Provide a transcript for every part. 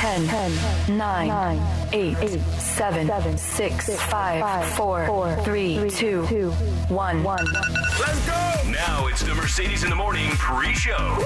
10, 10 9, 9 8, 8 7, 7 6, 6 5, 5 4, 4 3, 3 2, 2 1 1 Let's go! Now it's the Mercedes in the Morning pre-show.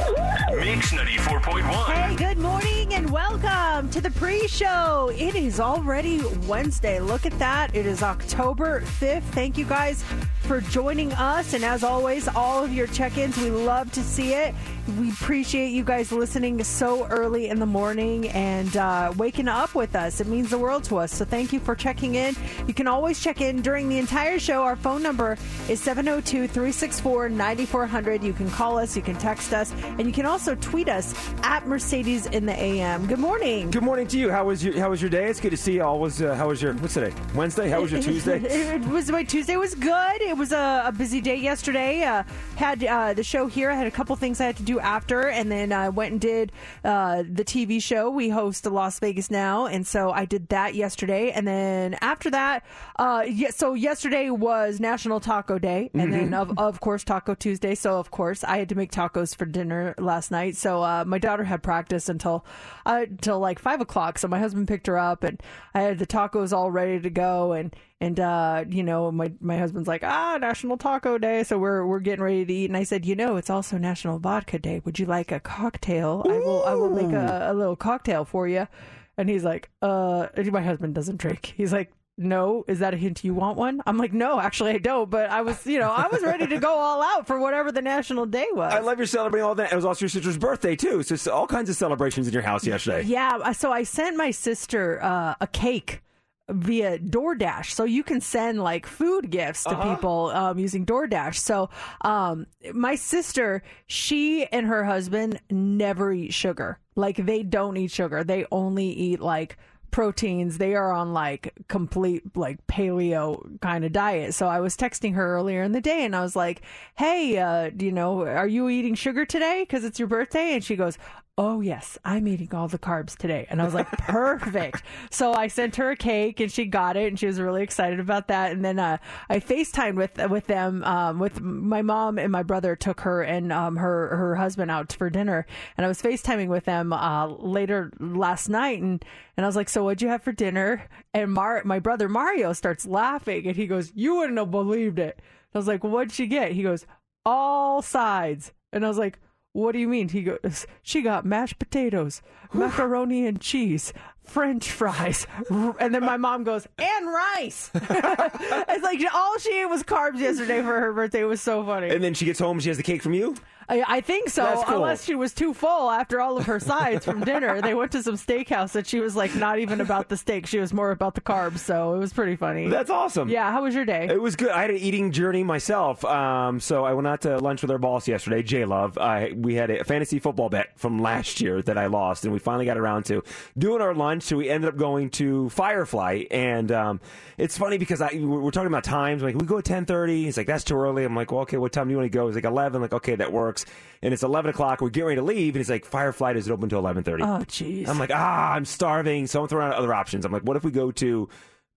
Mix 94.1. Hey, good morning and welcome to the pre show. It is already Wednesday. Look at that. It is October 5th. Thank you guys for joining us. And as always, all of your check ins, we love to see it. We appreciate you guys listening so early in the morning and uh, waking up with us. It means the world to us. So thank you for checking in. You can always check in during the entire show. Our phone number is 702 364 9400. You can call us, you can text us, and you can also tweet us at Mercedes in the AM. Good morning. Good morning to you. How was your How was your day? It's good to see you all. Was uh, how was your What's today? Wednesday. How was your Tuesday? it was my Tuesday was good. It was a, a busy day yesterday. Uh, had uh, the show here. I had a couple things I had to do after, and then I went and did uh, the TV show. We host Las Vegas now, and so I did that yesterday. And then after that, uh, yeah, so yesterday was National Taco Day, and then of of course Taco Tuesday. So of course I had to make tacos for dinner last night. So uh, my daughter had practice until uh, until like five o'clock. So my husband picked her up, and I had the tacos all ready to go, and and uh, you know my my husband's like ah National Taco Day, so we're we're getting ready to eat, and I said you know it's also National Vodka Day. Would you like a cocktail? I will I will make a, a little cocktail for you. And he's like, uh, my husband doesn't drink. He's like, no, is that a hint you want one? I'm like, no, actually I don't. But I was, you know, I was ready to go all out for whatever the national day was. I love you're celebrating all that. It was also your sister's birthday too, so it's all kinds of celebrations in your house yesterday. Yeah, so I sent my sister uh, a cake via DoorDash. So you can send like food gifts to Uh-huh. people um, using DoorDash. So um, my sister, she and her husband never eat sugar. Like they don't eat sugar. They only eat like proteins. They are on like complete like paleo kind of diet. So I was texting her earlier in the day and I was like, "Hey, uh, you know, are you eating sugar today because it's your birthday?" And she goes, Oh yes, I'm eating all the carbs today. And I was like, perfect. so I sent her a cake and she got it and she was really excited about that. And then uh, I FaceTimed with with them, um, with my mom and my brother took her and um, her her husband out for dinner. And I was FaceTiming with them uh, later last night and and I was like, so what'd you have for dinner? And Mar- my brother Mario starts laughing and he goes, you wouldn't have believed it. I was like, what'd she get? He goes, all sides. And I was like, what do you mean? He goes, she got mashed potatoes, macaroni and cheese, French fries, and then my mom goes, and rice. it's like all she ate was carbs yesterday for her birthday. It was so funny. And then she gets home, she has the cake from you. I, I think so, cool. unless she was too full after all of her sides from dinner. They went to some steakhouse that she was like not even about the steak; she was more about the carbs. So it was pretty funny. That's awesome. yeah. How was your day? It was good. I had an eating journey myself. Um, so I went out to lunch with our boss yesterday, J Love. I we had a fantasy football bet from last year that I lost, and we finally got around to doing our lunch. So we ended up going to Firefly, and um, it's funny because I we're talking about times. Like we go at ten thirty. He's like, that's too early. I'm like, well, okay, what time do you want to go? He's like eleven. Like, okay, that works. And it's eleven o'clock. We're getting ready to leave, and he's like, Firefly doesn't open until eleven thirty. oh, jeez. I'm like, ah, I'm starving. So I'm throwing out other options. I'm like, what if we go to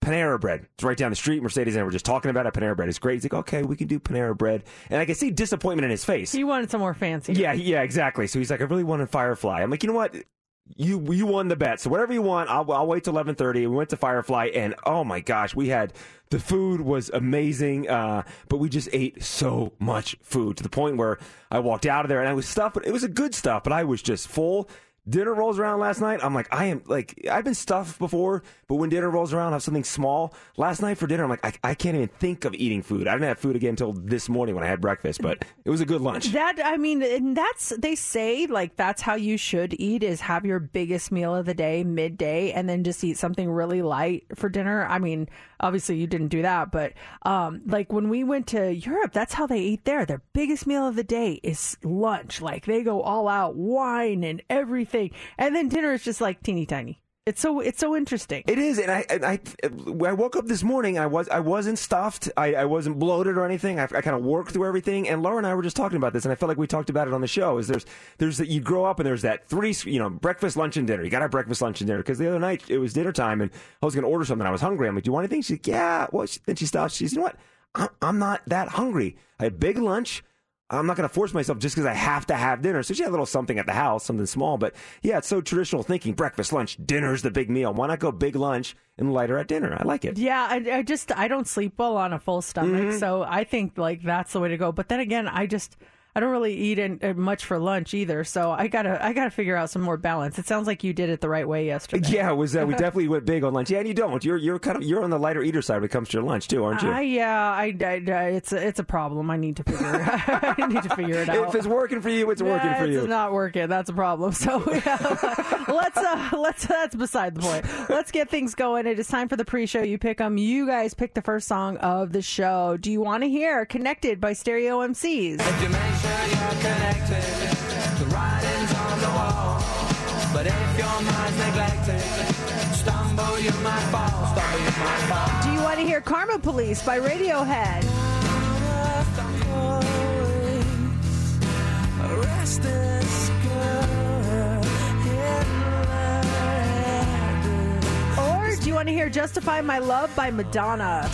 Panera Bread? It's right down the street, Mercedes, and we're just talking about it. Panera Bread is great. He's like, okay, we can do Panera Bread. And I can see disappointment in his face. He wanted some more fancy. Yeah, yeah, exactly. So he's like, I really wanted Firefly. I'm like, you know what? You you won the bet. So whatever you want, I'll, I'll wait till eleven thirty. We went to Firefly, and oh my gosh, we had the food was amazing. Uh, but we just ate so much food to the point where I walked out of there and I was stuffed. But it was a good stuff, but I was just full. Dinner rolls around last night. I'm like, I am like, I've been stuffed before, but when dinner rolls around, I have something small. Last night for dinner, I'm like, I, I can't even think of eating food. I didn't have food again until this morning when I had breakfast, but it was a good lunch. That I mean, and that's they say like that's how you should eat is have your biggest meal of the day midday, and then just eat something really light for dinner. I mean, obviously you didn't do that, but um, like when we went to Europe, that's how they eat there. Their biggest meal of the day is lunch. Like they go all out, wine and everything, and then dinner is just like teeny tiny. It's so it's so interesting. It is, and I, and I, I woke up this morning. I was, I wasn't stuffed. I, I wasn't bloated or anything. I, I kind of worked through everything. And Laura and I were just talking about this, and I felt like we talked about it on the show. Is there's, there's that you grow up and there's that three, you know, breakfast, lunch, and dinner. You got to have breakfast, lunch, and dinner. Because the other night it was dinner time, and I was going to order something. I was hungry. I'm like, do you want anything? She's like, yeah. Well, she, then she stops. She's, you know what? I'm, I'm not that hungry. I had big lunch. I'm not going to force myself just because I have to have dinner. So she had a little something at the house, something small. But yeah, it's so traditional thinking. Breakfast, lunch, dinner's the big meal. Why not go big lunch and lighter at dinner? I like it. Yeah, I, I just I don't sleep well on a full stomach, Mm-hmm. so I think like that's the way to go. But then again, I just I don't really eat in, uh, much for lunch either, so I gotta I gotta figure out some more balance. It sounds like you did it the right way yesterday. Yeah, it was. Uh, we definitely went big on lunch. Yeah, and you don't. You're you're kind of you're on the lighter eater side when it comes to your lunch too, aren't you? I, yeah, I, I, I- it's a, it's a problem. I need to figure I need to figure it out. if it's working for you, it's working Yeah, for you. It's not working. That's a problem. So yeah, let's uh, let's that's beside the point. Let's get things going. It is time for the pre-show. You pick them. You guys pick the first song of the show. Do you want to hear "Connected" by Stereo MCs? You're connected, the writing's on the wall. But if your mind's neglected, stumble you might fall, stumble you might fall. Do you want to hear "Karma Police" by Radiohead? Or do you want to hear "Justify My Love" by Madonna?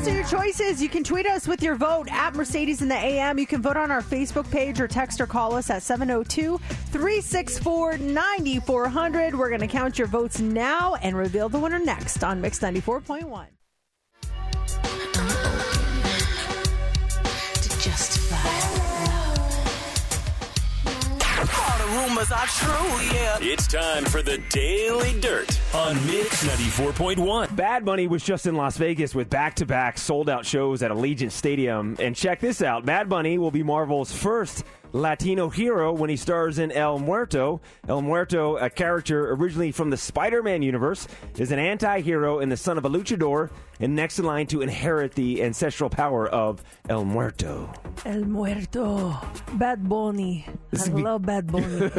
Those are your choices. You can tweet us with your vote at Mercedes in the AM. You can vote on our Facebook page or text or call us at 702 364 9400. We're going to count your votes now and reveal the winner next on Mix 94.1. rumors are true, yeah. It's time for the Daily Dirt on Mix 94.1. Bad Bunny was just in Las Vegas with back-to-back sold-out shows at Allegiant Stadium. And check this out: Bad Bunny will be Marvel's first Latino hero when he stars in El Muerto. El Muerto, a character originally from the Spider-Man universe, is an anti-hero and the son of a luchador, and next in line to inherit the ancestral power of El Muerto. El Muerto. Bad Bunny. I love Bad Bunny.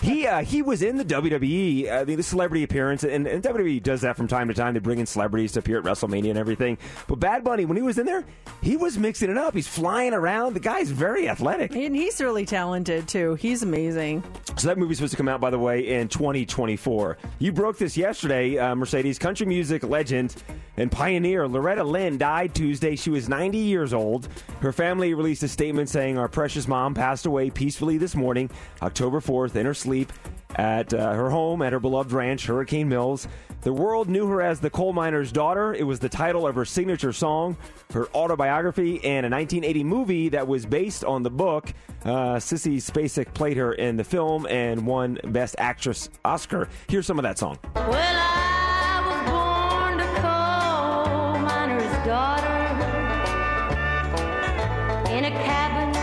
he uh, he was in the WWE, uh, the, the celebrity appearance, and, and WWE does that from time to time. They bring in celebrities to appear at WrestleMania and everything. But Bad Bunny, when he was in there, he was mixing it up. He's flying around. The guy's very athletic. And he's really talented, too. He's amazing. So that movie's supposed to come out, by the way, in 2024. You broke this yesterday. Uh, Mercedes country music legend and pioneer Loretta Lynn died Tuesday. She was 90 years old. Her family released a statement saying, "Our precious mom passed away peacefully this morning, October 4th, in her sleep." At uh, her home at her beloved ranch, Hurricane Mills. The world knew her as the coal miner's daughter. It was the title of her signature song, her autobiography, and a 1980 movie that was based on the book. Uh, Sissy Spacek played her in the film and won Best Actress Oscar. Here's some of that song. Well, I was born a coal miner's daughter in a cabin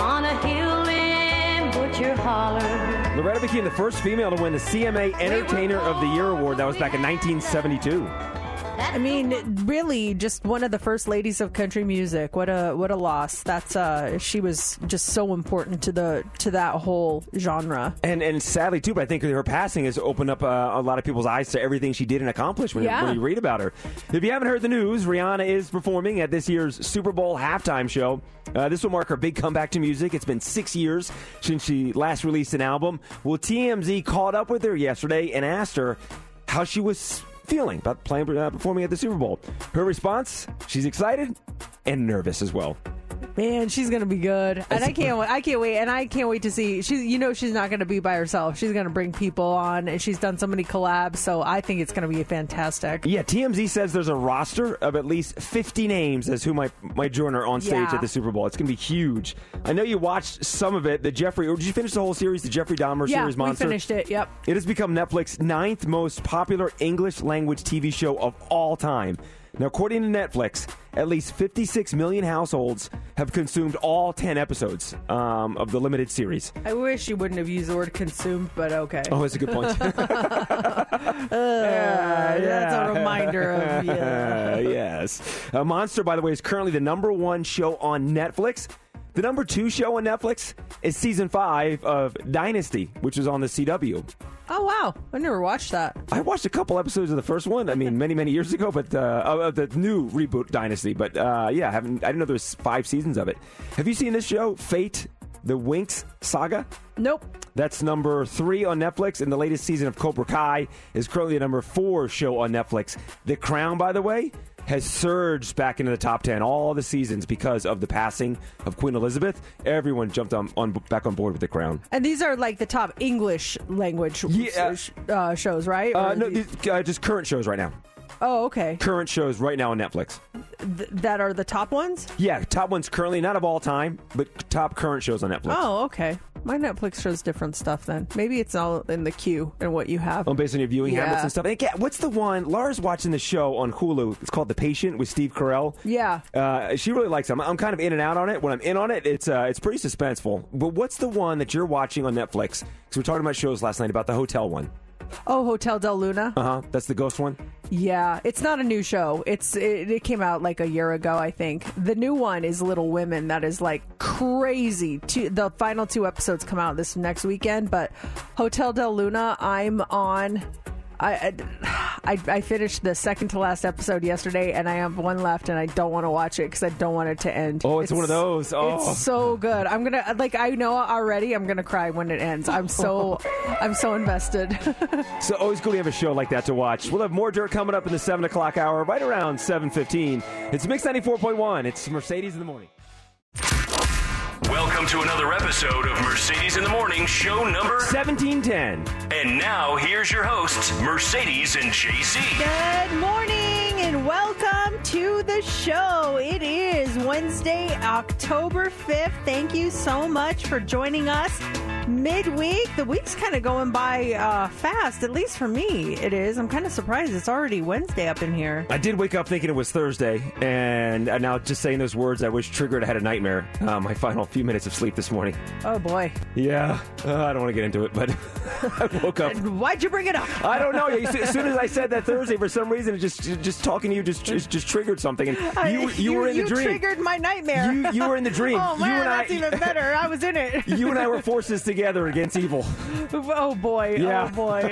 on a hill in Butcher Holler. Loretta became the first female to win the CMA Entertainer of the Year award. That was back in 1972. I mean, really, just one of the first ladies of country music. What a what a loss. That's uh, she was just so important to the to that whole genre. And and sadly too, but I think her passing has opened up uh, a lot of people's eyes to everything she did and accomplished when, Yeah. when you read about her. If you haven't heard the news, Rihanna is performing at this year's Super Bowl halftime show. Uh, this will mark her big comeback to music. It's been six years since she last released an album. Well, TMZ caught up with her yesterday and asked her. how she was feeling about playing uh, performing at the Super Bowl. Her response: She's excited and nervous as well. Man, she's gonna be good, and I can't. wait- I can't wait, and I can't wait to see. She's, you know, she's not gonna be by herself. She's gonna bring people on, and she's done so many collabs. So I think it's gonna be fantastic. Yeah, TMZ says there's a roster of at least 50 names as who might might join her on stage Yeah. at the Super Bowl. It's going to be huge. I know you watched some of it. The Jeffrey, or did you finish the whole series? The Jeffrey Dahmer Yeah, series, Monster. finished it. Yep. It has become Netflix's ninth most popular English language TV show of all time. Now, according to Netflix, at least 56 million households have consumed all 10 episodes um, of the limited series. I wish you wouldn't have used the word consumed, but okay. Oh, that's a good point. Uh, That's a reminder of yeah. Yes. Uh, Monster, by the way, is currently the number one show on Netflix. The number two show on Netflix is season five of Dynasty, which is on the CW. Oh wow, I never watched that. I watched a couple episodes of the first one. I mean, many many years ago, but uh, of the new reboot Dynasty. But uh, yeah, I haven't. I didn't know there was five seasons of it. Have you seen this show, Fate, the Winx Saga? Nope. That's number three on Netflix, and the latest season of Cobra Kai is currently a number four show on Netflix. The Crown, by the way, has surged back into the top ten all the seasons because of the passing of Queen Elizabeth. Everyone jumped on, on back on board with The Crown. And these are like the top English language Yeah. uh, shows, right? Uh, no, these- these- uh, just current shows right now. oh, okay. Current shows right now on Netflix. Th- that are the top ones. Yeah, top ones currently, not of all time, but top current shows on Netflix. Oh, okay. My Netflix shows different stuff then. Maybe it's all in the queue and what you have. Oh, based on your viewing Yeah. habits and stuff. And again, what's the one? Laura's watching the show on Hulu. It's called The Patient with Steve Carell. Yeah. Uh, she really likes it. I'm, I'm kind of in and out on it. When I'm in on it, it's uh, it's pretty suspenseful. But what's the one that you're watching on Netflix? Because we were talking about shows last night about the hotel one. Oh, Hotel Del Luna. Uh huh. That's the ghost one. Yeah, it's not a new show. It's it, it came out like a year ago, I think. The new one is Little Women. That is like crazy. Two, the final two episodes come out this next weekend. But Hotel Del Luna, I'm on. I, I I finished the second to last episode yesterday, and I have one left, and I don't want to watch it because I don't want it to end. Oh, it's one of those. Oh. it's so good. I'm gonna like I know already. I'm gonna cry when it ends. I'm so I'm so invested. So always cool to have a show like that to watch. We'll have more dirt coming up in the seven o'clock hour, right around seven fifteen. It's Mix ninety four point one. It's Mercedes in the morning. Welcome to another episode of Mercedes in the Morning, show number. Seventeen ten. And now here's your hosts, Mercedes and JC. Good morning and welcome to the show. It is Wednesday, October 5th. Thank you so much for joining us midweek. The week's kind of going by uh, fast, at least for me. It is. I'm kind of surprised it's already Wednesday up in here. I did wake up thinking it was Thursday, and uh, now just saying those words, I wish triggered. I had a nightmare. Uh, my final few minutes of sleep this morning. Oh boy. Yeah, uh, I don't want to get into it, but I woke up. Why'd you bring it up? I don't know. As soon as I said that Thursday, for some reason, it just just talking to you just just, just triggered something, and you you, were in the you dream. triggered my nightmare. You you were in the dream. Oh man, you and that's I, even better. I was in it. You and I were forces together against evil. oh boy. Yeah. Oh boy.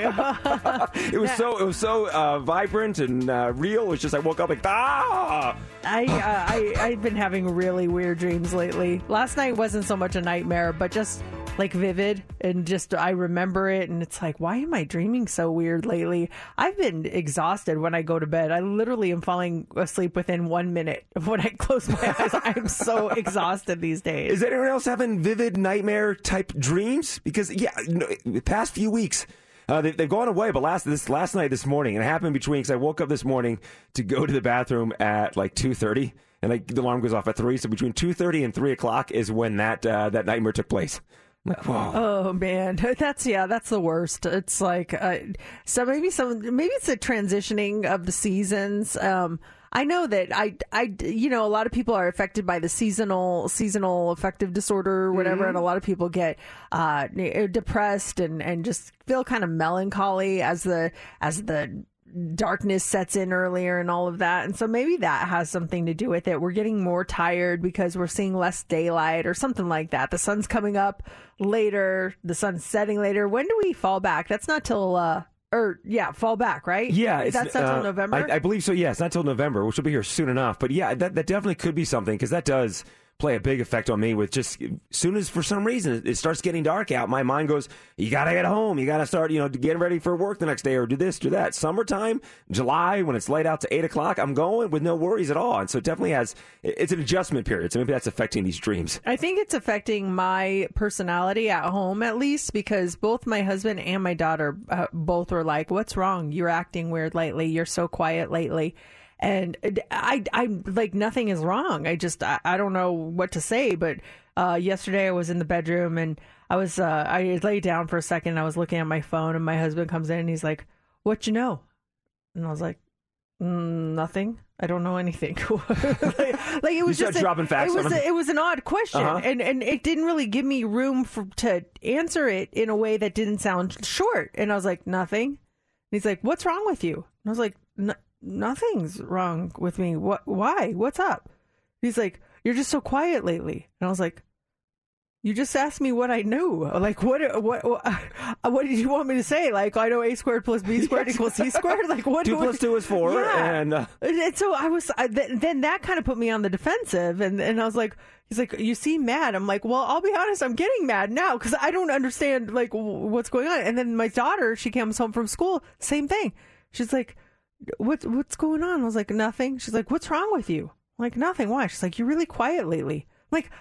It was so it was so uh, vibrant and uh, real. It was just I woke up like ah. I, uh, I I've been having really weird dreams lately. Last night wasn't so much a nightmare, but just like vivid and just I remember it and it's like why am I dreaming so weird lately? I've been exhausted when I go to bed. I literally am falling asleep within 1 minute of when I close my eyes. I'm so exhausted these days. Is anyone else having vivid nightmare type dreams? Because yeah, the past few weeks. Uh, they, they've gone away, but last this last night, this morning, and it happened between. Because I woke up this morning to go to the bathroom at like two thirty, and I, the alarm goes off at three. So between two thirty and three o'clock is when that uh, that nightmare took place. Like, whoa. Oh man, that's yeah, that's the worst. It's like uh, so maybe some maybe it's a transitioning of the seasons. Um, I know that I I you know a lot of people are affected by the seasonal seasonal affective disorder or whatever, and a lot of people get uh, depressed and and just feel kind of melancholy as the as the darkness sets in earlier and all of that. And so maybe that has something to do with it. We're getting more tired because we're seeing less daylight or something like that. The sun's coming up later, the sun's setting later. When do we fall back? That's not till uh or yeah, fall back, right? Yeah, that's not till uh, November. I, I believe so. Yeah, it's not till November, which will be here soon enough. But yeah, that that definitely could be something because that does play a big effect on me with just as soon as for some reason it starts getting dark out, my mind goes, you got to get home. You got to start, you know, getting ready for work the next day or do this, do that. Summertime, July, when it's light out to eight o'clock, I'm going with no worries at all. And so it definitely has, it's an adjustment period. So maybe that's affecting these dreams. I think it's affecting my personality at home at least because both my husband and my daughter uh, both were like, "What's wrong? You're acting weird lately. You're so quiet lately." And I, I'm like, nothing is wrong. I just, I, I don't know what to say. But uh, yesterday I was in the bedroom and I was, uh, I laid down for a second. And I was looking at my phone and my husband comes in and he's like, "What you know?" And I was like, mm, "Nothing. I don't know anything." like, like, it was just a- dropping facts It was, a, it was an odd question, Uh-huh. and and it didn't really give me room for to answer it in a way that didn't sound short. And I was like, "Nothing." And he's like, "What's wrong with you?" And I was like, "N- "Nothing's wrong with me. What? Why? What's up?" He's like, "You're just so quiet lately." And I was like, "You just asked me what I knew. Like, what? What? What, what did you want me to say? Like, I know a squared plus b squared equals c squared. Like, what? Two what- plus two is four. Yeah. And uh, and so I was, I, th- then that kind of put me on the defensive. And, and I was like, he's like, you seem mad. I'm like, well, I'll be honest, I'm getting mad now because I don't understand like w- what's going on. And then my daughter, she comes home from school, same thing. She's like, what, what's going on? I was like, nothing. She's like, what's wrong with you? I'm like, nothing. Why? She's like, you're really quiet lately. I'm like,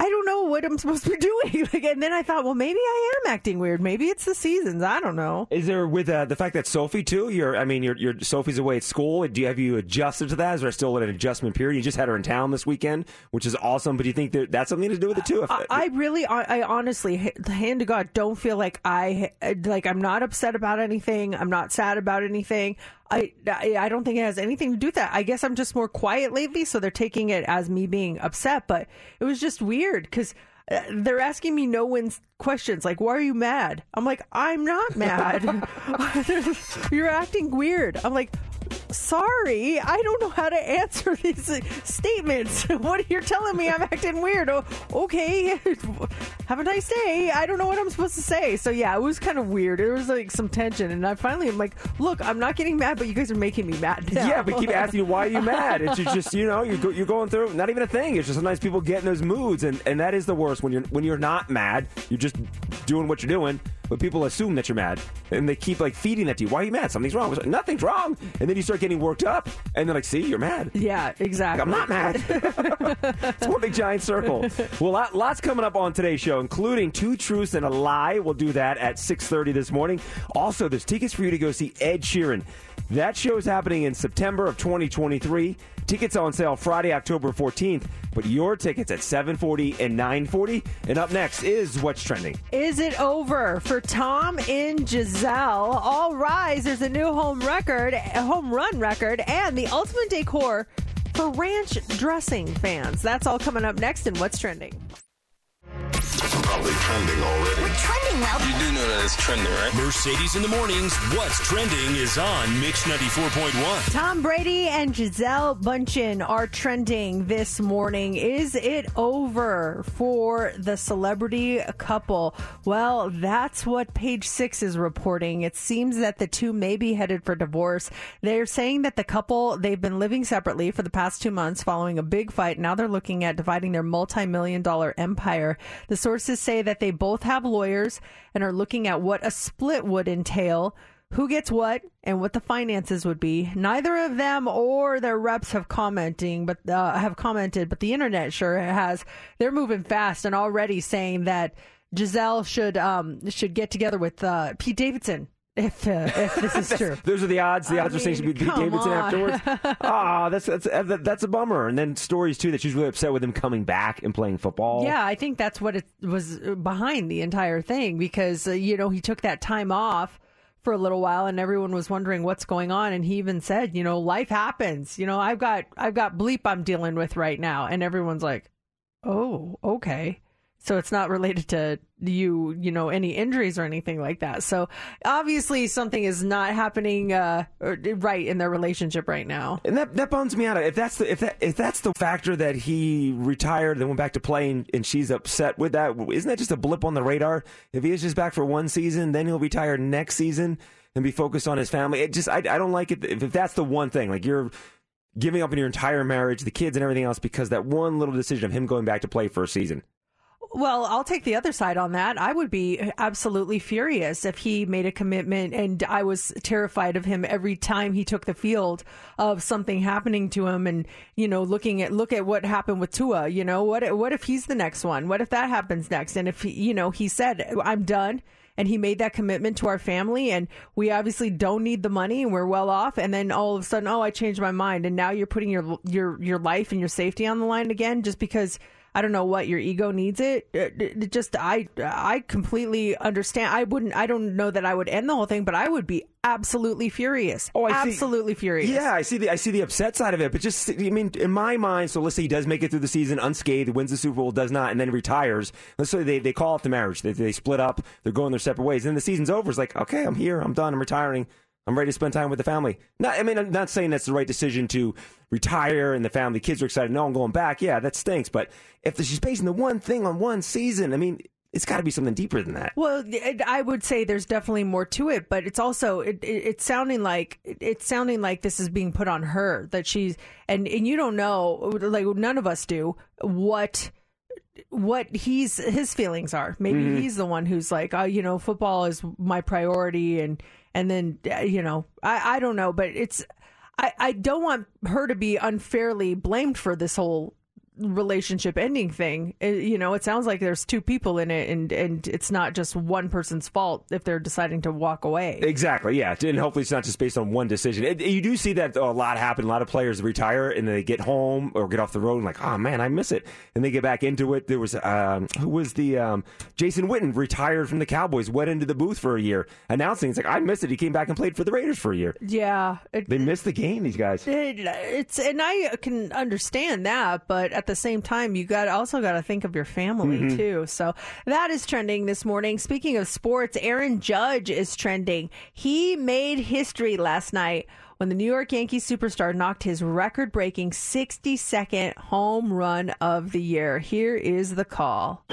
I don't know what I'm supposed to be doing. Like, and then I thought, well, maybe I am acting weird. Maybe it's the seasons. I don't know. is there with uh, the fact that Sophie too? You're, I mean, you're, you're Sophie's away at school. Do you have you adjusted to that? Is there still an adjustment period? You just had her in town this weekend, which is awesome. But do you think that that's something to do with it too? If- I, I really, I, I honestly, hand to God, don't feel like I, like I'm not upset about anything. I'm not sad about anything. I, I, don't think it has anything to do with that. I guess I'm just more quiet lately, so they're taking it as me being upset. But it was just weird because uh, they're asking me no one's questions like, "Why are you mad?" I'm like, "I'm not mad. You're acting weird." I'm like. Sorry, I don't know how to answer these statements. what you're telling me, I'm acting weird. Oh, okay, have a nice day. I don't know what I'm supposed to say. So yeah, it was kind of weird. There was like some tension, and I finally am like, look, I'm not getting mad, but you guys are making me mad. Now. Yeah, but keep asking you why are you mad. It's just- just you know you're go, you're going through not even a thing. It's just sometimes people get in those moods, and, and that is the worst when you're when you're not mad. You're just doing what you're doing, but people assume that you're mad, and they keep like feeding that to you. Why are you mad? Something's wrong. Nothing's wrong, and then you start getting worked up, and they're like, "See, you're mad." yeah, exactly. I'm not mad. it's one big giant circle. Well, lots coming up on today's show, including two truths and a lie. We'll do that at 6:30 this morning. Also, there's tickets for you to go see Ed Sheeran. That show is happening in September of 2023. Tickets on sale Friday, October 14th. But your tickets at 7:40 and 9:40. And up next is what's trending. Is it over for Tom and Gisele? All rise! There's a new home record, a home run record, and the ultimate decor for ranch dressing fans. That's all coming up next in What's Trending. Probably trending already. We're trending well. You do know that it's trending, right? Mercedes in the mornings. What's trending is on Mix 94.1. Tom Brady and Gisele Bündchen are trending this morning. Is it over for the celebrity couple? Well, that's what page six is reporting. It seems that the two may be headed for divorce. They're saying that the couple, they've been living separately for the past two months following a big fight. Now they're looking at dividing their multi million dollar empire. The sources say that they both have lawyers and are looking at what a split would entail who gets what and what the finances would be. Neither of them or their reps have commenting, but uh, have commented, but the internet sure has. They're moving fast and already saying that Gisele should um should get together with uh, Pete Davidson if uh, if this is true. Those are the odds. The I odds are saying she'd beat Davidson on. afterwards. Ah, that's that's that's a bummer. And then stories too that she's really upset with him coming back and playing football. Yeah, I think that's what it was behind the entire thing because uh, you know he took that time off for a little while and everyone was wondering what's going on and he even said, you know, life happens. You know, I've got I've got bleep I'm dealing with right now and everyone's like, "Oh, okay." So it's not related to you, you know, any injuries or anything like that. So obviously something is not happening uh, right in their relationship right now. And that that bums me out. If that's the if that if that's the factor that he retired, then went back to playing, and she's upset with that, isn't that just a blip on the radar? If he is just back for one season, then he'll retire next season and be focused on his family. It just I, I don't like it if, if that's the one thing. Like you're giving up on your entire marriage, the kids, and everything else because that one little decision of him going back to play for a season. Well, I'll take the other side on that. I would be absolutely furious if he made a commitment and I was terrified of him every time he took the field of something happening to him and, you know, looking at look at what happened with Tua, you know, what what if he's the next one? What if that happens next? And if he, you know, he said, "I'm done." And he made that commitment to our family, and we obviously don't need the money, and we're well off. And then all of a sudden, oh, I changed my mind, and now you're putting your your your life and your safety on the line again, just because I don't know what your ego needs it. Uh, it- it Just I I completely understand. I wouldn't. I don't know that I would end the whole thing, but I would be absolutely furious. Oh, I see. absolutely furious. Yeah, I see the I see the upset side of it, but just I mean, in my mind, so let's say he does make it through the season unscathed, wins the Super Bowl, does not, and then retires. Let's say they, they call off the marriage, they, they split up, they're going their separate ways, and the season's over. It's like, okay, I'm here, I'm done, I'm retiring. I'm ready to spend time with the family. Not, I mean, I'm not saying that's the right decision to retire and the family, kids are excited. No, I'm going back. Yeah, that stinks. But if she's basing the one thing on one season, I mean, it's got to be something deeper than that. Well, it, I would say there's definitely more to it, but it's also it, it, it's sounding like it's sounding like this is being put on her that she's and and you don't know like none of us do what what he's his feelings are. Maybe Mm-hmm. he's the one who's like, oh, you know, football is my priority, and and then uh, you know, I I don't know, but it's I I don't want her to be unfairly blamed for this whole relationship ending thing. Uh, you know, it sounds like there's two people in it, and and it's not just one person's fault if they're deciding to walk away. Exactly, yeah. And hopefully it's not just based on one decision. It, you do see that a lot happen. A lot of players retire and they get home or get off the road and like, oh man, I miss it. And they get back into it. There was, um, who was the, um, Jason Witten retired from the Cowboys, went into the booth for a year, announcing, it's like, I miss it. He came back and played for the Raiders for a year. Yeah, it, They missed the game, these guys. it, it's and I can understand that, but at the same time, you got also got to think of your family mm-hmm. too. So that is trending this morning. Speaking of sports, Aaron Judge is trending. He made history last night when the New York Yankees superstar knocked his record-breaking 60-second home run of the year. Here is the call.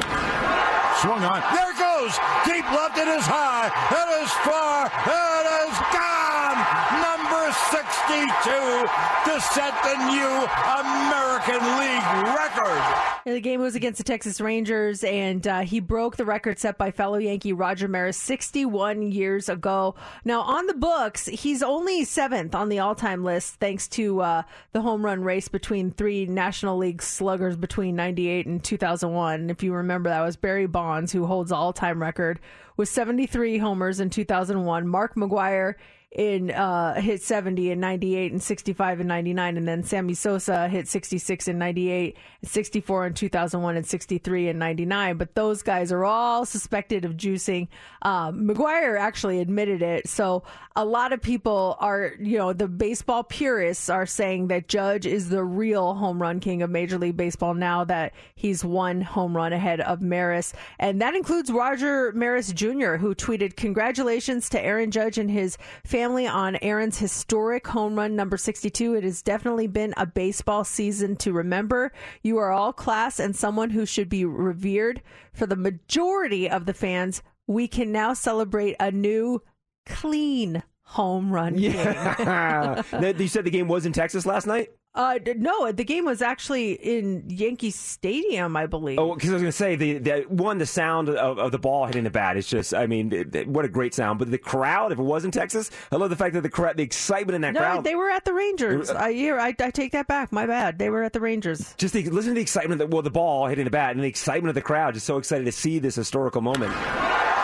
Swung on. There it goes. Deep left. It is high. It is far. It is gone. Number 62 to set the new American League record. The game was against the Texas Rangers, and uh, he broke the record set by fellow Yankee Roger Maris 61 years ago. Now, on the books, he's only seventh on the all time list thanks to uh, the home run race between three National League sluggers between 98 and 2001. If you remember, that was Barry Bonds, who holds all time record with 73 homers in 2001. Mark McGwire in uh, hit 70 in 98 and 65 in 99 and then Sammy Sosa hit 66 in 98 64 in 2001 and 63 in 99 but those guys are all suspected of juicing. Um, McGwire actually admitted it. So a lot of people are you know the baseball purists are saying that Judge is the real home run king of Major League Baseball now that he's one home run ahead of Maris. And that includes Roger Maris Jr. who tweeted congratulations to Aaron Judge and his family on Aaron's historic home run number 62. It has definitely been a baseball season to remember. You are all class and someone who should be revered. For the majority of the fans, we can now celebrate a new clean home run. Now, you said the game was in Texas last night? Uh, no, the game was actually in Yankee Stadium, I believe. Oh, because I was going to say the, the one, the sound of, of the ball hitting the bat is just, I mean, it- it- what a great sound. But the crowd, if it was in Texas, I love the fact that the crowd, the excitement in that no, crowd. they were at the Rangers. I, yeah, I, I take that back. My bad. They were at the Rangers. just the, listen to the excitement of the, well, the ball hitting the bat and the excitement of the crowd. Just so excited to see this historical moment.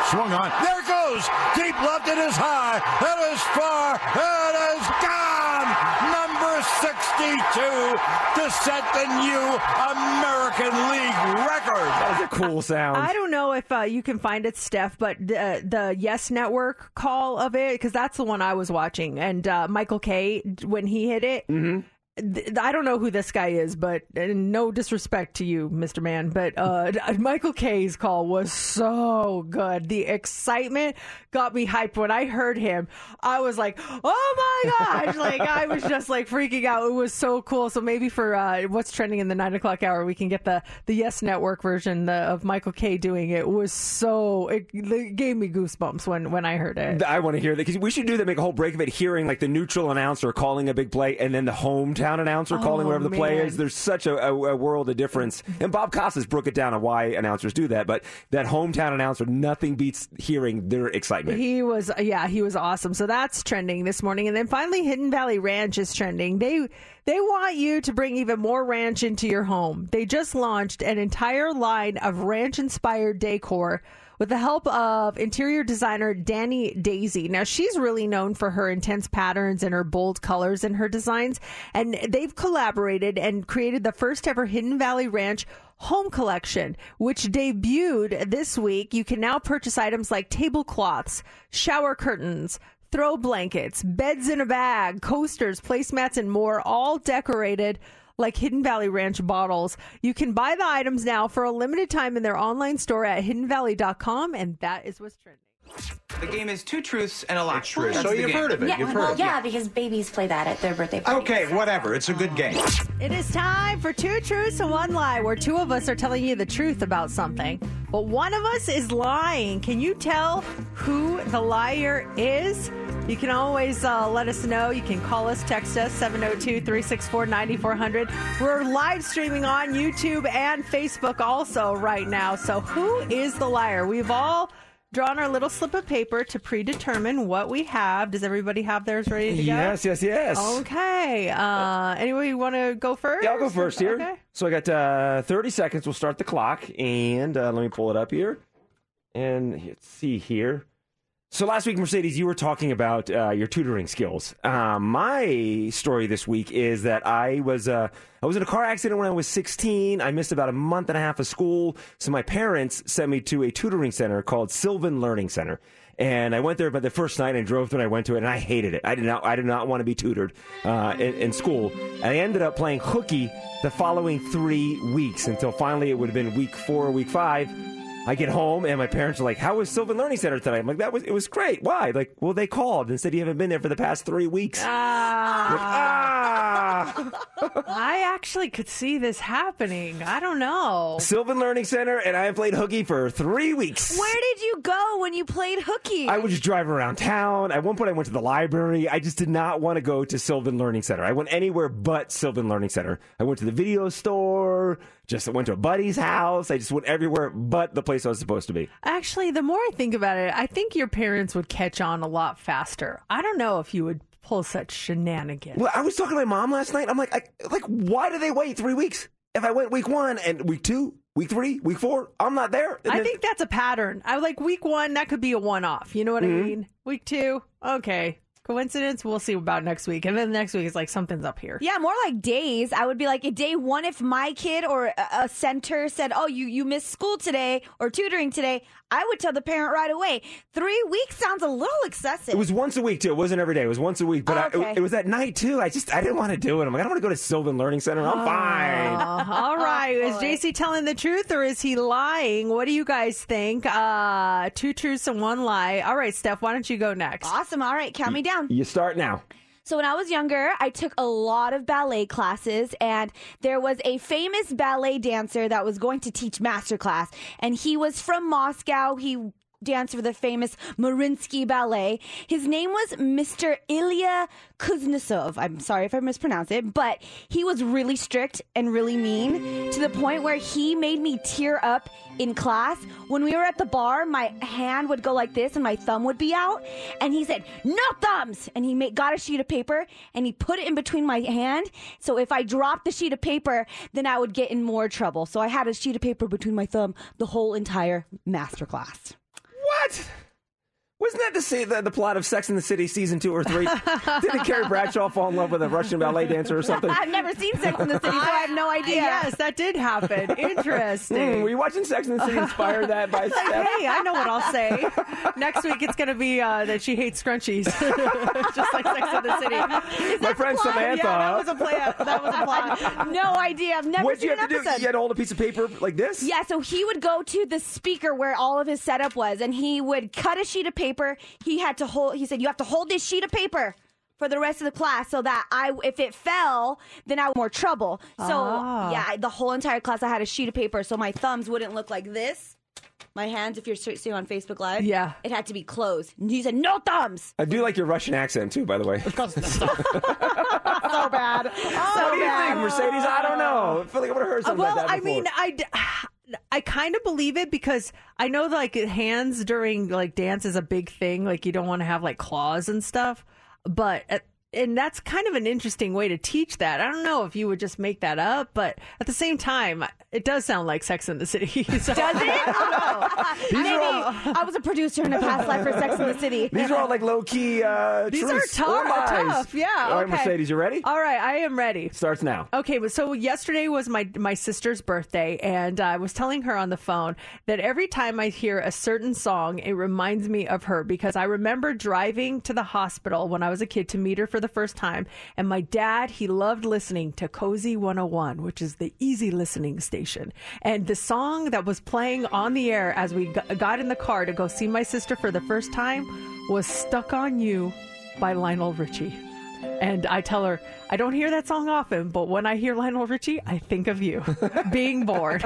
Swung on. There it goes. Deep left. It is high. It is far. It is gone. Number 62 to set the new American League record. That was a cool sound. I don't know if uh, you can find it, Steph, but the, the Yes Network call of it, because that's the one I was watching. And uh, Michael Kay, when he hit it, th- I don't know who this guy is, but no disrespect to you, Mr. Man, but uh, Michael Kay's call was so good. The excitement got me hyped when I heard him. I was like, "Oh my gosh!" like I was just like freaking out. It was so cool. So maybe for uh, what's trending in the nine o'clock hour, we can get the the Yes Network version the, of Michael Kay doing it. it was so it, it gave me goosebumps when when I heard it. I want to hear that because we should do that. Make a whole break of it, hearing like the neutral announcer calling a big play, and then the home hometown announcer calling Oh, wherever the play is. There's such a, a, a world of difference. And Bob Costas broke it down on why announcers do that. But that hometown announcer, nothing beats hearing their excitement. He was, yeah, he was awesome. So that's trending this morning, and then finally, Hidden Valley Ranch is trending. They they want you to bring even more ranch into your home. They just launched an entire line of ranch-inspired decor with the help of interior designer Dani Dazey. Now, she's really known for her intense patterns and her bold colors in her designs, and they've collaborated and created the first ever Hidden Valley Ranch home collection, which debuted this week. You can now purchase items like tablecloths, shower curtains, throw blankets, beds in a bag, coasters, placemats, and more, all decorated like Hidden Valley Ranch bottles. You can buy the items now for a limited time in their online store at hiddenvalley.com, and that is what's trending. The game is two truths and a lie. true. That's So you've game. heard of it. Yeah, You've heard well, of it. yeah, because babies play that at their birthday parties. Okay, whatever. It's a good game. It is time for two truths and one lie, where two of us are telling you the truth about something, but one of us is lying. Can you tell who the liar is? You can always uh, let us know. You can call us, text us, 702 364 9400. We're live streaming on YouTube and Facebook also right now. So, who is the liar? We've all drawn our little slip of paper to predetermine what we have. Does everybody have theirs ready to go? Yes, yes, yes. Okay. Uh, anybody want to go first? Yeah, I'll go first here. Okay. So I got uh, 30 seconds. We'll start the clock, and uh, let me pull it up here. And let's see here. So last week, Mercedes, you were talking about uh, your tutoring skills. Uh, my story this week is that I was uh, I was in a car accident when I was 16. I missed about a month and a half of school, so my parents sent me to a tutoring center called Sylvan Learning Center. And I went there, but the first night I drove and I went to it, and I hated it. I did not, I did not want to be tutored uh, in, in school. And I ended up playing hooky the following three weeks until finally it would have been week four week five. I get home and my parents are like, "How was Sylvan Learning Center tonight?" I'm like, "That was it was great. Why?" Like, well, they called and said you haven't been there for the past three weeks. Ah. I actually could see this happening. I don't know. Sylvan Learning Center, and I have played hooky for three weeks. Where did you go when you played hooky? I would just drive around town. At one point, I went to the library. I just did not want to go to Sylvan Learning Center. I went anywhere but Sylvan Learning Center. I went to the video store. Just went to a buddy's house. I just went everywhere but the place I was supposed to be. Actually, the more I think about it, I think your parents would catch on a lot faster. I don't know if you would pull such shenanigans. Well, I was talking to my mom last night. I'm like, I, like, why do they wait three weeks? If I went week one and week two, week three, week four, I'm not there. And I then- think that's a pattern. I like week one, that could be a one off. You know what Mhm. I mean? Week two, okay. Coincidence? We'll see about next week. And then next week is like something's up here. Yeah, more like days. I would be like, day one, if my kid or a, a center said, "Oh, you you missed school today or tutoring today," I would tell the parent right away. Three weeks sounds a little excessive. It was once a week too. It wasn't every day. It was once a week. But I, Okay. it, it was at night too. I just I didn't want to do it. I'm like I don't want to go to Sylvan Learning Center. I'm fine. Uh, all right. is JC telling the truth or is he lying? What do you guys think? Uh, two truths and one lie. All right, Steph, why don't you go next? Awesome. All right, count me down. You start now. So when I was younger, I took a lot of ballet classes and there was a famous ballet dancer that was going to teach masterclass and he was from Moscow. He danced for the famous Mariinsky Ballet. His name was Mr. Ilya Kuznetsov. I'm sorry if I mispronounce it, but he was really strict and really mean to the point where he made me tear up in class. When we were at the bar, my hand would go like this and my thumb would be out. And he said, No thumbs! And he made, got a sheet of paper and he put it in between my hand. So if I dropped the sheet of paper, then I would get in more trouble. So I had a sheet of paper between my thumb the whole entire master class. What? Wasn't that the, sa- the the plot of Sex in the City season two or three? Didn't Carrie Bradshaw fall in love with a Russian ballet dancer or something? I've never seen Sex in the City, so I have no idea. Yes, that did happen. Interesting. Mm, were you watching Sex in the City inspired that by Steph? Hey, I know what I'll say. Next week it's going to be uh, that she hates scrunchies, just like Sex in the City. My friend Samantha. Yeah, that was a play. That was a plot. no idea. I've never What'd seen you have an to do? episode. You had to hold a piece of paper like this? Yeah, so he would go to the speaker where all of his setup was, and he would cut a sheet of paper. He had to hold. He said, "You have to hold this sheet of paper." For the rest of the class, so that I, if it fell, then I would more trouble. So Ah. yeah, I- the whole entire class, I had a sheet of paper, so my thumbs wouldn't look like this. My hands, if you're seeing on Facebook Live, Yeah. it had to be closed. And he said, "No thumbs." I do like your Russian accent too, by the way. so bad. So what do you bad. think, Mercedes? I don't know. I feel like I would have heard something well, like that I mean, I, d- I kind of believe it because I know like hands during like dance is a big thing. Like you don't want to have like claws and stuff, but. And that's kind of an interesting way to teach that. I don't know if you would just make that up, but at the same time, it does sound like Sex in the City. So, Does it? These Maybe all- I was a producer in a past life for Sex in the City. These are all like low key. Uh, These truths are or tou- lies. tough. Yeah. All right, okay. Mercedes, you ready? All right, I am ready. Starts now. Okay, but so yesterday was my my sister's birthday, and I was telling her on the phone that every time I hear a certain song, it reminds me of her because I remember driving to the hospital when I was a kid to meet her for the first time, and my dad he loved listening to Cozy 101, which is the easy listening station, and the song that was playing on the air as we got in the car to go see my sister for the first time was "Stuck on You" by Lionel Richie. And I tell her, I don't hear that song often, but when I hear Lionel Richie, I think of you being bored.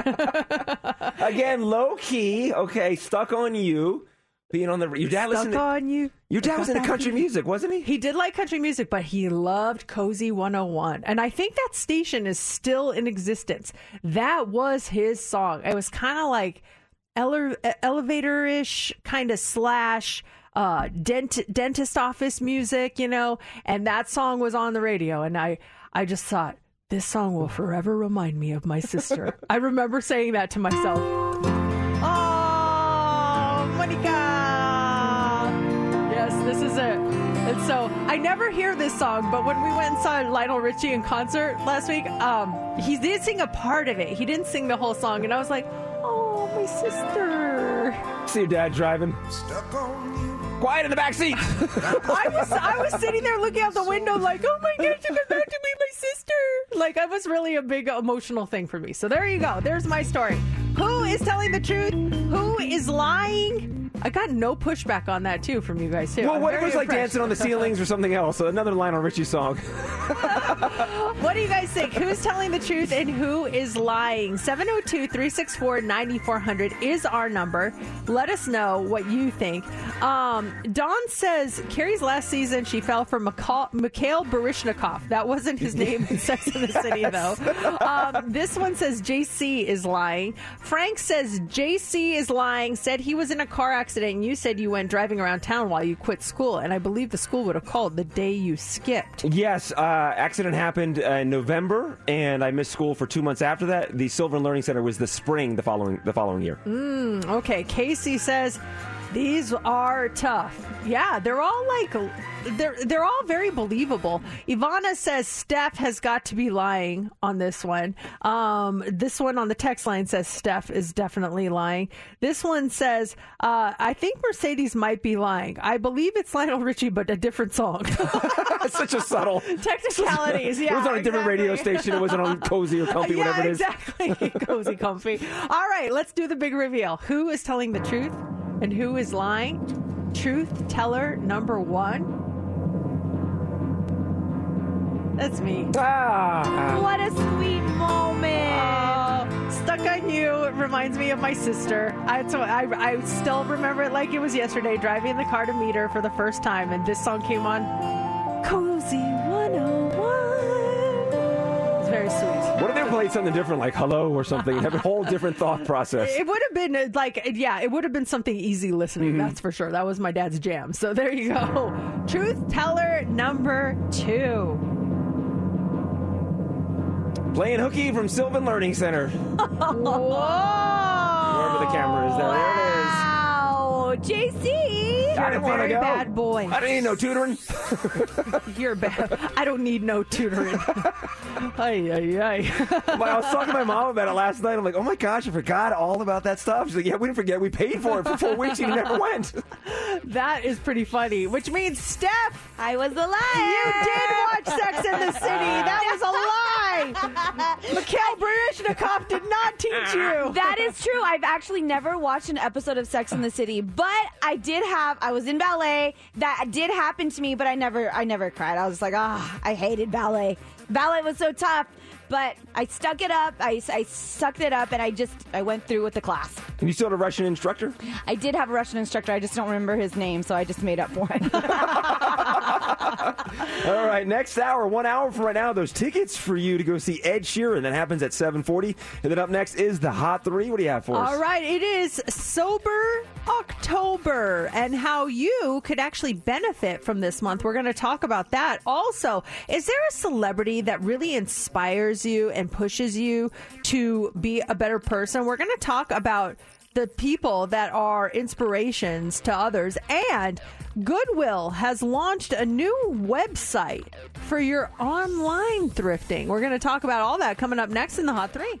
Again, low key. Okay, stuck on you. Being on the your dad listened. To, on you. your dad was into country on you. music, wasn't he? He did like country music, but he loved Cozy 101. And I think that station is still in existence. That was his song. It was kind of like ele- elevator ish, kind of slash. Uh, dent- dentist office music, you know, and that song was on the radio, and I, I just thought this song will forever remind me of my sister. I remember saying that to myself. Oh, Monica! Yes, this is it. And so I never hear this song, but when we went and saw Lionel Richie in concert last week, um, he did sing a part of it. He didn't sing the whole song, and I was like, "Oh, my sister." See your dad driving. Quiet in the back seat. I was I was sitting there looking out the window, like, "Oh my gosh, I'm about to meet my sister." Like, it was really a big emotional thing for me. So there you go. There's my story. Who is telling the truth? Who is lying? I got no pushback on that too from you guys too. well, I'm what if it was like impressed. dancing on the ceilings or something else? Another Lionel Richie song. What do you guys think? Who's telling the truth and who is lying? 702 364 9400 is our number. Let us know what you think. Um, Dawn says Carrie's last season she fell for Mikhail, Mikhail Baryshnikov. That wasn't his name in Sex in the City, though. Um, this one says JC is lying. Frank says JC is lying, said he was in a car accident and you said you went driving around town while you quit school. And I believe the school would have called the day you skipped. Yes, uh, accident happened uh, in November, and I missed school for two months after that. The Sylvan Learning Center was the spring the following the following year. Mm, okay, Casey says these are tough. Yeah, they're all like they're they're all very believable. Ivana says Steph has got to be lying on this one. Um, this one on the text line says Steph is definitely lying. This one says uh, I think Mercedes might be lying. I believe it's Lionel Richie, but a different song. It's such a subtle Technicalities. Yeah, it was on a different radio station. It wasn't on Cozy or Comfy, yeah, whatever it is. exactly. Cozy, comfy. All right, let's do the big reveal. Who is telling the truth and who is lying? Truth teller number one. That's me. Ah. What a sweet moment. Oh, stuck on you it reminds me of my sister. I, so I, I still remember it like it was yesterday, driving in the car to meet her for the first time, and this song came on. Cozy 101. It's very sweet. What if they played something different, like "Hello" or something, and have a whole different thought process? It would have been uh, like, yeah, it would have been something easy listening. That's for sure. That was my dad's jam. So there you go. Truth teller number two. Playing hooky from Sylvan Learning Center. Whoa! Wherever the camera is, there, Wow, JC. I You're a didn't wanna very go. bad boy. I didn't need no tutoring. You're bad. I don't need no tutoring. ay, ay, ay. I was talking to my mom about it last night. I'm like, oh my gosh, I forgot all about that stuff. She's like, yeah, we didn't forget. We paid for it for four weeks and you never went. that is pretty funny. Which means, Steph, I was a liar. you did watch Sex in the City. That was a lie. Mikhail Baryshnikov did not teach you. That is true. I've actually never watched an episode of Sex in the City, but I did have. I was in ballet. That did happen to me, but I never. I never cried. I was like, ah, I hated ballet. Ballet was so tough, but I stuck it up. I, I sucked it up, and I just I went through with the class. And you still had a Russian instructor? I did have a Russian instructor. I just don't remember his name, so I just made up for it. All right, next hour, one hour from right now, those tickets for you to go see Ed Sheeran. That happens at 740. And then up next is the Hot Three. What do you have for us? All right, it is Sober October and how you could actually benefit from this month. We're going to talk about that. Also, is there a celebrity that really inspires you and pushes you to be a better person? We're going to talk about the people that are inspirations to others. And Goodwill has launched a new website for your online thrifting. We're going to talk about all that coming up next in the Hot Three.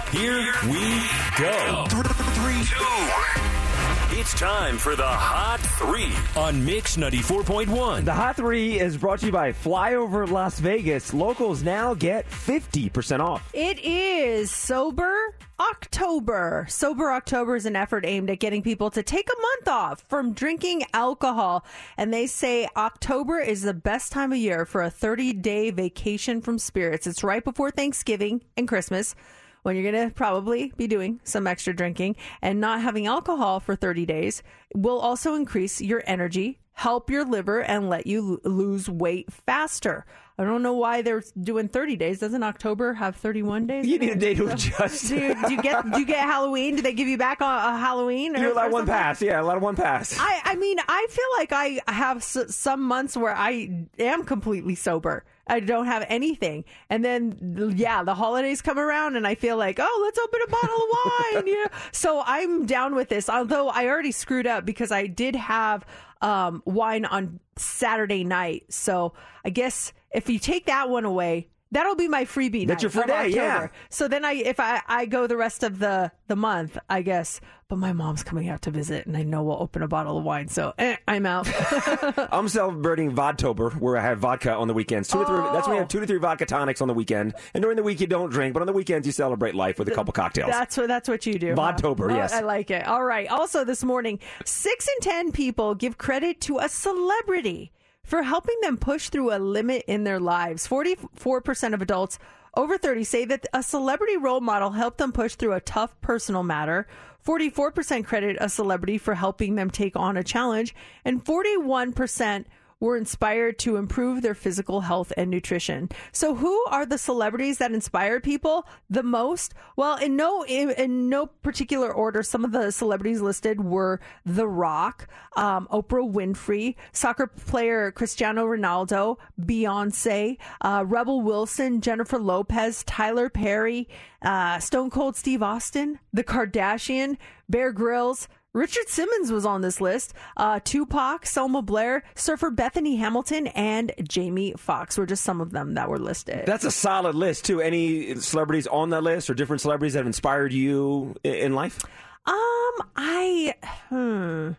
Here we go. Three, two. It's time for the Hot Three on Mix 94.1. The Hot Three is brought to you by Flyover Las Vegas. Locals now get 50% off. It is Sober October. Sober October is an effort aimed at getting people to take a month off from drinking alcohol. And they say October is the best time of year for a 30 day vacation from spirits. It's right before Thanksgiving and Christmas when you're going to probably be doing some extra drinking and not having alcohol for 30 days will also increase your energy, help your liver, and let you lo- lose weight faster. I don't know why they're doing 30 days. Doesn't October have 31 days? You need a day to So- adjust. Do you, do you get do you get Halloween? Do they give you back on a Halloween? You're or- allowed or one pass. Yeah, allowed one pass. I, I mean, I feel like I have s- some months where I am completely sober. I don't have anything. And then, yeah, the holidays come around and I feel like, oh, let's open a bottle of wine. you know? So I'm down with this. Although I already screwed up because I did have um, wine on Saturday night. So I guess if you take that one away, that'll be my freebie That's night your free day, yeah. October. So then I, if I, I go the rest of the, the month, I guess, but my mom's coming out to visit and I know we'll open a bottle of wine. So eh, I'm out. I'm celebrating Vodtober, where I have vodka on the weekends. Two to three. That's when you have two to three vodka tonics on the weekend. And during the week you don't drink, but on the weekends you celebrate life with a couple cocktails. That's what that's what you do. Vodtober, Oh, yes. I like it. All right. Also this morning, six in ten people give credit to a celebrity for helping them push through a limit in their lives. Forty-four percent of adults over 30 say that a celebrity role model helped them push through a tough personal matter. 44% credit a celebrity for helping them take on a challenge, and 41% were inspired to improve their physical health and nutrition. So, who are the celebrities that inspire people the most? Well, in no in, in no particular order, some of the celebrities listed were The Rock, um, Oprah Winfrey, soccer player Cristiano Ronaldo, Beyonce, uh, Rebel Wilson, Jennifer Lopez, Tyler Perry, uh, Stone Cold Steve Austin, The Kardashian, Bear Grylls. Richard Simmons was on this list. Uh, Tupac, Selma Blair, surfer Bethany Hamilton, and Jamie Foxx were just some of them that were listed. That's a solid list too. Any celebrities on that list, or different celebrities that have inspired you in life? Um, I hmm.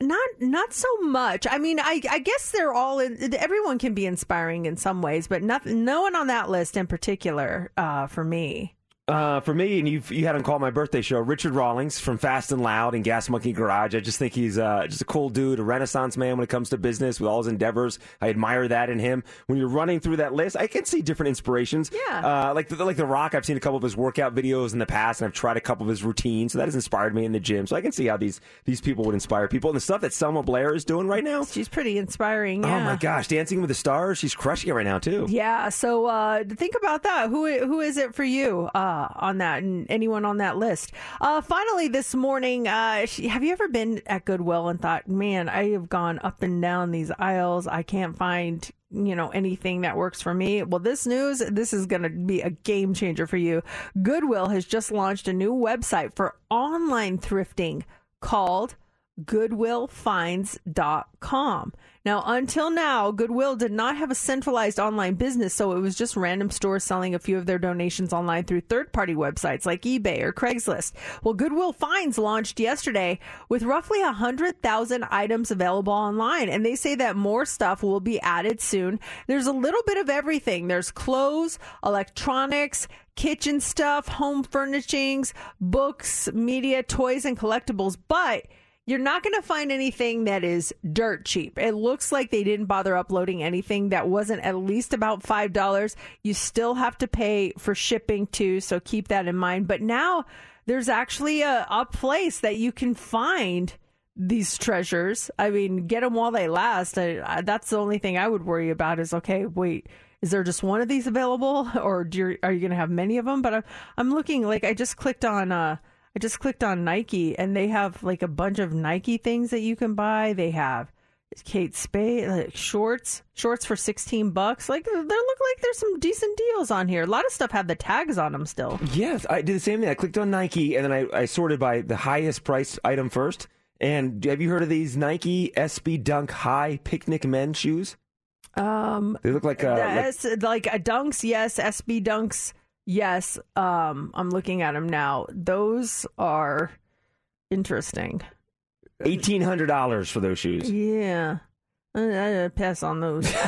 Not not so much. I mean, I I guess they're all in, everyone can be inspiring in some ways, but nothing no one on that list in particular uh, for me. Uh, for me, and you you had him call my birthday show, Richard Rawlings from Fast and Loud and Gas Monkey Garage. I just think he's uh, just a cool dude, a renaissance man when it comes to business with all his endeavors. I admire that in him. When you're running through that list, I can see different inspirations. Yeah. Uh, like the, like The Rock, I've seen a couple of his workout videos in the past, and I've tried a couple of his routines, so that has inspired me in the gym. So I can see how these these people would inspire people. And the stuff that Selma Blair is doing right now, She's pretty inspiring. oh my gosh, Dancing with the Stars, she's crushing it right now too. Yeah, so uh, think about that. Who who is it for you uh, on that, and anyone on that list? Uh, finally, this morning, uh, sh- have you ever been at Goodwill and thought, "Man, I have gone up and down these aisles. I can't find." You know, anything that works for me. Well, this news, this is going to be a game changer for you. Goodwill has just launched a new website for online thrifting called goodwillfinds.com. Now, until now, Goodwill did not have a centralized online business, so it was just random stores selling a few of their donations online through third party websites like eBay or Craigslist. Well, Goodwill Finds launched yesterday with roughly 100,000 items available online, and they say that more stuff will be added soon. There's a little bit of everything there's clothes, electronics, kitchen stuff, home furnishings, books, media, toys, and collectibles, but you're not going to find anything that is dirt cheap. It looks like they didn't bother uploading anything that wasn't at least about $5. You still have to pay for shipping too, so keep that in mind. But now there's actually a, a place that you can find these treasures. I mean, get them while they last. I, I, that's the only thing I would worry about is okay, wait, is there just one of these available or you, are you going to have many of them? But I'm, I'm looking like I just clicked on, uh, I just clicked on Nike and they have like a bunch of Nike things that you can buy. They have Kate Spade like shorts, shorts for 16 bucks. Like they look like there's some decent deals on here. A lot of stuff have the tags on them still. Yes, I did the same thing. I clicked on Nike and then I, I sorted by the highest price item first. And have you heard of these Nike SB Dunk High Picnic Men shoes? Um, They look like, uh, the like S- like a dunks, yes. SB dunks, yes. Um, I'm looking at them now. Those are interesting. eighteen hundred dollars for those shoes. Yeah. I, I pass on those.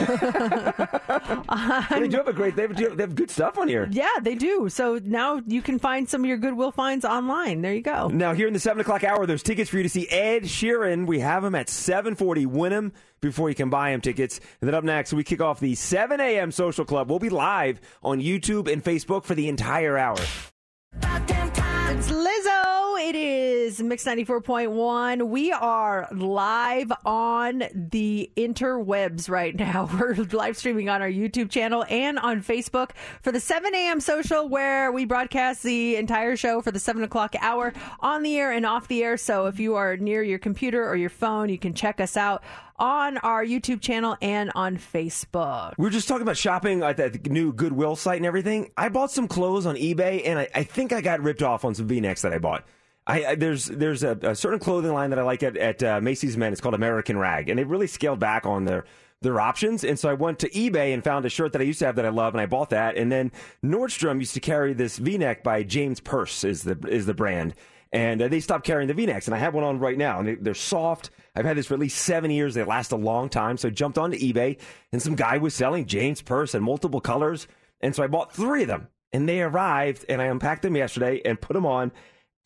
Um, they do have a great. They have, they have good stuff on here. yeah, they do. So now you can find some of your Goodwill finds online. There you go. Now here in the seven o'clock hour, there's tickets for you to see Ed Sheeran. We have him at seven forty. Win him before you can buy him tickets. And then up next, we kick off the seven a.m. social club. We'll be live on YouTube and Facebook for the entire hour. It's Lizzo. It is Mix 94.1. We are live on the interwebs right now. We're live streaming on our YouTube channel and on Facebook for the 7 a.m. social where we broadcast the entire show for the 7 o'clock hour on the air and off the air. So if you are near your computer or your phone, you can check us out on our YouTube channel and on Facebook. We were just talking about shopping at that new Goodwill site and everything. I bought some clothes on eBay, and I, I think I got ripped off on some V-necks that I bought. I, I there's there's a, a certain clothing line that I like at, at uh, Macy's Men. It's called American Rag, and they really scaled back on their their options. And so I went to eBay and found a shirt that I used to have that I love, and I bought that. And then Nordstrom used to carry this V-neck by James Perse is the is the brand. And uh, they stopped carrying the V-necks, and I have one on right now, and they, they're soft. I've had this for at least seven years. They last a long time. So I jumped onto eBay, and some guy was selling James Perse in multiple colors, and so I bought three of them. And they arrived, and I unpacked them yesterday and put them on.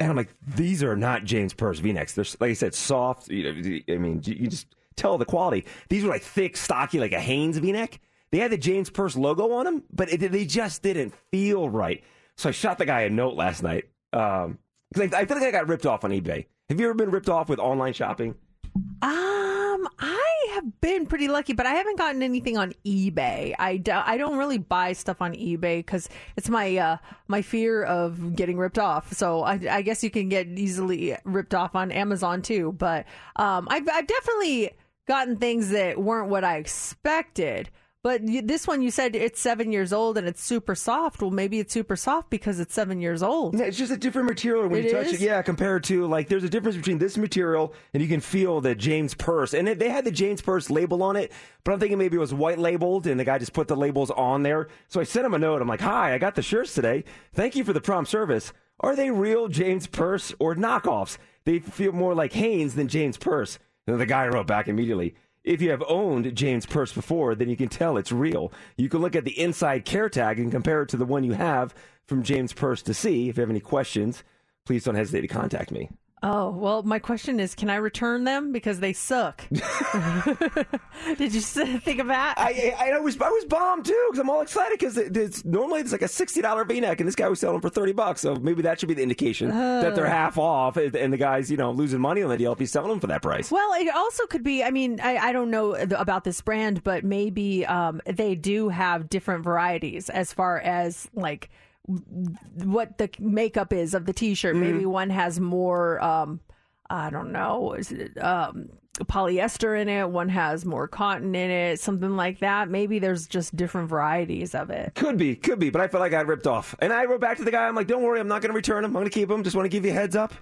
And I'm like, these are not James Perse V-necks. They're like I said, soft. You know, I mean, you just tell the quality. These were like thick, stocky, like a Hanes V-neck. They had the James Perse logo on them, but it, they just didn't feel right. So I shot the guy a note last night um, because I, I feel like I got ripped off on eBay. Have you ever been ripped off with online shopping? Um, I have been pretty lucky, but I haven't gotten anything on eBay. I, do, I don't really buy stuff on eBay because it's my uh, my fear of getting ripped off. So I, I guess you can get easily ripped off on Amazon too. But um, I've, I've definitely gotten things that weren't what I expected. But this one, you said it's seven years old and it's super soft. Well, maybe it's super soft because it's seven years old. Yeah, it's just a different material when It you touch is? it. Yeah, compared to like, there's a difference between this material and you can feel the James Perse. And it, they had the James Perse label on it, but I'm thinking maybe it was white labeled and the guy just put the labels on there. So I sent him a note. I'm like, hi, I got the shirts today. Thank you for the prompt service. Are they real James Perse or knockoffs? They feel more like Hanes than James Perse. And the guy wrote back immediately. If you have owned James Perse before, then you can tell it's real. You can look at the inside care tag and compare it to the one you have from James Perse to see. If you have any questions, please don't hesitate to contact me. Oh, well, my question is can I return them? Because they suck. Did you think of that? I, I, I was I was bombed too because I'm all excited because it, it's normally it's like a sixty dollar V-neck and this guy was selling for thirty bucks. So maybe that should be the indication that they're Uh. half off and the guy's you know losing money on the deal if he's selling them for that price. Well, it also could be. I mean, I, I don't know about this brand, but maybe um, they do have different varieties as far as like what the makeup is of the T-shirt. Mm-hmm. Maybe one has more. Um, I don't know. Is it um, polyester in it? One has more cotton in it. Something like that. Maybe there's just different varieties of it. Could be, could be, but I felt like I got ripped off. And I wrote back to the guy. I'm like, don't worry, I'm not going to return them. I'm going to keep them. Just want to give you a heads up.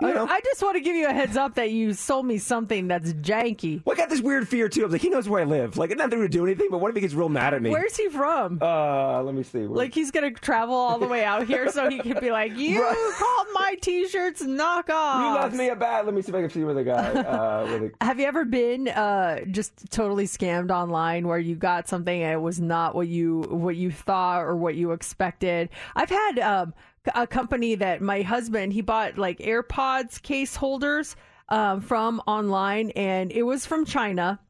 You know, I just want to give you a heads up that you sold me something that's janky. well, I got this weird fear too. I was like, he knows where I live. Like, nothing to do anything. But what if he gets real mad at me? Where's he from? Uh, let me see. Where- Like he's gonna travel all the way out here so he can be like, "You Right. called my t-shirts knockoff." you left me a bat. Let me see if I can see where the guy. Uh, where the, Have you ever been uh, just totally scammed online where you got something and it was not what you what you thought or what you expected? I've had um, a company that my husband he bought like AirPods case holders um, from online and it was from China.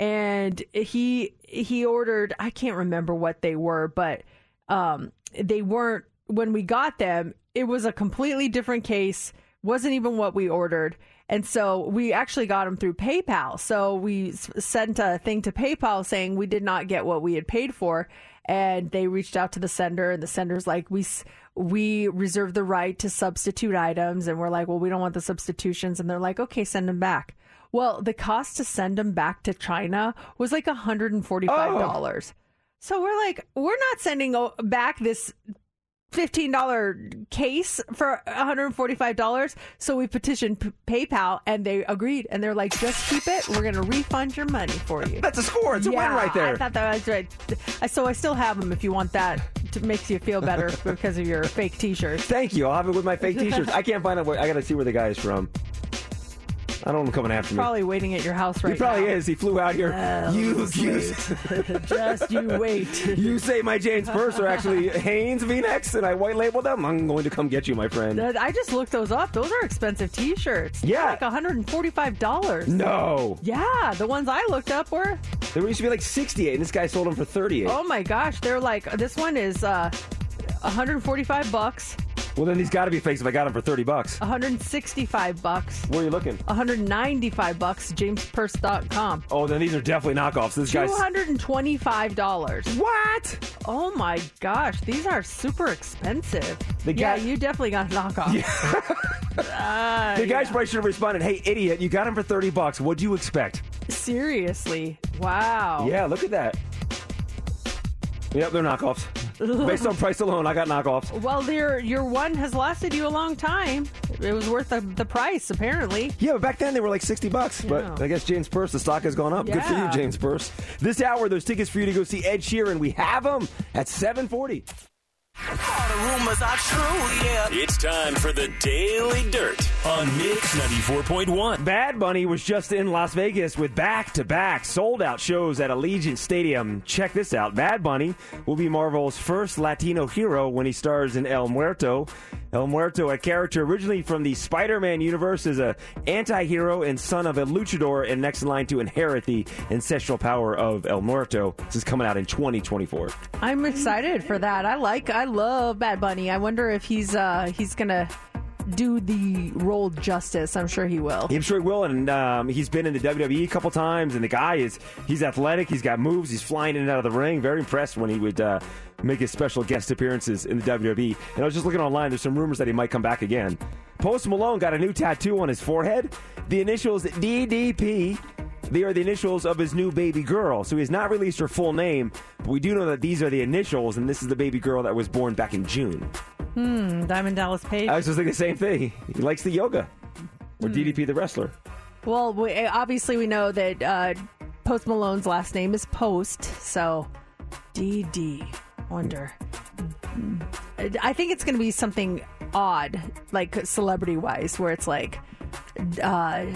And he he ordered I can't remember what they were but um, they weren't when we got them it was a completely different case wasn't even what we ordered. And so we actually got them through PayPal. So we sent a thing to PayPal saying we did not get what we had paid for and they reached out to the sender and the sender's like we we reserve the right to substitute items and we're like well we don't want the substitutions. And they're like okay send them back. Well the cost to send them back to china was like $145 so we're like we're not sending back this $15 case for $145 so we petitioned P- paypal and they agreed and they're like just keep it we're going to refund your money for you that's a score. It's a yeah, win right there. I thought that was right. So I still have them if you want that to makes you feel better because of your fake T-shirts. Thank you. I'll have it with my fake T-shirts. I can't find out. Where, I got to see where the guy is from. I don't want him coming after me. Probably waiting at your house right now. he probably now. is. He flew out here. Well, you, just you, wait. just you wait. you say my Jane's Purse are actually Hanes V-necks, and I white labeled them. I'm going to come get you, my friend. I just looked those up. Those are expensive T-shirts. They're Yeah. like 145 dollars. No, Yeah, the ones I looked up were. they used to be like 68, and this guy sold them for 38. Oh my gosh, they're like this one is uh 145 bucks, Well, then these got to be fakes if I got them for 30 bucks. 165 bucks, Where are you looking? 195 bucks. JamesPerse.com. Oh, then these are definitely knockoffs. This guy's. Two hundred and twenty-five dollars. What? Oh my gosh, these are super expensive. The guy- yeah, you definitely got knockoff. Ah, The guy's yeah. probably should have responded, "Hey, idiot! You got them for 30 bucks. What do you expect?" Seriously, wow. Yeah, look at that. Yep, they're knockoffs. Based on price alone, I got knockoffs. Well, your your one has lasted you a long time. It was worth the, the price, apparently. Yeah, but back then they were like 60 bucks. Yeah. But I guess James Perse, the stock has gone up. Good for you, James Perse. This hour, there's tickets for you to go see Ed Sheeran, we have them at 740. It's time for the Daily Dirt on Mix 94.1. Bad Bunny was just in Las Vegas with back to back sold out shows at Allegiant Stadium. Check this out Bad Bunny will be Marvel's first Latino hero when he stars in El Muerto. El Muerto, a character originally from the Spider-Man universe, is a anti-hero and son of a luchador, and next in line to inherit the ancestral power of El Muerto. This is coming out in 2024. I'm excited for that. I like, I love Bad Bunny. I wonder if he's uh he's gonna do the role justice. I'm sure he will. I'm sure he will, and um, he's been in the WWE a couple times. And the guy is he's athletic, he's got moves, he's flying in and out of the ring. Very impressed when he would uh, make his special guest appearances in the WWE. And I was just looking online. There's some rumors that he might come back again. Post Malone got a new tattoo on his forehead. The initials DDP. They are the initials of his new baby girl. So he has not released her full name, but we do know that these are the initials, and this is the baby girl that was born back in June. Hmm. Diamond Dallas Page. I was just thinking the same thing. He likes the yoga. Or DDP the wrestler. Well, we, eh, obviously we know that uh, Post Malone's last name is Post, so DD. Wonder. I think it's going to be something odd, like celebrity wise, where it's like, uh,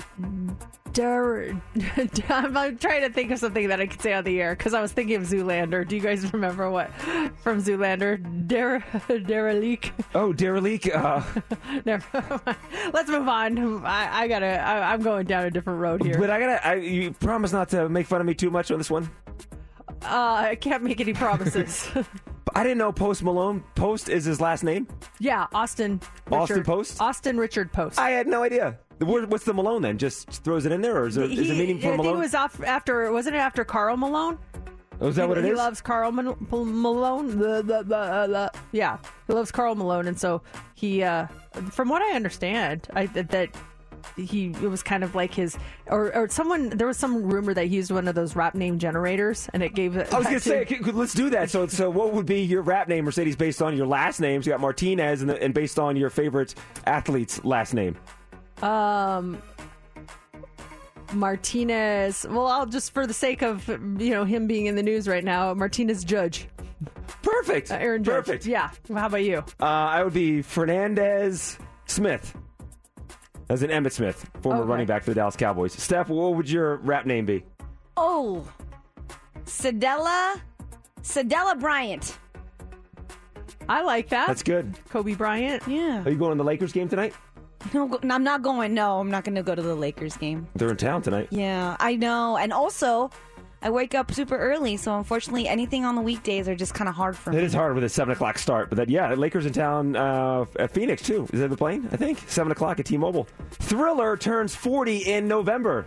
Dur- I'm trying to think of something that I could say on the air because I was thinking of Zoolander. Do you guys remember what from Zoolander? Der- derelict. Oh, derelict. Uh, Never mind. Let's move on. I, I gotta. I, I'm going down a different road here. but I gotta. I, you promise not to make fun of me too much on this one. Uh, I can't make any promises. I didn't know Post Malone. Post is his last name. yeah, Austin. Austin Richard- Post? Austin Richard Post. I had no idea. The word- What's the Malone then? Just throws it in there, or is there is He- it meaning I for think Malone? it was off after. Wasn't it after Karl Malone? oh, is that he, what it he is? loves Karl Mal- Mal- Malone. The, the, the, uh, the- yeah, he loves Karl Malone, and so he, uh, from what I understand, I that, that he it was kind of like his or or someone there was some rumor that he used one of those rap name generators, and it gave. I was gonna say, let's do that. So, so what would be your rap name, Mercedes, based on your last names? You got Martinez, and, and based on your favorite athlete's last name. Um, Martinez. Well, I'll just for the sake of you know him being in the news right now, Martinez Judge. Perfect. Uh, Aaron Judge. Perfect. Yeah. How about you? Uh, I would be Fernandez Smith, as an Emmitt Smith, former Okay. running back for the Dallas Cowboys. Steph, what would your rap name be? Oh, Sedella, Sedella Bryant. I like that. That's good. Kobe Bryant. Yeah. Are you going to the Lakers game tonight? No, I'm not going. No, I'm not going to go to the Lakers game. They're in town tonight. Yeah, I know. And also, I wake up super early, so unfortunately, anything on the weekdays are just kind of hard for me. It is hard with a seven o'clock start, but that yeah, Lakers in town uh, at Phoenix too. Is that the plane? I think seven o'clock at T-Mobile. Thriller turns forty in November.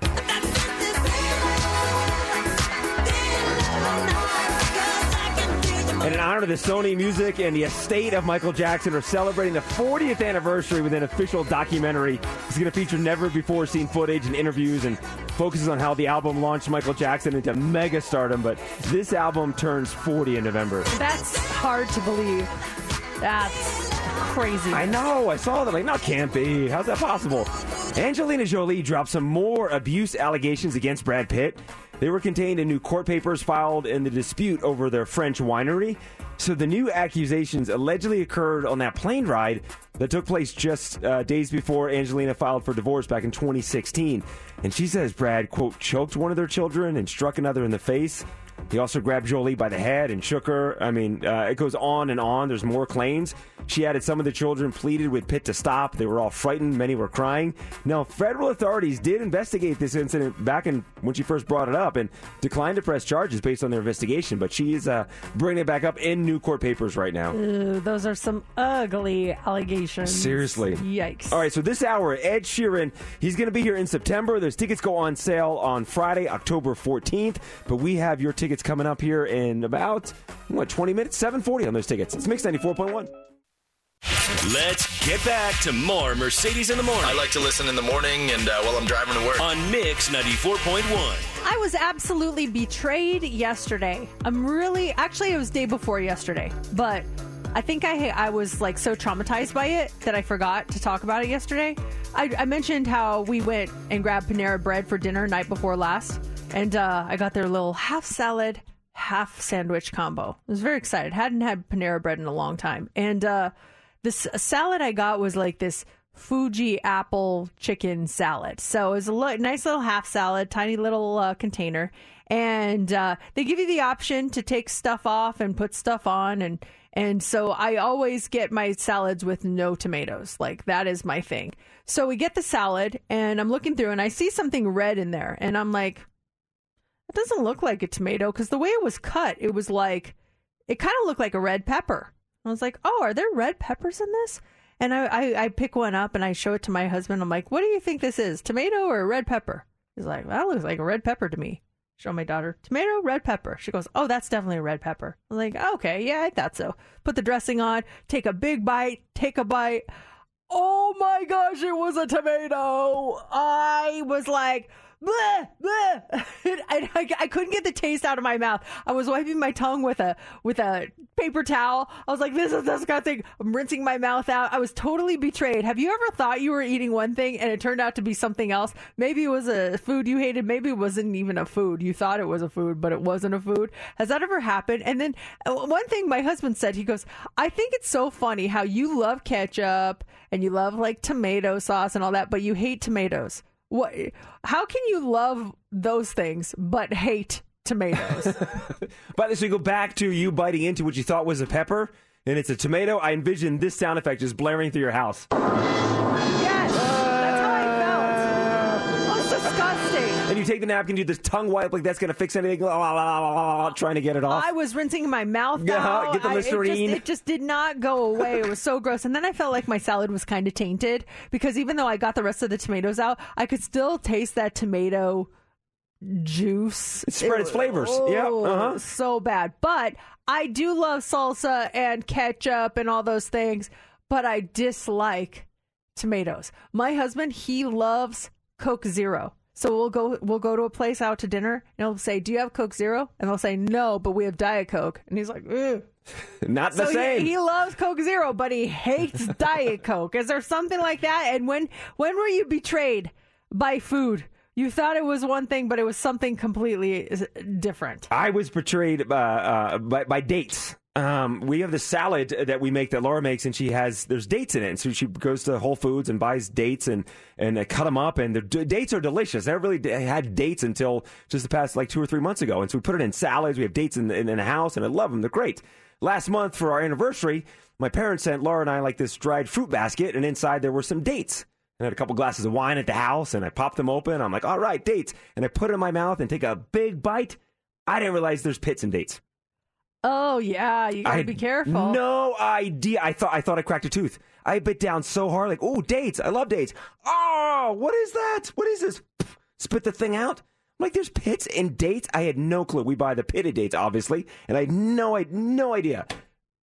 And in honor of the Sony Music and the estate of Michael Jackson are celebrating the 40th anniversary with an official documentary. It's going to feature never before seen footage and interviews and focuses on how the album launched Michael Jackson into mega stardom. But this album turns 40 in November. That's hard to believe. That's crazy. I know. I saw that. Like, no, can't be. How's that possible? Angelina Jolie dropped some more abuse allegations against Brad Pitt. They were contained in new court papers filed in the dispute over their French winery. So the new accusations allegedly occurred on that plane ride that took place just uh, days before Angelina filed for divorce back in 2016. And she says Brad, quote, choked one of their children and struck another in the face. He also grabbed Jolie by the head and shook her. I mean, uh, it goes on and on. There's more claims. She added some of the children pleaded with Pitt to stop. They were all frightened. Many were crying. Now, federal authorities did investigate this incident back in when she first brought it up and declined to press charges based on their investigation. But she is uh, bringing it back up in new court papers right now. Ooh, those are some ugly allegations. Seriously. Yikes. All right, so this hour, Ed Sheeran, he's going to be here in September. Those tickets go on sale on Friday, October 14th. But we have your tickets coming up here in about, what, 20 minutes? 740 on those tickets. It's Mix 94.1. Let's get back to more Mercedes in the morning. I like to listen in the morning and uh, while I'm driving to work. on Mix 94.1. I was absolutely betrayed yesterday. I'm really actually it was day before yesterday, but I think I I was like so traumatized by it that I forgot to talk about it yesterday. I, I mentioned how we went and grabbed Panera Bread for dinner night before last, and uh, I got their little half salad, half sandwich combo. I was very excited. Hadn't had Panera Bread in a long time, and uh, this salad I got was like this Fuji apple chicken salad. So it was a lo- nice little half salad, tiny little uh, container. and uh, they give you the option to take stuff off and put stuff on, and and so I always get my salads with no tomatoes. Like that is my thing. So we get the salad, and I'm looking through, and I see something red in there, and I'm like, it doesn't look like a tomato because the way it was cut, it was like it kind of looked like a red pepper. I was like, oh, are there red peppers in this? And I, I, I pick one up and I show it to my husband. I'm like, what do you think this is, tomato or red pepper? He's like, that looks like a red pepper to me. Show my daughter, tomato, red pepper. She goes, oh, that's definitely a red pepper. I'm like, okay, yeah, I thought so. Put the dressing on, take a big bite, take a bite. Oh my gosh, it was a tomato. I was like, bleh, bleh. I, I, I couldn't get the taste out of my mouth. I was wiping my tongue with a with a paper towel. I was like, this is disgusting. I'm rinsing my mouth out. I was totally betrayed. Have you ever thought you were eating one thing and it turned out to be something else? Maybe it was a food you hated. Maybe it wasn't even a food. You thought it was a food, but it wasn't a food. Has that ever happened? And then uh, one thing my husband said, he goes, I think it's so funny how you love ketchup and you love like tomato sauce and all that, but you hate tomatoes. What? How can you love those things but hate tomatoes? But as we go back to you biting into what you thought was a pepper, and it's a tomato, I envision this sound effect just blaring through your house. yes, And you take the napkin, do this tongue wipe like that's going to fix anything, la, la, la, la, la, la, trying to get it off. I was rinsing my mouth Yeah, out. get the I- it, just, it just did not go away. It was so gross. And then I felt like my salad was kind of tainted because even though I got the rest of the tomatoes out, I could still taste that tomato juice. It spread its flavors. Yeah, Oh, uh-huh. So bad. But I do love salsa and ketchup and all those things, but I dislike tomatoes. My husband, he loves Coke Zero. So we'll go we'll go to a place out to dinner and he'll say, "Do you have Coke Zero?" And they'll say, "No, but we have Diet Coke." And he's like, "Ugh." Not the so same. He, he loves Coke Zero, but he hates Diet Coke. Is there something like that? And when when were you betrayed by food? You thought it was one thing, but it was something completely different. I was betrayed uh, uh, by, by dates. Um, we have the salad that we make that Laura makes, and she has there's dates in it. And so she goes to Whole Foods and buys dates and and uh, cut them up, and the d- dates are delicious. I never really d- had dates until just the past like two or three months ago, and so we put it in salads. We have dates in the, in, in the house, and I love them. They're great. Last month for our anniversary, my parents sent Laura and I like this dried fruit basket, and inside there were some dates. I had a couple glasses of wine at the house, and I popped them open. I'm like, all right, dates, and I put it in my mouth and take a big bite. I didn't realize there's pits in dates. Oh yeah, you gotta be careful. No idea. I thought I thought I cracked a tooth. I bit down so hard, like, oh, dates. I love dates. Oh, what is that? What is this? Pff, Spit the thing out. I'm like, there's pits in dates. I had no clue. We buy the pitted dates, obviously, and I had no, I had no idea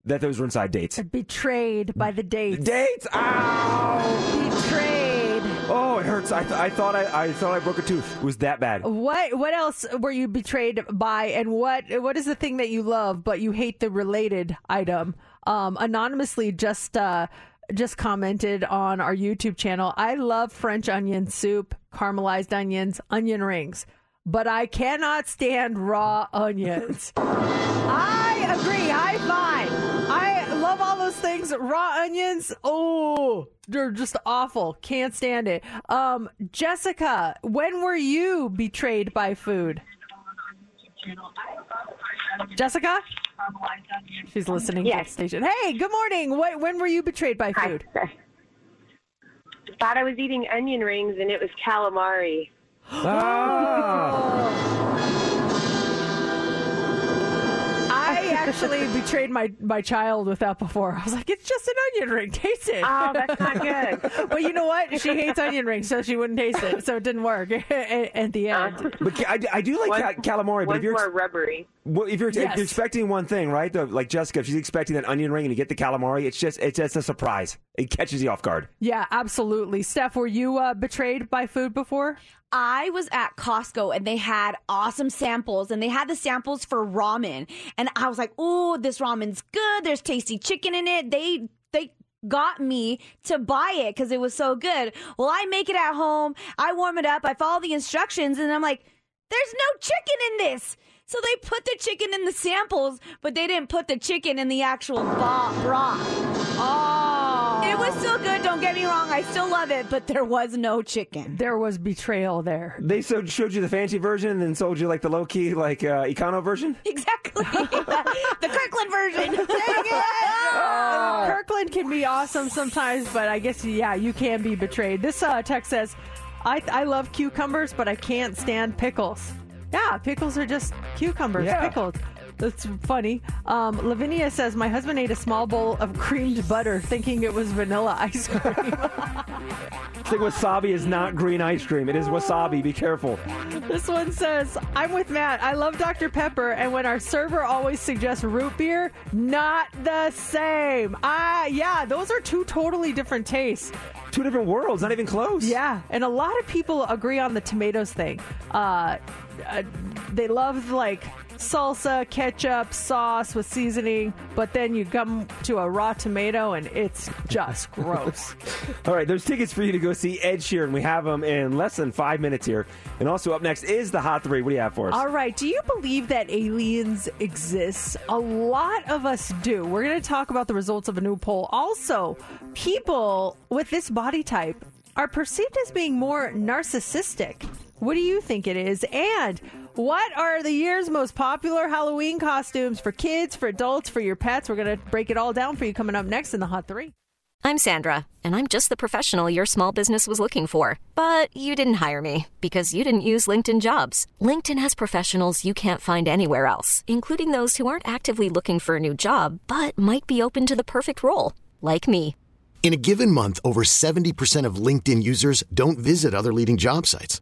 that those were inside dates. Betrayed by the dates. Dates. Ow! Betrayed. It hurts. I, th- I thought I, I thought I broke a tooth. It was that bad. What what else were you betrayed by, and what what is the thing that you love but you hate the related item? Um, anonymously just uh, just commented on our YouTube channel. I love French onion soup, caramelized onions, onion rings, but I cannot stand raw onions. I agree. High five. I love all those things. Raw onions, oh, they're just awful. Can't stand it. Um, Jessica, when were you betrayed by food? Jessica? She's listening to the station. Hey, good morning. What, when were you betrayed by food? I Thought I was eating onion rings and it was calamari. I actually betrayed my, my child with that before. I was like, it's just an onion ring. Taste it. Oh, that's not good. but you know what? She hates onion rings, so she wouldn't taste it. So it didn't work at, at the end. But I, I do like One- calamari. But one's if you're more rubbery. Well, if you're, if you're expecting one thing, right? The, like Jessica, if she's expecting that onion ring and you get the calamari, it's just it's just a surprise. It catches you off guard. Yeah, absolutely. Steph, were you uh, betrayed by food before? I was at Costco and they had awesome samples and they had the samples for ramen. And I was like, oh, this ramen's good. There's tasty chicken in it. They, they, got me to buy it because it was so good. Well, I make it at home. I warm it up. I follow the instructions and I'm like, there's no chicken in this. So they put the chicken in the samples, but they didn't put the chicken in the actual broth. Oh. It was still good. Don't get me wrong. I still love it, but there was no chicken. There was betrayal there. They so showed you the fancy version and then sold you like the low key, like uh, econo version. Exactly. the Kirkland version. Dang it. Uh, Kirkland can be awesome sometimes, but I guess yeah, you can be betrayed. This uh, text says, "I I love cucumbers, but I can't stand pickles." Yeah, pickles are just cucumbers, Yeah. pickled. That's funny. Um, Lavinia says, My husband ate a small bowl of creamed butter thinking it was vanilla ice cream. It's like wasabi is not green ice cream. It is wasabi. Be careful. this one says, I'm with Matt. I love Dr. Pepper, and when our server always suggests root beer, not the same. Ah, yeah, those are two totally different tastes. Two different worlds, not even close. Yeah, and a lot of people agree on the tomatoes thing. Uh, uh, they love like salsa, ketchup, sauce with seasoning, but then you come to a raw tomato and it's just gross. All right, there's tickets for you to go see Ed Sheeran. We have them in less than five minutes here. And also up next is the Hot Three. What do you have for us? All right, do you believe that aliens exist? A lot of us do. We're going to talk about the results of a new poll. Also, people with this body type are perceived as being more narcissistic. What do you think it is? And what are the year's most popular Halloween costumes for kids, for adults, for your pets? We're going to break it all down for you coming up next in the Hot 3. I'm Sandra, and I'm just the professional your small business was looking for. But you didn't hire me because you didn't use LinkedIn jobs. LinkedIn has professionals you can't find anywhere else, including those who aren't actively looking for a new job but might be open to the perfect role, like me. In a given month, over 70% of LinkedIn users don't visit other leading job sites.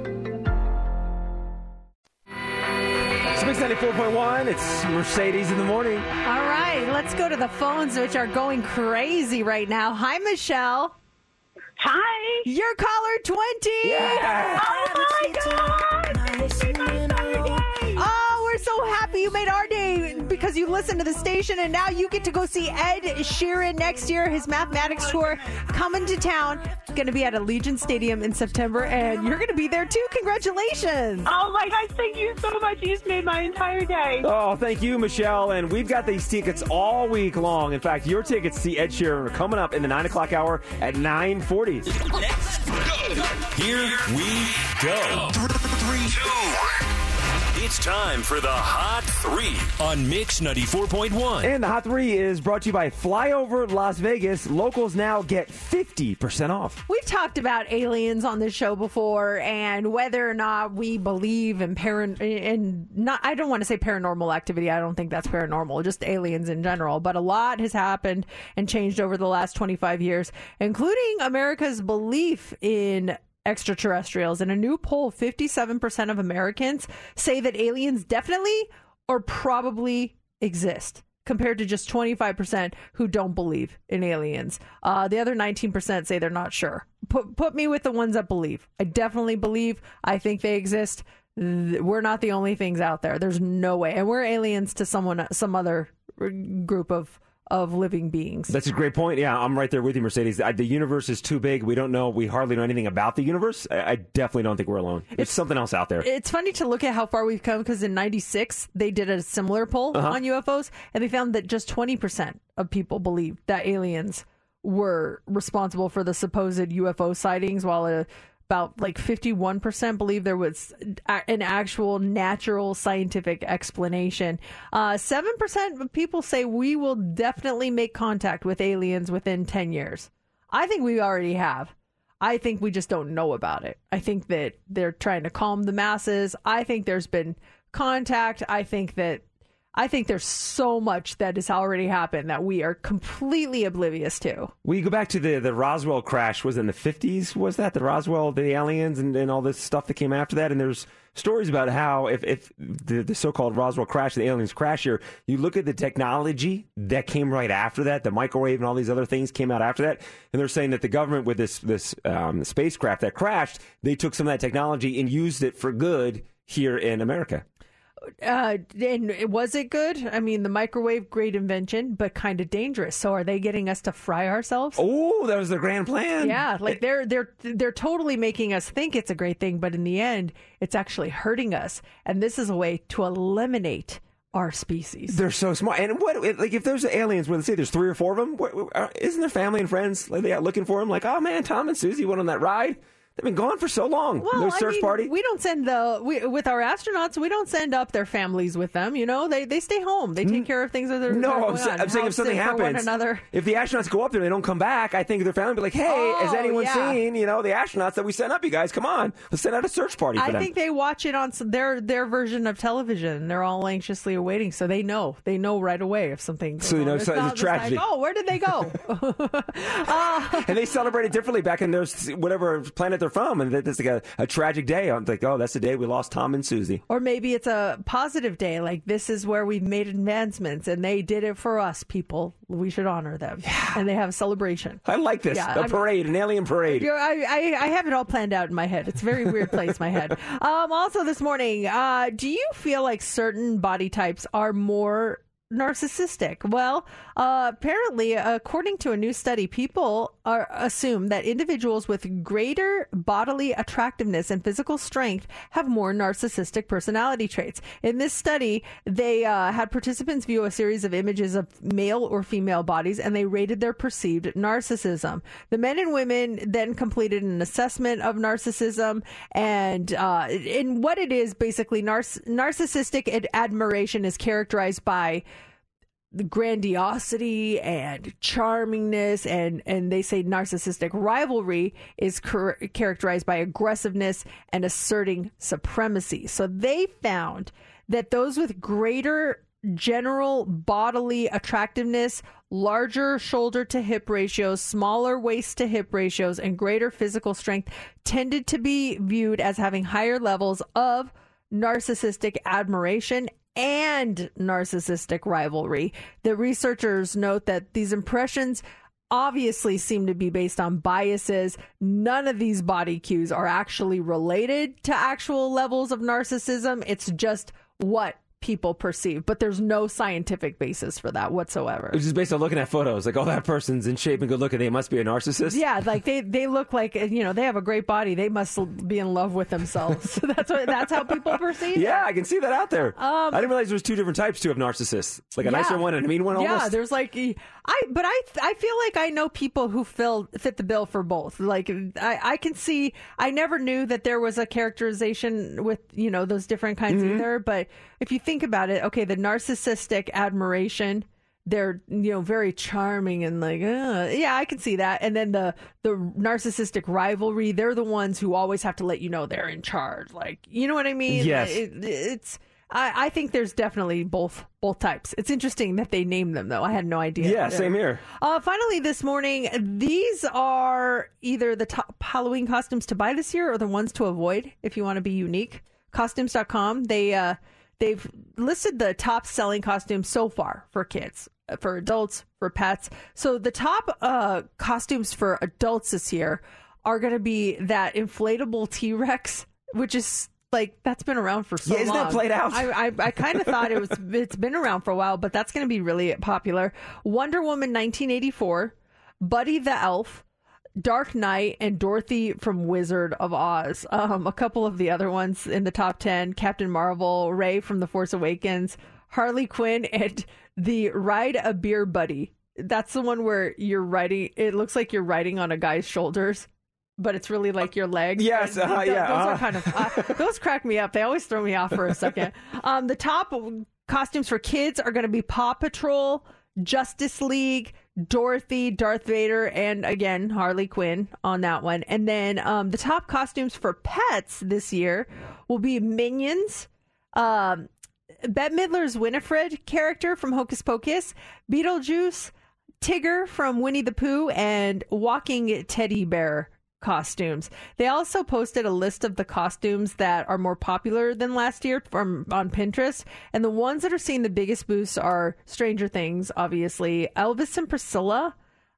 94.1. It's Mercedes in the morning. All right, let's go to the phones, which are going crazy right now. Hi, Michelle. Hi. You're caller 20. Oh my God. We're so happy you made our day because you listened to the station and now you get to go see Ed Sheeran next year. His mathematics tour coming to town. Going to be at Allegiant Stadium in September and you're going to be there too. Congratulations. Oh my gosh, thank you so much. You just made my entire day. Oh, thank you, Michelle. And we've got these tickets all week long. In fact, your tickets to see Ed Sheeran are coming up in the 9 o'clock hour at 940. Here we go. Three, two. It's time for the Hot Three on Mix 94.1. And the Hot 3 is brought to you by Flyover Las Vegas. Locals now get 50% off. We've talked about aliens on this show before and whether or not we believe in paran and not I don't want to say paranormal activity. I don't think that's paranormal, just aliens in general, but a lot has happened and changed over the last 25 years, including America's belief in extraterrestrials. In a new poll, 57% of Americans say that aliens definitely or probably exist. Compared to just 25% who don't believe in aliens. Uh, the other 19% say they're not sure. Put, put me with the ones that believe. I definitely believe. I think they exist. We're not the only things out there. There's no way. And we're aliens to someone, some other group of, of living beings. That's a great point. Yeah, I'm right there with you, Mercedes. I, the universe is too big. We don't know. We hardly know anything about the universe. I, I definitely don't think we're alone. There's something else out there. It's funny to look at how far we've come because in 96, they did a similar poll Uh-huh. on UFOs and they found that just 20% of people believed that aliens were responsible for the supposed UFO sightings, while uh, about like 51% believe there was an actual natural scientific explanation. Uh, 7% of people say we will definitely make contact with aliens within 10 years. I think we already have. I think we just don't know about it. I think that they're trying to calm the masses. I think there's been contact. I think that I think there's so much that has already happened that we are completely oblivious to. We go back to the, the Roswell crash. Was in the 50s? Was that the Roswell, the aliens, and, and all this stuff that came after that? And there's stories about how if, if the, the so-called Roswell crash, the aliens crash here, you look at the technology that came right after that, the microwave and all these other things came out after that, and they're saying that the government with this this um, spacecraft that crashed, they took some of that technology and used it for good here in America. Uh, and was it good? I mean, the microwave, great invention, but kind of dangerous. So, are they getting us to fry ourselves? Oh, that was their grand plan. Yeah, like they're they're they're totally making us think it's a great thing, but in the end, it's actually hurting us. And this is a way to eliminate our species. They're so smart. And what, like, if there's aliens, when they say there's three or four of them, uh, isn't their family and friends like they out looking for them? Like, oh man, Tom and Susie went on that ride. They've been gone for so long. Well, no I search mean, party. We don't send the we, with our astronauts. We don't send up their families with them. You know, they they stay home. They take mm. care of things that are No, I'm, sa-. I'm saying if something happens, if the astronauts go up there and they don't come back, I think their family will be like, "Hey, has Oh, anyone yeah. seen you know the astronauts that we sent up? You guys, come on, let's send out a search party for I them." think they watch it on their their version of television. They're all anxiously awaiting, so they know they know right away if something. So you know. It's so it's a just like, tragedy. oh, where did they go? Uh, and they celebrate it differently back in their whatever planet they're from, and it's like a, a tragic day. I'm like, oh, that's the day we lost Tom and Susie. Or maybe it's a positive day, like this is where we've made advancements and they did it for us, people. We should honor them. And they have a celebration. I like this. Yeah, a I'm- parade, an alien parade. I, I, I have it all planned out in my head. It's a very weird place, my head. Um, also, this morning, uh, do you feel like certain body types are more narcissistic? Well, uh, apparently, according to a new study, people are assume that individuals with greater bodily attractiveness and physical strength have more narcissistic personality traits. In this study, they uh, had participants view a series of images of male or female bodies and they rated their perceived narcissism. The men and women then completed an assessment of narcissism and uh, in what it is basically narciss- narcissistic ad- admiration is characterized by the grandiosity and charmingness and and they say narcissistic rivalry is char- characterized by aggressiveness and asserting supremacy. So they found that those with greater general bodily attractiveness larger shoulder to hip ratios smaller waist to hip ratios and greater physical strength tended to be viewed as having higher levels of narcissistic admiration and narcissistic rivalry. The researchers note that these impressions obviously seem to be based on biases. None of these body cues are actually related to actual levels of narcissism. It's just what people perceive, but there's no scientific basis for that whatsoever. It's just based on looking at photos. Like, oh, that person's in shape and good looking. They must be a narcissist. Yeah, like they they look like you know they have a great body. They must be in love with themselves. that's what that's how people perceive. it. Yeah, I can see that out there. Um, I didn't realize there was two different types too of narcissists. Like a nicer one and a mean one. Almost. Yeah, there's like I, but I I feel like I know people who fill fit the bill for both. Like I I can see. I never knew that there was a characterization with you know those different kinds Mm-hmm. either. But if you think about it, okay, the narcissistic admiration. They're you know very charming and like uh, yeah I can see that and then the the narcissistic rivalry they're the ones who always have to let you know they're in charge like you know what I mean Yes. It- it's I, I think there's definitely both both types. It's interesting that they name them though. I had no idea. Yeah, same here. Uh, finally, this morning, these are either the top Halloween costumes to buy this year or the ones to avoid if you want to be unique. Costumes.com. They uh, they've listed the top selling costumes so far for kids, for adults, for pets. So the top uh, costumes for adults this year are going to be that inflatable T Rex, which is like that's been around for so Yeah, isn't long. that played out? I I, I kind of thought it was it's been around for a while, but that's going to be really popular. Wonder Woman 1984, Buddy the Elf, Dark Knight, and Dorothy from Wizard of Oz. Um, a couple of the other ones in the top ten: Captain Marvel, Rey from The Force Awakens, Harley Quinn, and the Ride a Beer Buddy. That's the one where you're riding. It looks like you're riding on a guy's shoulders. But it's really like your legs. Yes, th- yeah, those are uh-huh. kind of uh, those crack me up. They always throw me off for a second. Um, the top costumes for kids are going to be Paw Patrol, Justice League, Dorothy, Darth Vader, and again Harley Quinn on that one. And then um, the top costumes for pets this year will be Minions, um, Bette Midler's Winifred character from Hocus Pocus, Beetlejuice, Tigger from Winnie the Pooh, and walking teddy bear costumes. They also posted a list of the costumes that are more popular than last year from on Pinterest, and the ones that are seeing the biggest boosts are Stranger Things, obviously, Elvis and Priscilla.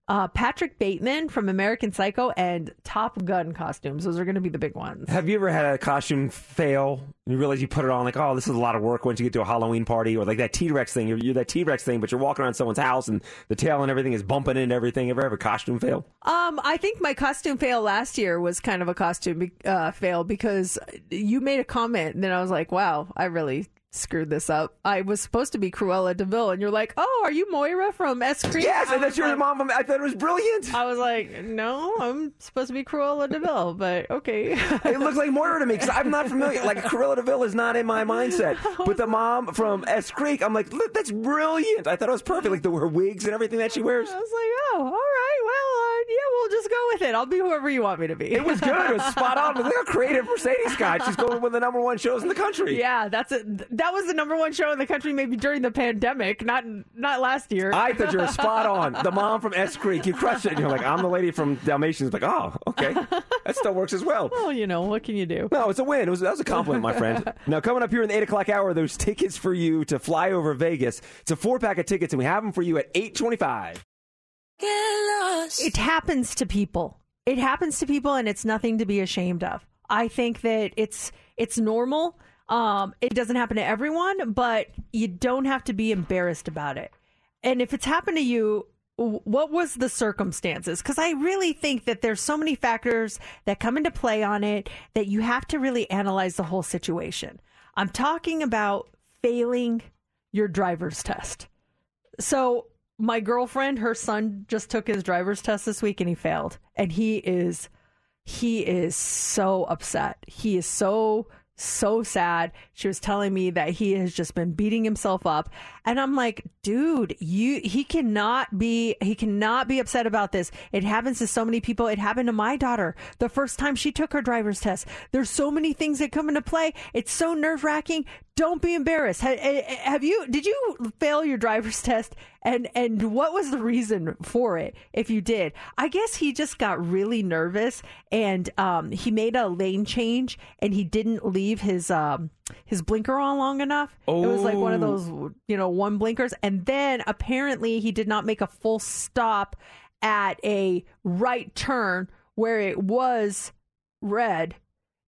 Uh, Patrick Bateman from American Psycho and Top Gun costumes. Those are going to be the big ones. Have you ever had a costume fail? And you realize you put it on, like, oh, this is a lot of work once you get to a Halloween party, or like that T Rex thing. You're, you're that T Rex thing, but you're walking around someone's house and the tail and everything is bumping into everything. Ever have a costume fail? Um, I think my costume fail last year was kind of a costume uh, fail because you made a comment, and then I was like, "Wow, I really screwed this up." I was supposed to be Cruella de Vil, and you're like, "Oh, are you Moira from S Creek?" Yes, I and that's was your like- mom. From, I thought it was brilliant. I was like, "No, I'm supposed to be Cruella de Vil," but okay. It looks like Moira to me because I'm not familiar. Like Cruella de Vil is not in my mindset. But the mom from S Creek, I'm like, look, that's brilliant. I thought it was perfect, like the her wigs and everything that she wears. I was like, "Oh, all right, well, yeah, we'll just go with it. I'll be whoever you want me to be." It was good. It was spot on. Look how creative Mercedes got. She's going with the number one shows in the country. Yeah, that's it. That was the number one show in the country, maybe during the pandemic, not not last year. I thought you were spot on. The mom from S Creek, you crushed it. And you're like, I'm the lady from Dalmatians. Like, oh, okay, that still works as well. well, you know, what can you do? No, it's a win. It was that was a compliment, my friend. Now coming up here in the eight o'clock hour, those tickets for you to fly over Vegas. It's a four pack of tickets, and we have them for you at eight twenty five. It happens to people. It happens to people, and it's nothing to be ashamed of. I think that it's it's normal. Um, it doesn't happen to everyone, but you don't have to be embarrassed about it. And if it's happened to you, what was the circumstances? Because I really think that there's so many factors that come into play on it that you have to really analyze the whole situation. I'm talking about failing your driver's test. So my girlfriend, her son just took his driver's test this week and he failed. And he is he is so upset. He is so so sad. She was telling me that he has just been beating himself up. And I'm like, dude, you he cannot be he cannot be upset about this. It happens to so many people. It happened to my daughter the first time she took her driver's test. There's so many things that come into play. It's so nerve-wracking. Don't be embarrassed. Ha- ha- Have you did you fail your driver's test and and what was the reason for it if you did? I guess he just got really nervous and um he made a lane change and he didn't leave his um his blinker on long enough. It was like one of Oh. those you know one blinkers and then apparently he did not make a full stop at a right turn where it was red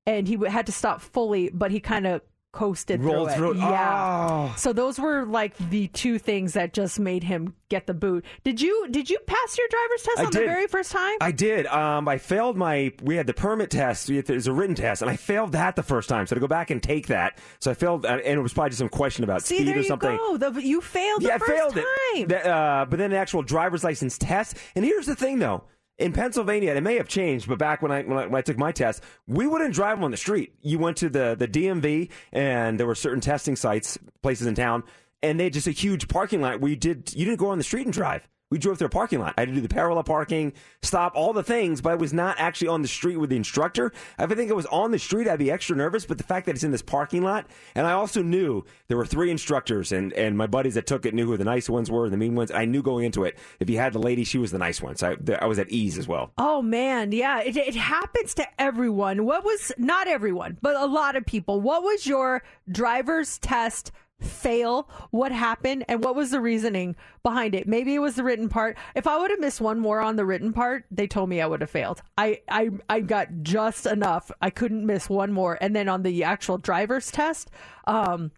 and he had to stop fully but he kind of coasted Rolled through through it. it. Yeah. Oh. So those were like the two things that just made him get the boot. Did you did you pass your driver's test I on the very first time? I did. Um, I failed my. We had the permit test. It was a written test, and I failed that the first time. So to go back and take that, so I failed, uh, and it was probably just some question about See, speed or something. The, you failed the yeah, I failed time. it. That, uh, but then the actual driver's license test. And here's the thing, though. In Pennsylvania, and it may have changed, but back when I, when I when I took my test, we wouldn't drive on the street. You went to the the DMV, and there were certain testing sites, places in town, and they had just a huge parking lot. We did you didn't go on the street and drive. We drove through a parking lot. I had to do the parallel parking, stop, all the things, but I was not actually on the street with the instructor. If I think I was on the street, I'd be extra nervous. But the fact that it's in this parking lot, and I also knew there were three instructors, and, and my buddies that took it knew who the nice ones were the mean ones. I knew going into it, if you had the lady, she was the nice one. So I, I was at ease as well. Oh man, yeah, it, it happens to everyone. What was not everyone, but a lot of people. What was your driver's test fail? What happened, and what was the reasoning behind it? Maybe it was the written part. If I would have missed one more on the written part, they told me I would have failed. I I I got just enough. I couldn't miss one more, and then on the actual driver's test, um,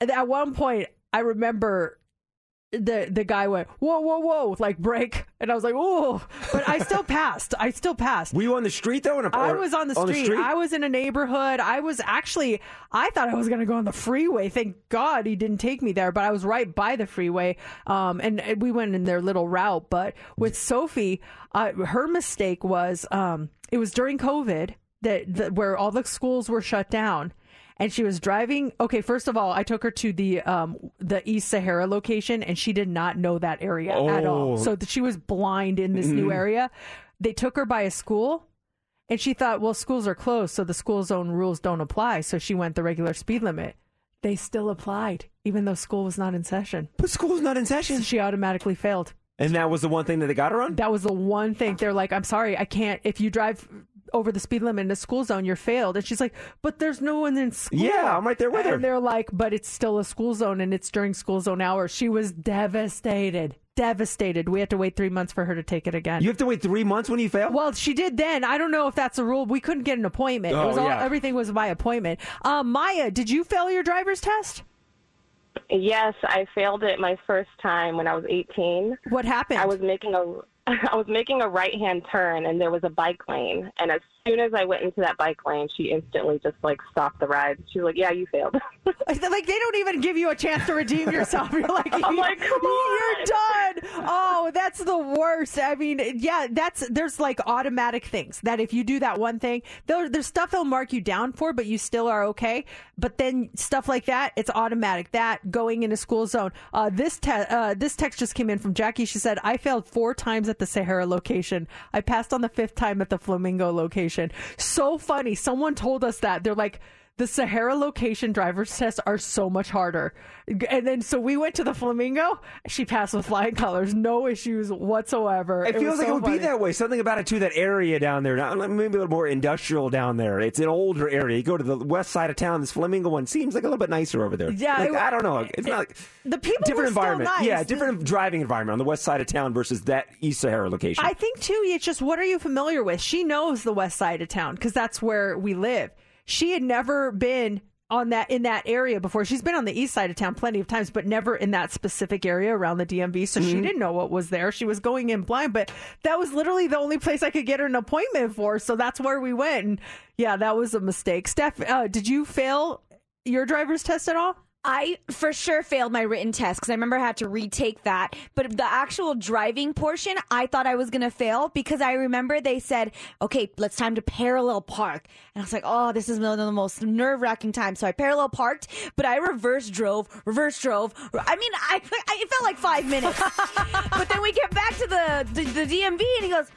at one point I remember the the guy went whoa whoa whoa like break. And I was like oh but I still passed. I still passed. Were you on the street though? In a, I was on the, street. I was in a neighborhood. I was actually I thought I was gonna go on the freeway. Thank God he didn't take me there but I was right by the freeway. Um and and we went in their little route. But with Sophie uh, her mistake was um it was during COVID that, that where all the schools were shut down and she was driving okay first of all i took her to the um the east sahara location and she did not know that area at all Oh. so that she was blind in this new Mhm. area they took her by a school and she thought well schools are closed so the school zone rules don't apply so she went the regular speed limit They still applied, even though school was not in session. But school's not in session. She automatically failed. And that was the one thing that they got her on? That was the one thing. They're like, I'm sorry, I can't. If you drive over the speed limit in a school zone, you're failed. And she's like, but there's no one in school. Yeah, I'm right there with and her. they're like, but it's still a school zone and it's during school zone hours. She was devastated. Devastated. We had to wait three months for her to take it again. You have to wait three months when you fail? Well, she did then. I don't know if that's a rule. We couldn't get an appointment. it Oh, was all, yeah. everything was by appointment. Um, Maya, did you fail your driver's test? Yes, I failed it my first time when I was 18. What happened? I was making a I was making a right-hand turn and there was a bike lane and as soon as I went into that bike lane, she instantly just like stopped the ride. She was like, "Yeah, you failed." like they don't even give you a chance to redeem yourself. You're like, I'm like, "Come you're done. Oh, that's the worst. I mean, yeah, that's there's like automatic things that if you do that one thing, there, there's stuff they'll mark you down for, but you still are okay. But then stuff like that, it's automatic. That going in a school zone. Uh, this te- uh, this text just came in from Jackie. She said, "I failed four times at the Sahara location. I passed on the fifth time at the Flamingo location." So funny. Someone told us that they're like the Sahara location driver's tests are so much harder. And then so we went to the Flamingo. She passed with flying colors, no issues whatsoever. It, feels like so it would funny. be that way. Something about it too. That area down there, maybe a little more industrial down there. It's an older area. You go to the west side of town. This Flamingo one seems like a little bit nicer over there. Yeah, Like, it- I don't know. It's not like The people different environment. nice. Yeah, different driving environment on the west side of town versus that East Sahara location. I think too. It's just what are you familiar with? She knows the west side of town because that's where we live. She had never been on that in that area before. She's been on the east side of town plenty of times, but never in that specific area around the DMV. So she Mhm. didn't know what was there. She was going in blind, but that was literally the only place I could get her an appointment for. So that's where we went. And yeah, that was a mistake. Steph, uh, did you fail your driver's test at all? I for sure failed my written test because I remember I had to retake that. But the actual driving portion, I thought I was going to fail because I remember they said, okay, let's time to parallel park. And I was like, oh, this is one of the most nerve wracking times. So I parallel parked, but I reverse drove, reverse drove. I mean, I, I it felt like five minutes. but then we get back to the, the, the DMV and he goes,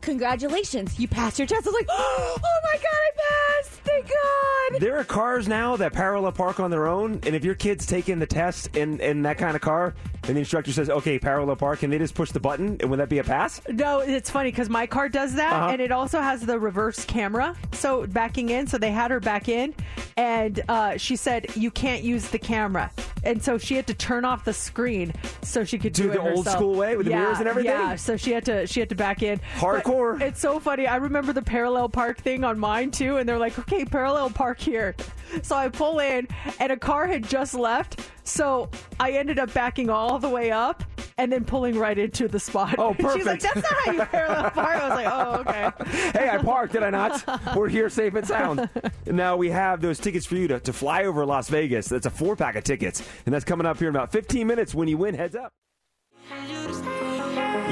congratulations, you passed your test. I was like, oh my God, I passed. Thank God. There are cars now that parallel park on their own, and if your kid's taking the test in, in that kind of car, and the instructor says, "Okay, parallel park," can they just push the button, and would that be a pass? No, it's funny because my car does that, Uh-huh. and it also has the reverse camera, so backing in. So they had her back in, and uh, she said you can't use the camera, and so she had to turn off the screen so she could do, Do it the old school way with the mirrors and everything? Yeah, so she had to she had to back in. Hardcore. But it's so funny. I remember the parallel park thing on mine too, and they're like, "Okay, parallel park here." So I pull in, and a car had just left. So I ended up backing all the way up and then pulling right into the spot. Oh, She's like, perfect. "That's not how you parallel park." I was like, "Oh, okay." hey, I parked, did I not? We're here safe and sound. Now we have those tickets for you to, to fly over Las Vegas. That's a four pack of tickets. And that's coming up here in about 15 minutes when you win. Heads up.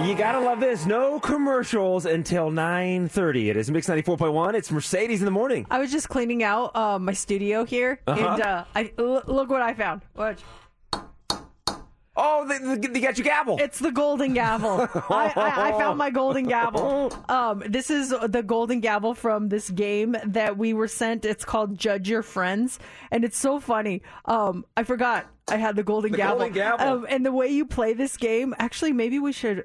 You gotta love this. No commercials until 9.30. It is Mix 94.1. It's Mercedes in the morning. I was just cleaning out uh, my studio here, Uh-huh. and uh, I l- look what I found. Watch. Oh, they, they, got your gavel. It's the golden gavel. I, I, I found my golden gavel. Um, this is the golden gavel from this game that we were sent. It's called Judge Your Friends, and it's so funny. Um, I forgot I had the golden The gavel. golden gavel. Um, and the way you play this game, actually, maybe we should.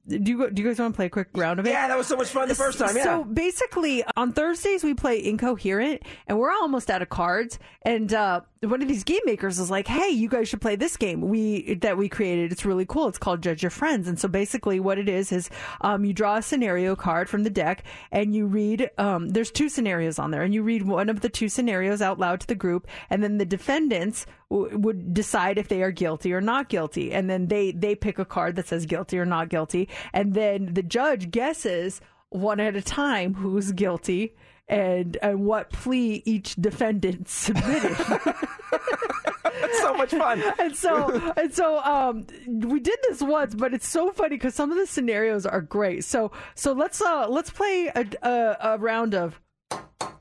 Do you, do you guys want to play a quick round of it? Yeah, that was so much fun the first time, yeah. So basically, on Thursdays we play Incoherent, and we're almost out of cards. And uh, one of these game makers was like, "Hey, you guys should play this game we that we created. It's really cool. It's called Judge Your Friends." And so basically, what it is is um, you draw a scenario card from the deck, and you read. Um, there's two scenarios on there, and you read one of the two scenarios out loud to the group, and then the defendants w- would decide if they are guilty or not guilty, and then they they pick a card that says guilty or not guilty, and then the judge guesses one at a time who's guilty and and what plea each defendant submitted. so much fun. and so and so um we did this once, but it's so funny because some of the scenarios are great. So so let's uh let's play a a, a round of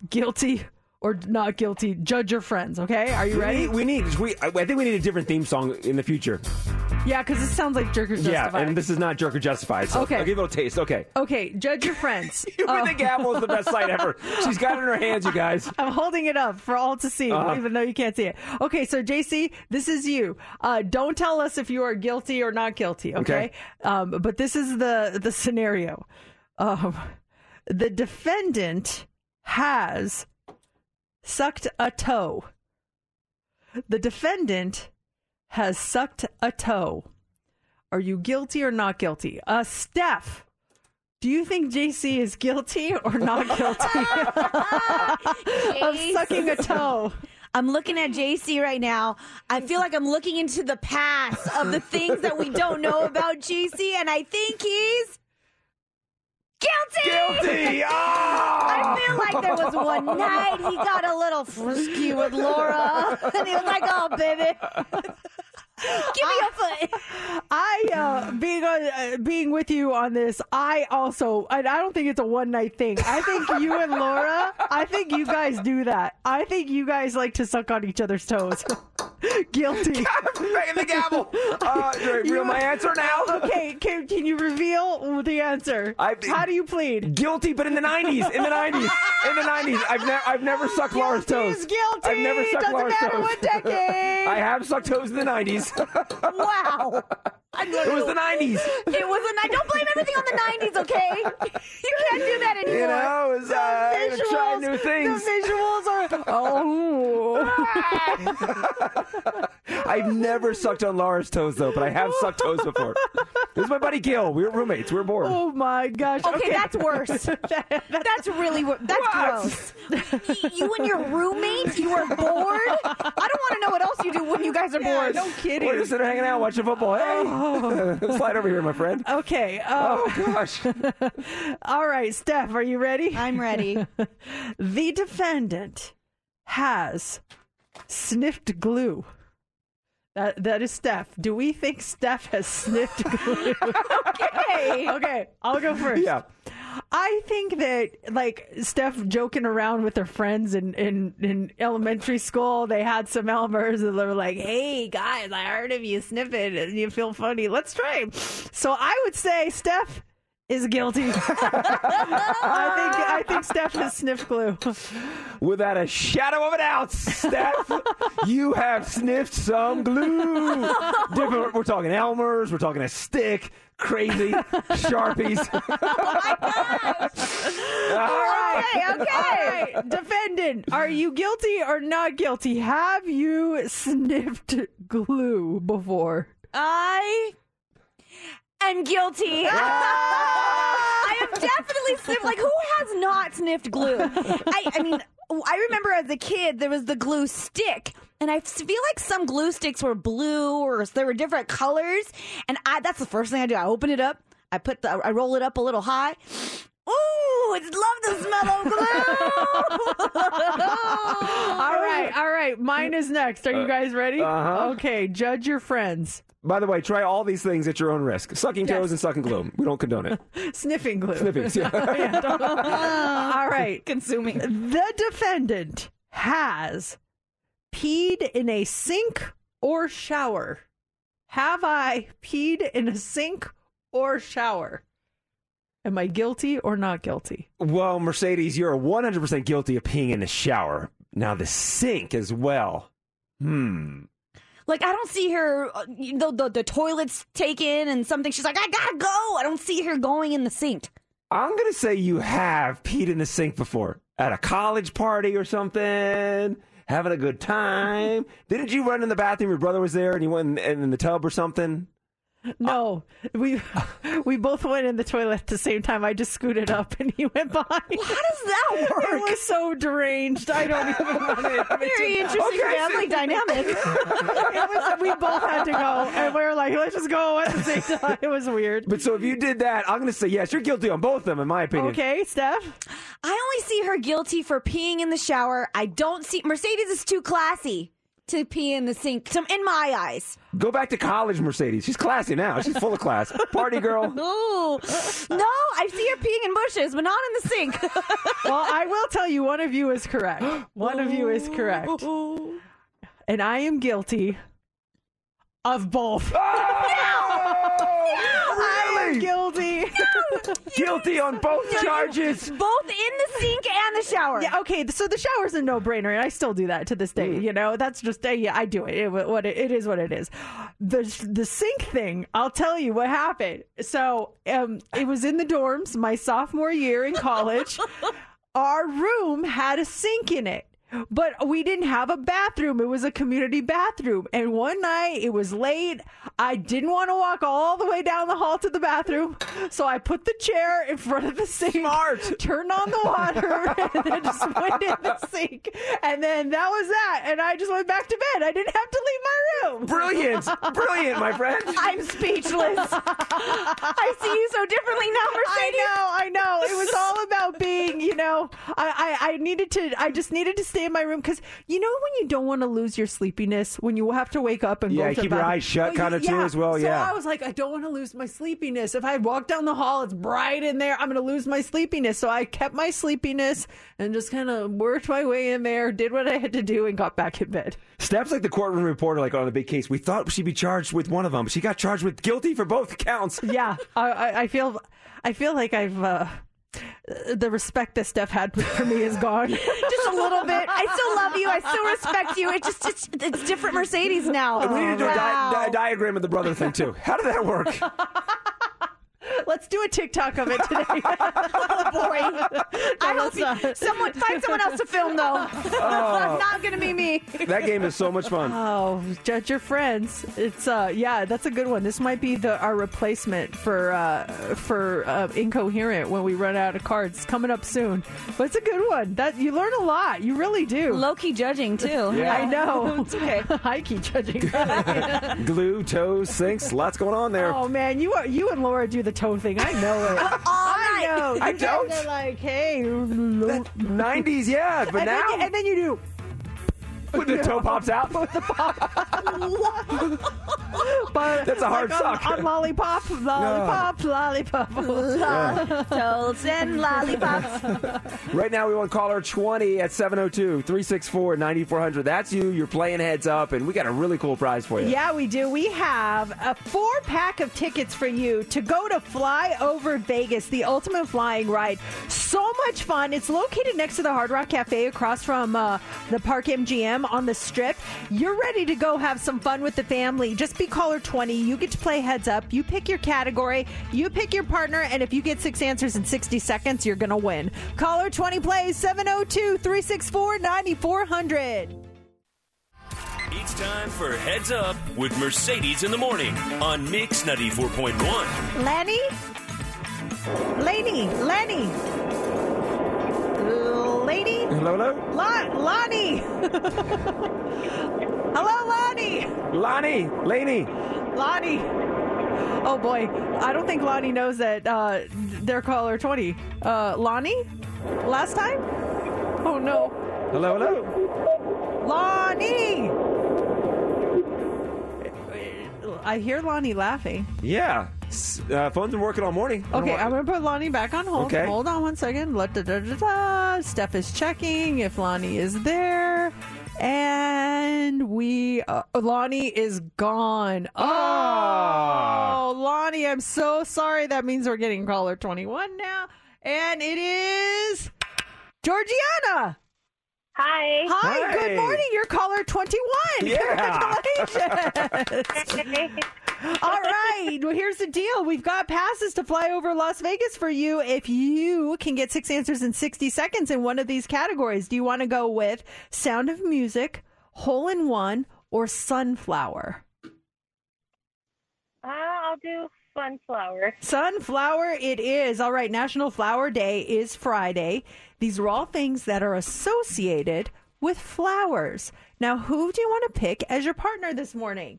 guilty or not guilty. Judge your friends. Okay, are you We ready? need, we need we, I think we need a different theme song in the future. Yeah, because this sounds like jerk or Yeah, and this is not Jerker justified. So Okay. I'll give it a taste. Okay. okay, judge your friends. With Oh. the gavel is the best sight ever. She's got it in her hands, you guys. I'm holding it up for all to see, Uh-huh. even though you can't see it. Okay, so JC, this is you. Uh, don't tell us if you are guilty or not guilty. Okay, Okay. Um, but this is the the scenario. Um, the defendant has sucked a toe. The defendant has sucked a toe. Are you guilty or not guilty? Uh, Steph. Do you think JC is guilty or not guilty of sucking a toe? I'm looking at JC right now. I feel like I'm looking into the past of the things that we don't know about JC, and I think he's guilty. Guilty! Ah! I feel like there was one night he got a little frisky with Laura, and he was like, "Oh, baby." Give me a foot. I uh, being on, uh, being with you on this. I also, and I don't think it's a one night thing. I think you and Laura. I think you guys do that. I think you guys like to suck on each other's toes. Guilty. Banging the gavel. Uh, do I reveal my answer now? Okay, can, can you reveal the answer? I- How do you plead? Guilty, but in the '90s. In the '90s. In the '90s. I've never, I've never sucked Laura's toes. is guilty. I've never sucked Doesn't Laura's matter toes. what decade. I have sucked toes in the '90s. Wow. It was the '90s. It was a night. Don't blame everything on the 90s, okay? You can't do that anymore. You know, it was, uh, I had to try new things. The visuals are. Oh. I've never sucked on Laura's toes though, but I have sucked toes before. This is my buddy Gil. We were roommates. We were bored. Oh my gosh. Okay, that's worse. That's really wor- that's gross. You and your roommate, you were bored. I don't want to know what else you do when you guys are bored. no kidding. We're just sitting hanging out watching football. Hey, slide over here, my friend. Okay. Uh, Oh gosh. all right, Steph, are you ready? I'm ready. the defendant has sniffed glue. That that is Steph. Do we think Steph has sniffed glue? Okay. okay, I'll go first. Yeah. I think that like Steph joking around with her friends in, in, in elementary school, they had some Elmers and they were like, Hey guys, I heard of you sniffing and you feel funny. Let's try. So I would say Steph is guilty. I think I think Steph has sniffed glue. Without a shadow of a doubt, Steph, you have sniffed some glue. Different. We're talking Elmer's. We're talking a stick. Crazy sharpies. Okay, okay. All right. Defendant, are you guilty or not guilty? Have you sniffed glue before? I am guilty. I have definitely sniffed. Like, who has not sniffed glue? I, I mean, I remember as a kid there was the glue stick, and I feel like some glue sticks were blue or there were different colors. And I, that's the first thing I do. I open it up. I put the, I roll it up a little high. Ooh, it's love the smell of glue. All right, all right. Mine is next. Are you guys ready? uh-huh. Okay, judge your friends. By the way, try all these things at your own risk. Sucking Yes. toes and sucking glue. We don't condone it. Sniffing glue. Sniffing, yeah. Yeah, don't- all right. Consuming. The defendant has peed in a sink or shower. Have I peed in a sink or shower? Am I guilty or not guilty? Well, Mercedes, you're 100% guilty of peeing in the shower. Now, the sink as well. Hmm. Like I don't see her. uh, The, the the toilet's taken and something. She's like, I gotta go. I don't see her going in the sink. I'm to say you have peed in the sink before at a college party or something, having a good time. Didn't you run in the bathroom? Your brother was there and you went in, in the tub or something? Uh, no, we we both went in the toilet at the same time. I just scooted up and he went behind. How does that work? It was so deranged. I don't even want to admit Very interesting Okay, family dynamic. It was, we both had to go, and we were like, "Let's just go at the same time." It was weird. But so if you did that, I'm going to say yes, you're guilty on both of them, in my opinion. Okay, Steph. I only see her guilty for peeing in the shower. I don't see Mercedes is too classy to pee in the sink. So in my eyes. Go back to college, Mercedes. She's classy now. She's full of class. Party girl. Ooh. No, I see her peeing in bushes, but not in the sink. Well, I will tell you, one of you is correct. One of you is correct, and I am guilty Of both. Oh, I'm guilty. Guilty on both charges. Both in the sink and the shower. Yeah, okay. So the shower's a no-brainer, and I still do that to this day. Mm. You know, that's just uh, yeah, I do it. It, what it, it is, what it is. The the sink thing. I'll tell you what happened. So um, it was in the dorms my sophomore year in college. Our room had a sink in it. But we didn't have a bathroom. It was a community bathroom. And one night it was late. I didn't want to walk all the way down the hall to the bathroom. So I put the chair in front of the sink. Smart. Turned on the water and then just went in the sink. And then that was that. And I just went back to bed. I didn't have to leave my room. Brilliant. Brilliant, my friend. I'm speechless. I see you so differently now, Mercedes. I know, I know. It was all about being, you know, I, I, I needed to, I just needed to stay in my room because, you know, when you don't want to lose your sleepiness, when you have to wake up and Yeah, go to keep your eyes shut kinda too as well, So yeah. I was like, I don't want to lose my sleepiness. If I walk down the hall, it's bright in there. I'm going to lose my sleepiness. So I kept my sleepiness and just kind of worked my way in there, did what I had to do, and got back in bed. Steph's like the courtroom reporter, like on the big case. We thought she'd be charged with one of them. She got charged with guilty for both counts. Yeah, I, I, I feel, I feel like I've. Uh, Uh, the respect that Steph had for me is gone. Just a little bit. I still love you. I still respect you. It just it's, it's different Mercedes now. we need to do a, Wow. di- di- diagram of the brother thing too. How did that work? Let's do a TikTok of it today. oh boy. I hope you, someone find someone else to film though. Oh. Not gonna be me. that game is so much fun. Oh, judge your friends. It's uh, yeah, that's a good one. This might be the our replacement for uh for uh, incoherent when we run out of cards. It's coming up soon, but it's a good one. That you learn a lot. You really do. Low key judging too. Yeah. I know. It's okay. High key judging. Glue, toes, sinks, lots going on there. oh man, you are, you and Laura do the toe thing. I know it. Uh, I know. I You guys don't. are like, hey, 90s, yeah, but and now then, you, and then you do. When the toe pops out, the pop. but That's a hard like on- suck. On, lollipop, lollipop, lollipop. Toads and lollipops. right now we want caller 20 at 702 364 9400. That's you. You're playing heads up, and we got a really cool prize for you. Yeah, we do. We have a four pack of tickets for you to go to Fly Over Vegas, the ultimate flying ride. So much fun. It's located next to the Hard Rock Cafe across from uh, the Park MGM on the strip. You're ready to go have some fun with the family. Just be caller 20. You get to play heads up. You pick your category, you pick your partner, and if you get six answers in 60 seconds, you're going to win. Caller 20 plays 702 364 9400. It's time for Heads Up with Mercedes in the Morning on Mix 94.1. Lenny? Lenny, Lenny. Lady? Hello, hello? Lon- Lonnie! Hello, Lonnie! Lonnie, Laney. Lonnie! Oh boy, I don't think Lonnie knows that uh, they're caller 20. Uh, Lonnie? Last time? Oh no. Hello, hello? Lonnie! I hear Lonnie laughing. Yeah. S- Uh, phone's been working all morning. I Okay, I'm gonna put Lonnie back on hold. Okay. Hold on one second. La- da- da- da- da. Steph is checking if Lonnie is there. And we, uh, Lonnie is gone. Oh, Lonnie, I'm so sorry. That means we're getting caller 21 now. And it is Georgiana. Hi. Hi, Hi. good morning. You're caller 21. Yeah. Congratulations. All right. Well, here's the deal. We've got passes to fly over Las Vegas for you if you can get six answers in 60 seconds in one of these categories. Do you want to go with Sound of Music, Hole in One, or Sunflower? Uh, I'll do sunflower. Sunflower it is. All right, National Flower Day is Friday. These are all things that are associated with flowers. Now, who do you want to pick as your partner this morning?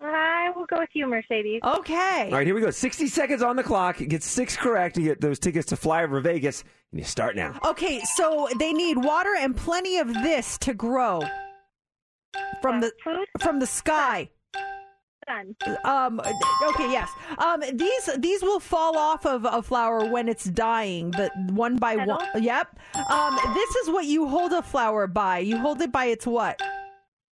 I will go with you, Mercedes. Okay. All right, here we go. 60 seconds on the clock. Get six correct. You get those tickets to fly over Vegas. And you start now. Okay, so they need water and plenty of this to grow from the Food? from the sky. Sun. Um. Okay. Yes. Um. These these will fall off of a flower when it's dying. The one by one. Yep. Um. This is what you hold a flower by. You hold it by its what?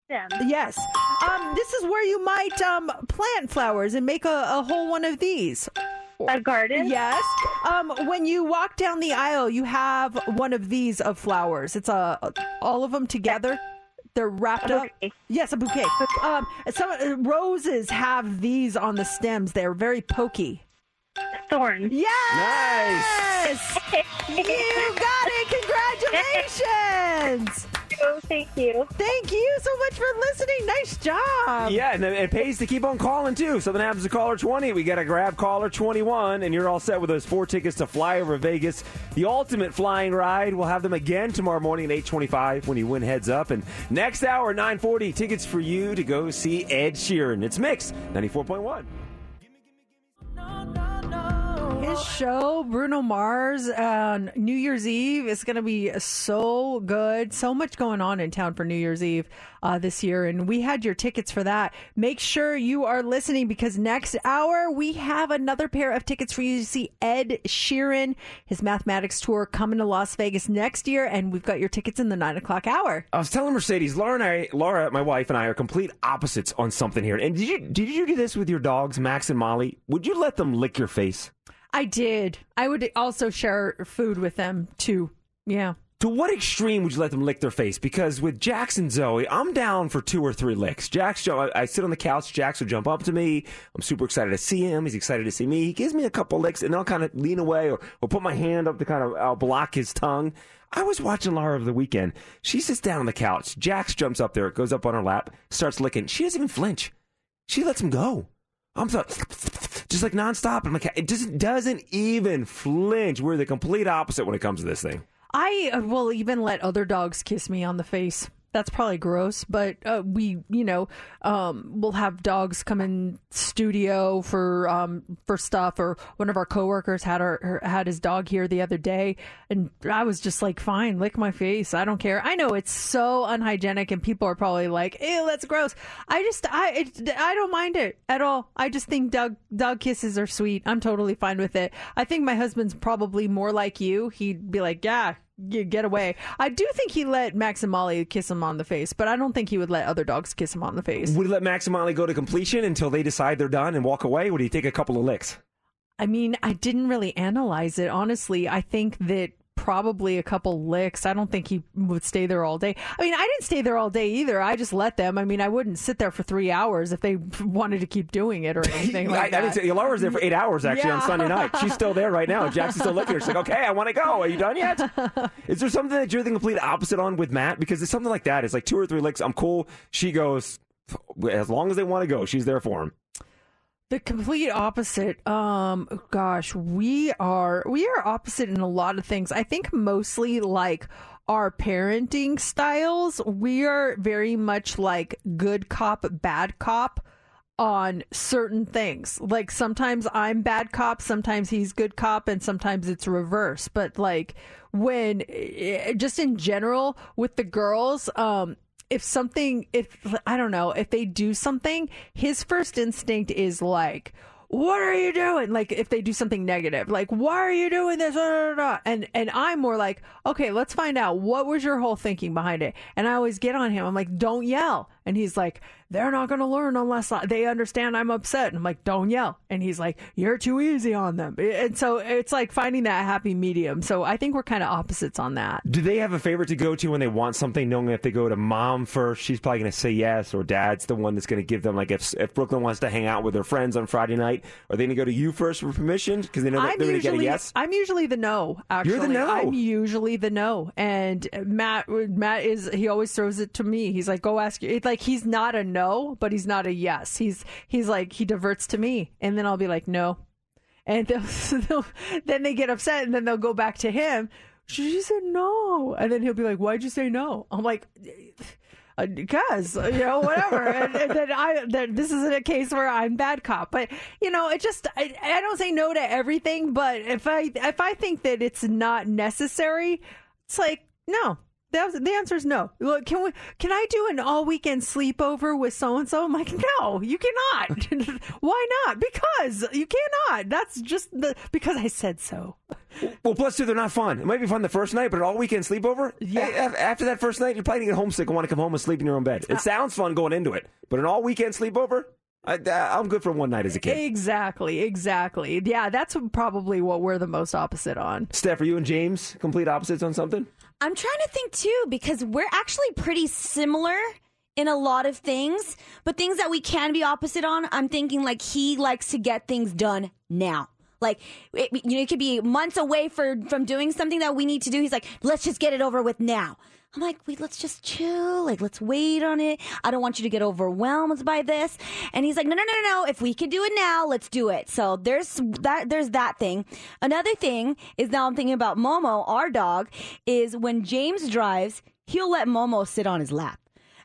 Stem. Yes. Um, this is where you might um plant flowers and make a, a whole one of these. A garden? Yes. Um, when you walk down the aisle, you have one of these of flowers. It's a all of them together. They're wrapped A up. Yes, a bouquet. Um, some uh, roses have these on the stems. They're very pokey. Thorns. Yes. Nice. you got it. Congratulations. Thank you. Thank you so much for listening. Nice job. Yeah, and it it pays to keep on calling too. Something happens to caller 20, we got to grab caller 21, and you're all set with those four tickets to fly over Vegas. The ultimate flying ride. We'll have them again tomorrow morning at 825 when you win heads up. And next hour, 940, tickets for you to go see Ed Sheeran. It's Mix 94.1. His show, Bruno Mars, on New Year's Eve is going to be so good. So much going on in town for New Year's Eve uh, this year, and we had your tickets for that. Make sure you are listening because next hour we have another pair of tickets for you to see Ed Sheeran, his mathematics tour coming to Las Vegas next year, and we've got your tickets in the nine o'clock hour. I was telling Mercedes, Laura and I, Laura, my wife and I are complete opposites on something here. And did you did you do this with your dogs, Max and Molly? Would you let them lick your face? I did. I would also share food with them too. Yeah. To what extreme would you let them lick their face? Because with Jax and Zoe, I'm down for two or three licks. Jax, I, I sit on the couch. Jax will jump up to me. I'm super excited to see him. He's excited to see me. He gives me a couple licks, and I'll kind of lean away or, or put my hand up to kind of I'll block his tongue. I was watching Laura over the weekend. She sits down on the couch. Jax jumps up there, goes up on her lap, starts licking. She doesn't even flinch. She lets him go. I'm so, just like nonstop. I'm like, it just doesn't even flinch. We're the complete opposite when it comes to this thing. I uh, will even let other dogs kiss me on the face. That's probably gross, but uh, we, you know, um, we'll have dogs come in studio for um, for stuff. Or one of our coworkers had our her, had his dog here the other day, and I was just like, "Fine, lick my face. I don't care." I know it's so unhygienic, and people are probably like, "Ew, that's gross." I just, I, it, I don't mind it at all. I just think dog dog kisses are sweet. I'm totally fine with it. I think my husband's probably more like you. He'd be like, "Yeah." Get away. I do think he let Max and Molly kiss him on the face, but I don't think he would let other dogs kiss him on the face. Would he let Max and Molly go to completion until they decide they're done and walk away? Would he take a couple of licks? I mean, I didn't really analyze it. Honestly, I think that probably a couple licks. I don't think he would stay there all day. I mean, I didn't stay there all day either. I just let them. I mean, I wouldn't sit there for three hours if they wanted to keep doing it or anything like I, I that. didn't say, Laura's there for eight hours actually Yeah. on Sunday night. She's still there right now. Jackson's still looking. She's like, okay, I want to go. Are you done yet? Is there something that you're the complete opposite on with Matt? Because it's something like that. It's like two or three licks. I'm cool. She goes, as long as they want to go, she's there for him. The complete opposite. Um, gosh, we are we are opposite in a lot of things. I think mostly like our parenting styles. We are very much like good cop, bad cop on certain things. Like sometimes I'm bad cop, sometimes he's good cop, and sometimes it's reverse. But like when eh, just in general with the girls, um, if something if I don't know, if they do something, his first instinct is like what are you doing? Like if they do something negative, like why are you doing this? And and I'm more like, okay, let's find out what was your whole thinking behind it. And I always get on him. I'm like, don't yell. And he's like, they're not going to learn unless I- they understand I'm upset. And I'm like, don't yell. And he's like, you're too easy on them. And so it's like finding that happy medium. So I think we're kind of opposites on that. Do they have a favorite to go to when they want something, knowing if they go to mom first, she's probably going to say yes, or dad's the one that's going to give them, like, if, if Brooklyn wants to hang out with her friends on Friday night, are they going to go to you first for permission? Because they know that I'm they're going to get a yes? I'm usually the no. Actually, You're the no. I'm usually the no. And Matt Matt is he always throws it to me. He's like, go ask. It's like he's not a no, but he's not a yes. He's he's like he diverts to me, and then I'll be like no, and they'll, they'll, then they get upset, and then they'll go back to him. She said no, and then he'll be like, why'd you say no? I'm like. Uh, because you know whatever, and, and then I then this isn't a case where I'm bad cop, but you know it just I, I don't say no to everything, but if I if I think that it's not necessary, it's like no, The, the answer is no. Look, can we? Can I do an all weekend sleepover with so and so? I'm like, no, you cannot. Why not? Because you cannot. That's just the because I said so. Well, plus two, they're not fun. It might be fun the first night, but an all weekend sleepover. Yeah. af- After that first night, you're probably gonna get homesick and want to come home and sleep in your own bed. It uh, sounds fun going into it, but an all weekend sleepover, I, uh, I'm good for one night as a kid. Exactly, exactly. Yeah, that's probably what we're the most opposite on. Steph, are you and James complete opposites on something? I'm trying to think too because we're actually pretty similar in a lot of things, but things that we can be opposite on, I'm thinking like he likes to get things done now. Like it, you know, it could be months away for from doing something that we need to do. He's like, let's just get it over with now. I'm like, wait, let's just chill. Like, let's wait on it. I don't want you to get overwhelmed by this. And he's like, no, no, no, no, no. If we can do it now, let's do it. So there's that, there's that thing. Another thing is now I'm thinking about Momo, our dog, is when James drives, he'll let Momo sit on his lap.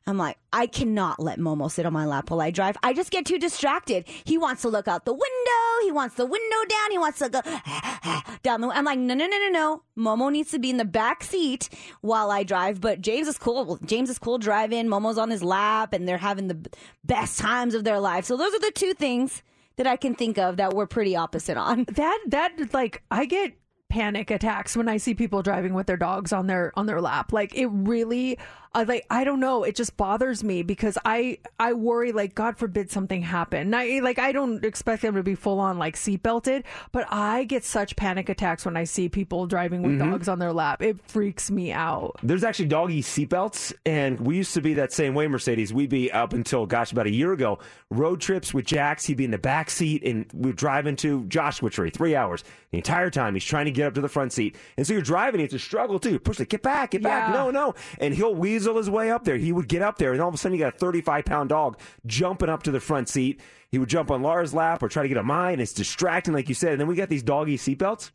I'm like, I cannot let Momo sit on my lap while I drive. I just get too distracted. He wants to look out the window. He wants the window down. He wants to go down the. I'm like, no, no, no, no, no. Momo needs to be in the back seat while I drive. But James is cool. James is cool driving. Momo's on his lap, and they're having the best times of their life. So those are the two things that I can think of that we're pretty opposite on. That that like I get panic attacks when I see people driving with their dogs on their on their lap. Like it really I like I don't know, it just bothers me because I I worry like God forbid something happen. I like I don't expect them to be full on like seat belted, but I get such panic attacks when I see people driving with Mhm. dogs on their lap. It freaks me out. There's actually doggy seatbelts, and we used to be that same way, Mercedes. We'd be up until, gosh, about a year ago, road trips with Jax. He'd be in the back seat, and we'd drive into Joshua Tree, three hours. The entire time, he's trying to get up to the front seat. And so you're driving, it's a struggle, too. Push it, get back, get back. Yeah. No, no. And he'll weasel his way up there. He would get up there, and all of a sudden, you got a 35 pound dog jumping up to the front seat. He would jump on Laura's lap or try to get on mine. It's distracting, like you said. And then we got these doggy seatbelts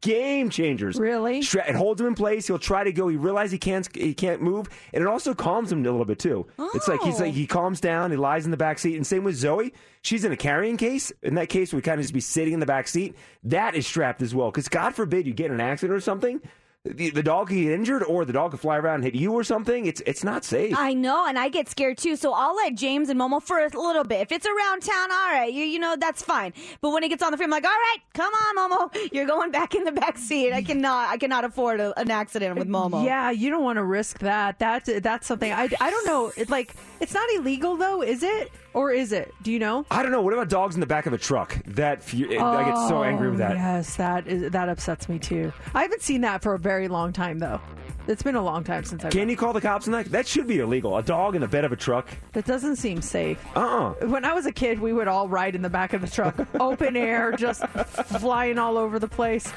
game changers. Really? It holds him in place. He'll try to go. He realizes he can't he can't move, and it also calms him a little bit too. It's like he's oh. like he calms down. He lies in the back seat, and same with Zoe. She's in a carrying case. In that case, we kind of just be sitting in the back seat. That is strapped as well, because God forbid you get in an accident or something. The, the dog could get injured, or the dog could fly around and hit you or something. It's it's not safe. I know, and I get scared too. So I'll let James and Momo for a little bit. If it's around town, all right, you you know that's fine. But when it gets on the frame, I'm like, all right, come on, Momo, you're going back in the back seat. I cannot, I cannot afford a, an accident with Momo. Yeah, you don't want to risk that. That that's something I, I don't know. It, like it's not illegal though, is it? Or is it? Do you know? I don't know. What about dogs in the back of a truck? That fu- I get so angry with Oh, that. Yes, that is that upsets me too. I haven't seen that for a very long time though. It's been a long time since I. Can you call the cops on that? That should be illegal. A dog in the bed of a truck. That doesn't seem safe. Uh uh When I was a kid, we would all ride in the back of the truck, open air, just flying all over the place.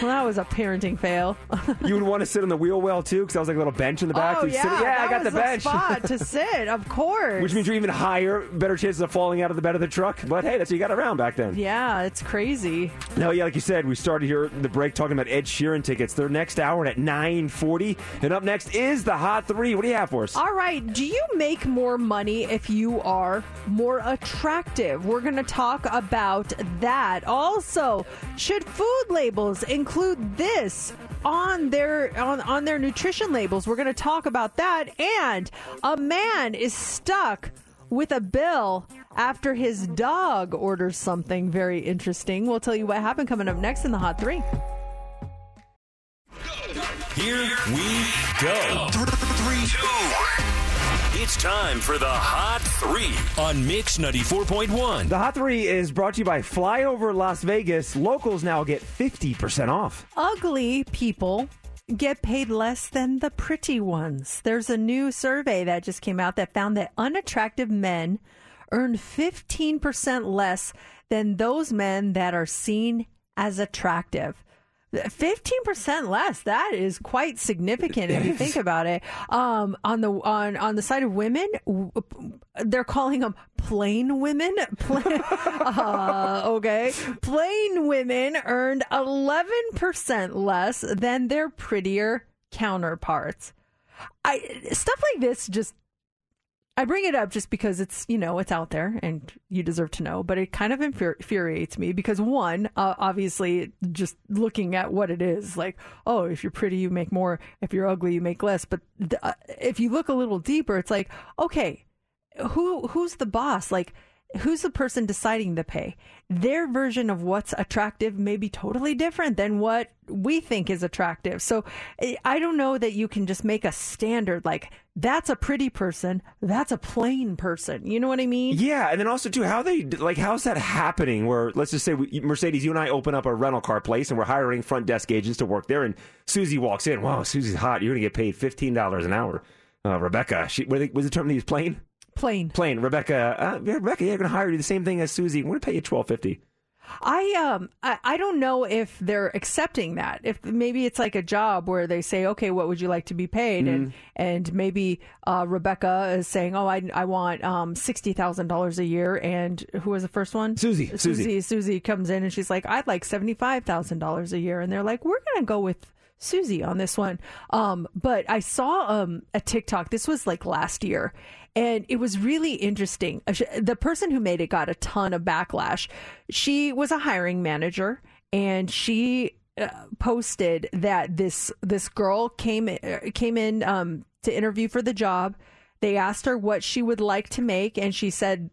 Well, that was a parenting fail. You would want to sit on the wheel well too, because that was like a little bench in the back. oh yeah, sit- yeah, I got the bench. spot to sit. Of course. Which means you're even higher, better chances of falling out of the bed of the truck. But hey, that's what you got around back then. yeah, it's crazy. No, yeah, like you said, we started here the break talking about Ed Sheeran tickets. They're next hour at 9:40, and up next is the Hot Three. What do you have for us? All right. Do you make more money if you are more attractive? We're going to talk about that. Also, should food labels include this? On their on, on their nutrition labels, we're going to talk about that. And a man is stuck with a bill after his dog orders something very interesting. We'll tell you what happened coming up next in the Hot Three. Here we go. Three, two. It's time for the Hot Three on Mix 94.1. The Hot Three is brought to you by Flyover Las Vegas. Locals now get 50% off. ugly people get paid less than the pretty ones. There's a new survey that just came out that found that unattractive men earn 15% less than those men that are seen as attractive. 15% less. That is quite significant if you think about it. Um on the on on the side of women they're calling them plain women. Plain- uh, okay. Plain women earned 11% less than their prettier counterparts. I stuff like this just I bring it up just because it's you know it's out there and you deserve to know, but it kind of infuri- infuriates me because one, uh, obviously, just looking at what it is, like oh, if you're pretty, you make more. If you're ugly, you make less. But th- uh, if you look a little deeper, it's like okay, who who's the boss? Like who's the person deciding the pay? Their version of what's attractive may be totally different than what we think is attractive. So I- don't know that you can just make a standard like that's a pretty person, that's a plain person. You know what I mean? Yeah, and then also too, how they like, how's that happening? Where let's just say we, Mercedes, you and I open up a rental car place, and we're hiring front desk agents to work there, and Susie walks in. Wow, Susie's hot. You're gonna get paid fifteen dollars an hour. Uh, Rebecca, she was the term they use? Plain. Plain. Plain. Rebecca, uh, Rebecca, yeah, you're gonna hire you the same thing as Susie. We're gonna pay you twelve fifty. I um I, I don't know if they're accepting that. If maybe it's like a job where they say, okay, what would you like to be paid, and Mm-hmm. and maybe uh, Rebecca is saying, oh, I I want um sixty thousand dollars a year, and who was the first one? Susie. Susie. Susie. Susie comes in and she's like, I'd like seventy five thousand dollars a year, and they're like, we're gonna go with. Susie on this one. Um, but I saw um, a TikTok. This was like last year, and it was really interesting. Uh, The person who made it got a ton of backlash. She was a hiring manager, and she uh, posted that this this girl came uh, came in um, to interview for the job. They asked her what she would like to make, and she said,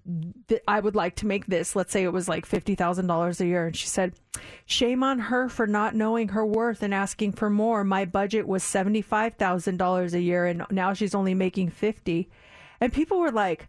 "I would like to make this." Let's say it was like fifty thousand dollars a year, and she said, "Shame on her for not knowing her worth and asking for more. My budget was seventy five thousand dollars a year, and now she's only making fifty. And people were like,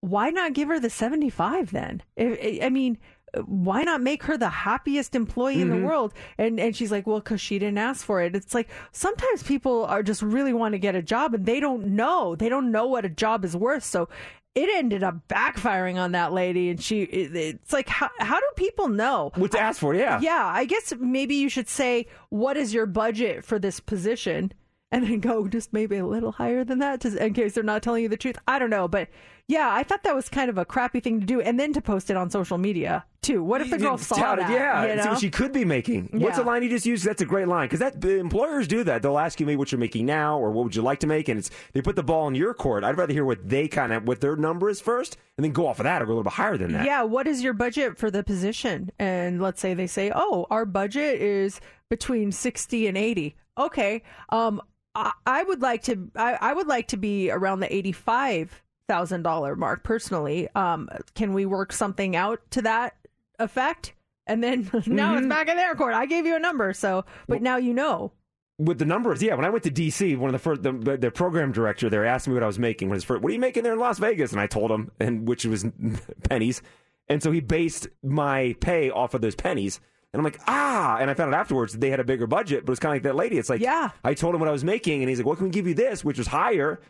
"Why not give her the seventy five then? I, I mean." Why not make her the happiest employee in Mm-hmm. the world? And and she's like, well, because she didn't ask for it. It's like sometimes people are just really want to get a job and they don't know. They don't know what a job is worth. So it ended up backfiring on that lady. And she, it, it's like, how, how do people know? What to ask for? Yeah. Yeah, I guess maybe you should say, what is your budget for this position? And then go just maybe a little higher than that to, in case they're not telling you the truth. I don't know. But yeah, I thought that was kind of a crappy thing to do. And then to post it on social media too. What if the girl saw Tout it, that? Yeah, you and see what she could be making. What's the Yeah. line you just used? That's a great line because that the employers do that. They'll ask you maybe what you're making now or what would you like to make, and it's they put the ball in your court. I'd rather hear what they kind of what their number is first, and then go off of that or go a little bit higher than that. Yeah, what is your budget for the position? And let's say they say, "Oh, our budget is between 60 and 80." Okay. Um I, I would like to I, I would like to be around the $85,000 mark personally. Um can we work something out to that effect? And then now it's back in their court. I gave you a number, so but now you know. With the numbers, yeah. When I went to DC, one of the first, the, the, program director there asked me what I was making. First, what are you making there in Las Vegas? And I told him, and which was pennies. And so he based my pay off of those pennies. And I'm like, ah. And I found out afterwards that they had a bigger budget, but it's kind of like that lady. It's like, yeah. I told him what I was making, and he's like, what can we give you this, which was higher,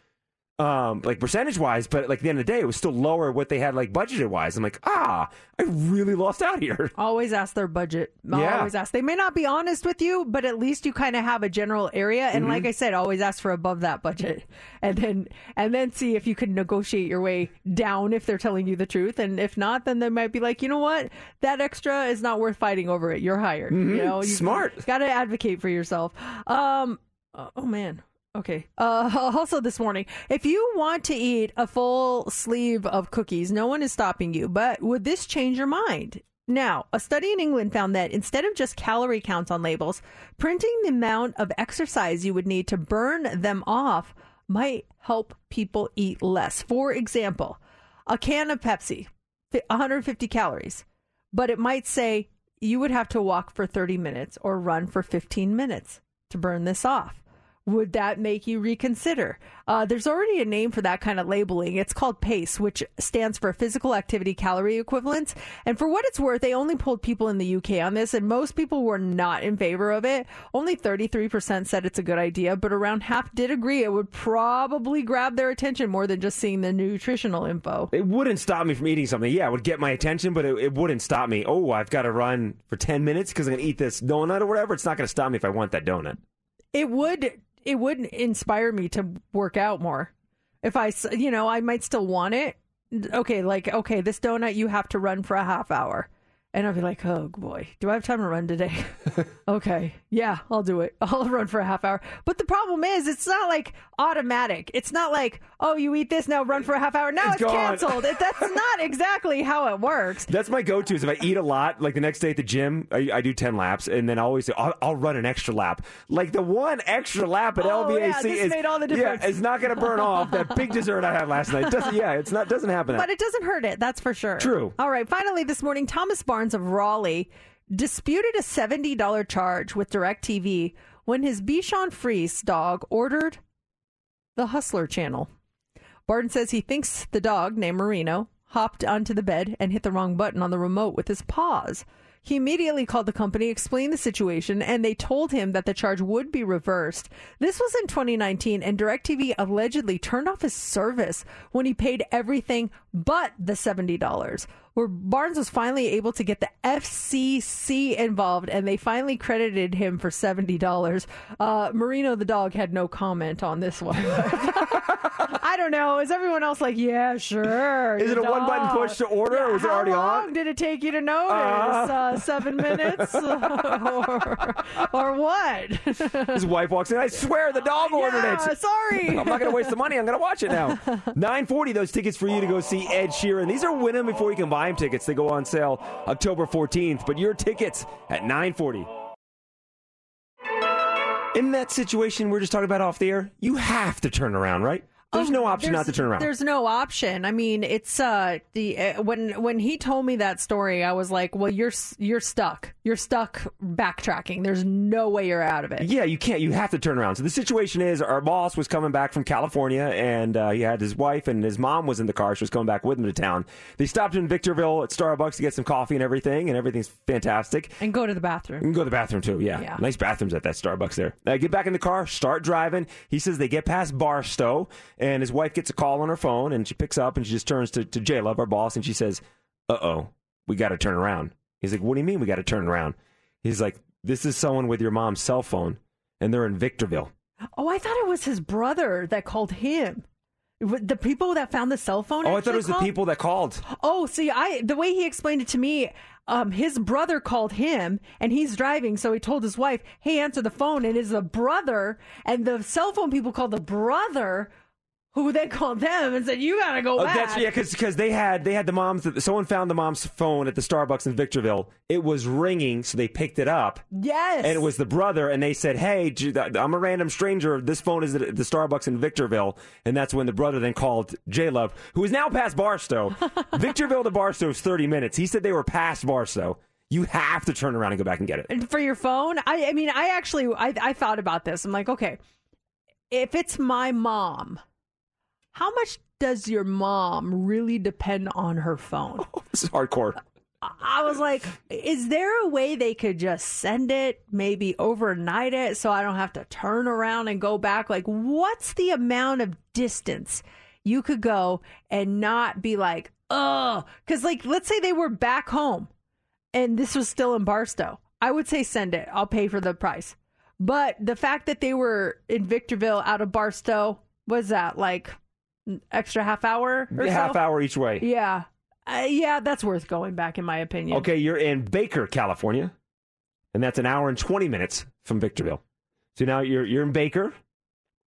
um, like percentage wise, but like at the end of the day, it was still lower what they had like budgeted wise. I'm like, ah, I really lost out here. Always ask their budget. Yeah. Always ask. They may not be honest with you, but at least you kind of have a general area. And Mhm. like I said, always ask for above that budget, and then and then see if you can negotiate your way down if they're telling you the truth. And if not, then they might be like, you know what, that extra is not worth fighting over it. You're hired. Mhm. You know, you Smart. Got to advocate for yourself. Um. Oh man. Okay. Uh, also this morning, if you want to eat a full sleeve of cookies, no one is stopping you. But would this change your mind? Now, a study in England found that instead of just calorie counts on labels, printing the amount of exercise you would need to burn them off might help people eat less. For example, a can of Pepsi, 150 calories, but it might say you would have to walk for 30 minutes or run for 15 minutes to burn this off. Would that make you reconsider? Uh, there's already a name for that kind of labeling. It's called PACE, which stands for Physical Activity Calorie Equivalents. And for what it's worth, they only pulled people in the UK on this, and most people were not in favor of it. Only 33% said it's a good idea, but around half did agree it would probably grab their attention more than just seeing the nutritional info. It wouldn't stop me from eating something. Yeah, it would get my attention, but it, it wouldn't stop me. Oh, I've got to run for 10 minutes because I'm going to eat this donut or whatever. It's not going to stop me if I want that donut. it would it would inspire me to work out more. If I, you know i might still want it. Okay like okay this donut you have to run for a half hour and i'll be like oh boy do i have time to run today okay Yeah, I'll do it. I'll run for a half hour. But the problem is, it's not like automatic. It's not like, oh, you eat this now, run for a half hour. Now It's it's, canceled. It, that's not exactly how it works. That's my go-to. Is if I eat a lot, like the next day at the gym, I, I do ten laps, and then I always say I'll, I'll run an extra lap. Like the one extra lap at Oh, LBAC yeah, is made all the difference. Yeah, it's not going to burn off that big dessert I had last night. Doesn't, yeah, it's not doesn't happen. But it doesn't hurt it, that's for sure. True. All right, finally this morning, Thomas Barnes of Raleigh disputed a $70 charge with DirecTV when his Bichon Frise dog ordered the Hustler channel. Barton says he thinks the dog, named Marino, hopped onto the bed and hit the wrong button on the remote with his paws. He immediately called the company, explained the situation, and they told him that the charge would be reversed. This was in 2019, and DirecTV allegedly turned off his service when he paid everything but the $70. Where Barnes was finally able to get the FCC involved, and they finally credited him for $70. Uh, Marino the dog had no comment on this one. I don't know. Is everyone else like, yeah, sure? Is it a one-button push to order, or is it already on? How long did it take you to notice? Uh. Uh, seven minutes, or, or what? His wife walks in. I swear the dog ordered Yeah, it. sorry. I'm not going to waste the money. I'm going to watch it now. 940. Those tickets for you to go see Ed Sheeran. These are win 'em before you can buy them tickets. They go on sale October 14th. But your tickets at 940. In that situation we're just talking about off the air, you have to turn around, right? There's no option not to There's- turn around. There's no option. I mean, it's uh the uh, when when he told me that story, I was like, well, you're you're stuck. You're stuck backtracking. There's no way you're out of it. Yeah, you can't. You have to turn around. So the situation is, our boss was coming back from California, and uh, he had his wife and his mom was in the car. She was coming back with him to town. They stopped in Victorville at Starbucks to get some coffee and everything, and everything's fantastic. And go to the bathroom. You can go to the bathroom too. Yeah, Yeah. nice bathrooms at that Starbucks there. Uh, get back in the car, start driving. He says they get past Barstow, and his wife gets a call on her phone, and she picks up and she just turns to to J Love, our boss, and she says, "Uh oh, we got to turn around." He's like, "What do you mean we got to turn around?" He's like, "This is someone with your mom's cell phone, and they're in Victorville." Oh, I thought it was his brother that called him. The people that found the cell phone. Oh, I thought it was the people that called. Oh, see, I the way he explained it to me, um, his brother called him, and he's driving, so he told his wife, "Hey, answer the phone." And it's the brother, and the cell phone people called the brother, who then called them and said, "You gotta go Oh, back." that's yeah, because they had they had the mom's. Someone found the mom's phone at the Starbucks in Victorville. It was ringing, so they picked it up. Yes. And it was the brother, and they said, "Hey, I'm a random stranger. This phone is at the Starbucks in Victorville." And that's when the brother then called J Love, who is now past Barstow. Victorville to Barstow is 30 minutes. He said they were past Barstow. You have to turn around and go back and get it. And for your phone, I, I mean, I actually, I, I thought about this. I'm like, okay, if it's my mom, how much does your mom really depend on her phone? This is hardcore. I was like, is there a way they could just send it, maybe overnight it, so I don't have to turn around and go back? Like, what's the amount of distance you could go and not be like, oh, because, like, let's say they were back home and this was still in Barstow. I would say send it. I'll pay for the price. But the fact that they were in Victorville out of Barstow, was that like extra half hour or Half so? hour each way. Yeah. Uh, yeah, that's worth going back, in my opinion. Okay, you're in Baker, California, and that's an hour and 20 minutes from Victorville. So now you're you're in Baker.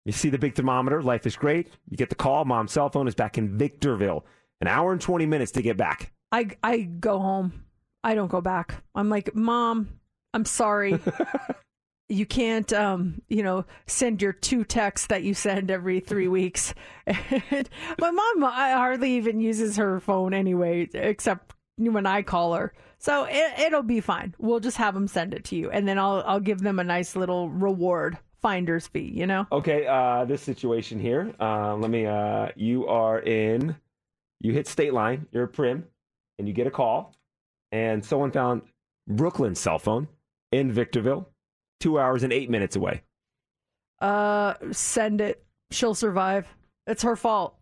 You see the big thermometer. Life is great. You get the call. Mom's cell phone is back in Victorville. An hour and 20 minutes to get back. I I go home. I don't go back. I'm like, Mom, I'm sorry. you can't, um, you know, send your two texts that you send every three weeks. My mom I hardly even uses her phone anyway, except when I call her. So it, it'll be fine. We'll just have them send it to you, and then I'll I'll give them a nice little reward finder's fee. You know. Okay, uh, this situation here. Uh, let me. Uh, you are in. You hit state line. You're a Primm, and you get a call, and someone found Brooklyn's cell phone in Victorville, two hours and eight minutes away. Uh, send it. She'll survive. It's her fault.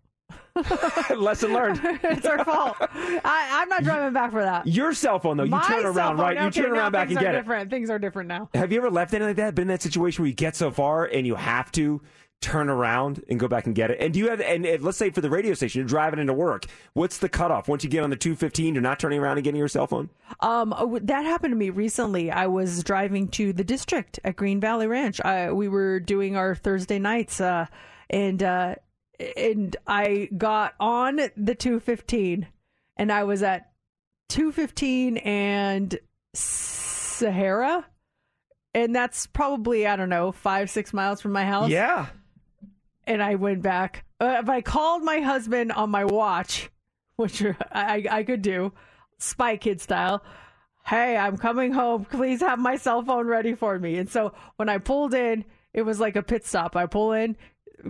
Lesson learned. it's her fault. I, I'm not driving back for that. Your cell phone though, you My turn around, phone, right? You turn around back and get it. different. Things are different now. Have you ever left anything like that? Been in that situation where you get so far and you have to turn around and go back and get it? And do you have? And, and let's say for the radio station, you're driving into work. What's the cutoff? Once you get on the 215, you're not turning around and getting your cell phone. Um, uh, that happened to me recently. I was driving to the district at Green Valley Ranch. I, we were doing our Thursday nights, uh, and uh, and I got on the 215, and I was at 215 and Sahara, and that's probably I don't know five six miles from my house. Yeah. And I went back. Uh, if I called my husband on my watch, which I I could do, Spy Kid style. Hey, I'm coming home. Please have my cell phone ready for me. And so when I pulled in, it was like a pit stop. I pull in,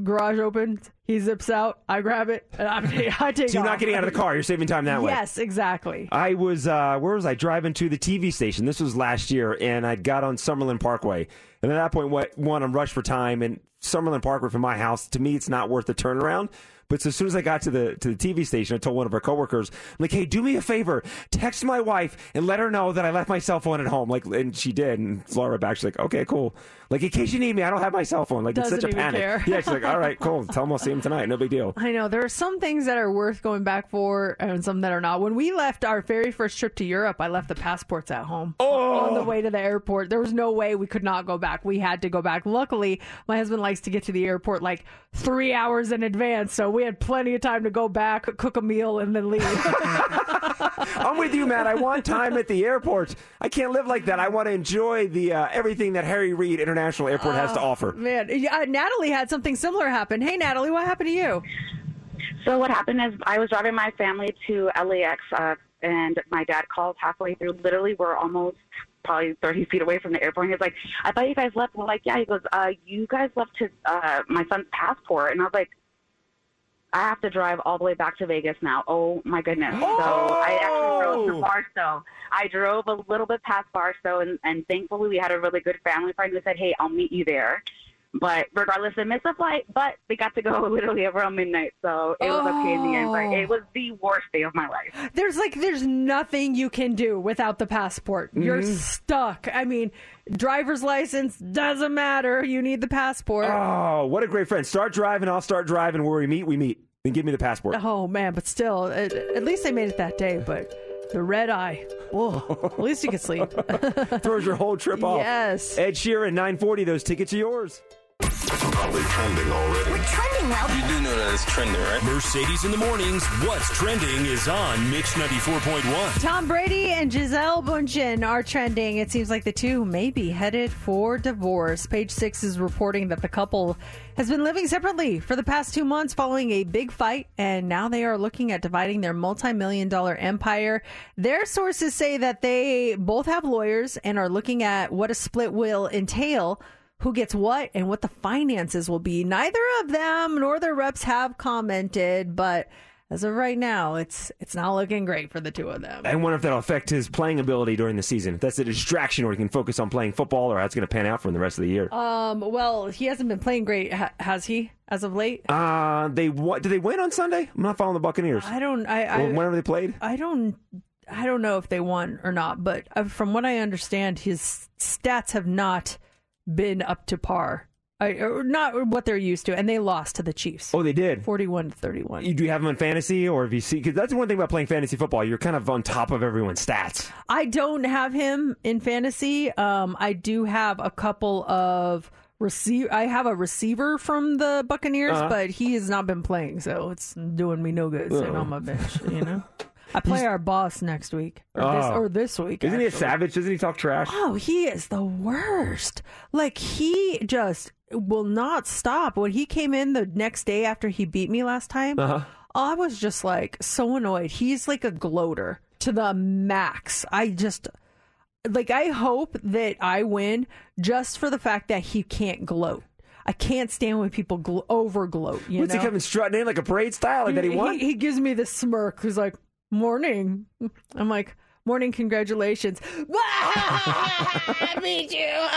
garage opens, he zips out, I grab it, and I'm, I take So you're off. not getting out of the car. You're saving time that way. Yes, exactly. I was uh, where was I driving to the TV station? This was last year, and I got on Summerlin Parkway. And at that point, what one I'm rushed for time, and Summerlin Parkway from my house to me, it's not worth the turnaround. But so as soon as I got to the to the TV station, I told one of our coworkers, I'm like, "Hey, do me a favor, text my wife and let her know that I left my cell phone at home." Like, and she did. And Laura back, she's like, "Okay, cool." Like, in case you need me, I don't have my cell phone. Like, Doesn't it's such a panic. care. Yeah, she's like, "All right, cool. Tell him I'll see him tonight. No big deal." I know there are some things that are worth going back for, and some that are not. When we left our very first trip to Europe, I left the passports at home oh! on the oh! way to the airport. There was no way we could not go back. We had to go back. Luckily, my husband likes to get to the airport like three hours in advance, so we had plenty of time to go back, cook a meal, and then leave. I'm with you, Matt. I want time at the airport. I can't live like that. I want to enjoy the uh, everything that Harry Reid International Airport has to offer. Man, yeah, Natalie had something similar happen. Hey, Natalie, what happened to you? So what happened is I was driving my family to LAX, uh, and my dad called halfway through. Literally, we're almost probably 30 feet away from the airport. And he's like, "I thought you guys left." We're like, "Yeah." He goes, uh, "You guys left his uh, my son's passport," and I was like. I have to drive all the way back to Vegas now. Oh my goodness! So I actually drove to oh! Barstow. I drove a little bit past Barstow, and, and thankfully we had a really good family friend who said, "Hey, I'll meet you there." But regardless, I missed the flight. But they got to go literally around midnight, so it was okay in the end. But it was the worst day of my life. There's like there's nothing you can do without the passport. You're Mm-hmm. Mhm. stuck. I mean, driver's license doesn't matter. You need the passport. Oh, what a great friend. Start driving, I'll start driving. Where we meet, we meet. Then give me the passport. Oh man, but still, at, at least they made it that day. But the red eye. Whoa. At least you could sleep. Throws your whole trip off. Yes. Ed Sheeran, 940. Those tickets are yours. Probably trending already. We're trending well. You do know that it's trending, right? Mercedes in the mornings. What's trending is on Mix 94.1. Tom Brady and Gisele Bündchen are trending. It seems like the two may be headed for divorce. Page Six is reporting that the couple has been living separately for the past two months following a big fight, and now they are looking at dividing their multi million dollar empire. Their sources say that they both have lawyers and are looking at what a split will entail. Who gets what and what the finances will be. Neither of them nor their reps have commented, but as of right now, it's it's not looking great for the two of them. I wonder if that'll affect his playing ability during the season. If that's a distraction or he can focus on playing football or how it's going to pan out for him the rest of the year. Um, well, he hasn't been playing great, ha- has he? As of late, Uh, they what? Did they win on Sunday? I'm not following the Buccaneers. I don't. I, I whenever they played. I don't. I don't know if they won or not, but uh, from what I understand, his stats have not been up to par. I, or not what they're used to, and they lost to the Chiefs. Oh, they did. Forty-one to thirty-one. You, do you have him in fantasy, or see? Because that's one thing about playing fantasy football. You're kind of on top of everyone's stats. I don't have him in fantasy. Um, I do have a couple of receive. I have a receiver from the Buccaneers, Uh-huh. but he has not been playing, so it's doing me no good sitting Oh. on my bench. You know, I play our boss next week or, this, Oh. or this week. Isn't he a actually. savage? Doesn't he talk trash? Oh, he is the worst. Like he just will not stop. When he came in the next day after he beat me last time, Uh-huh. I was just like so annoyed. He's like a gloater to the max. I just like I hope that I win just for the fact that he can't gloat. I can't stand when people glo- over gloat. You What's know? he coming strutting in like a parade style? Like that he won? He, gives me the smirk. He's like, "Morning." I'm like, "Morning, congratulations." Me too.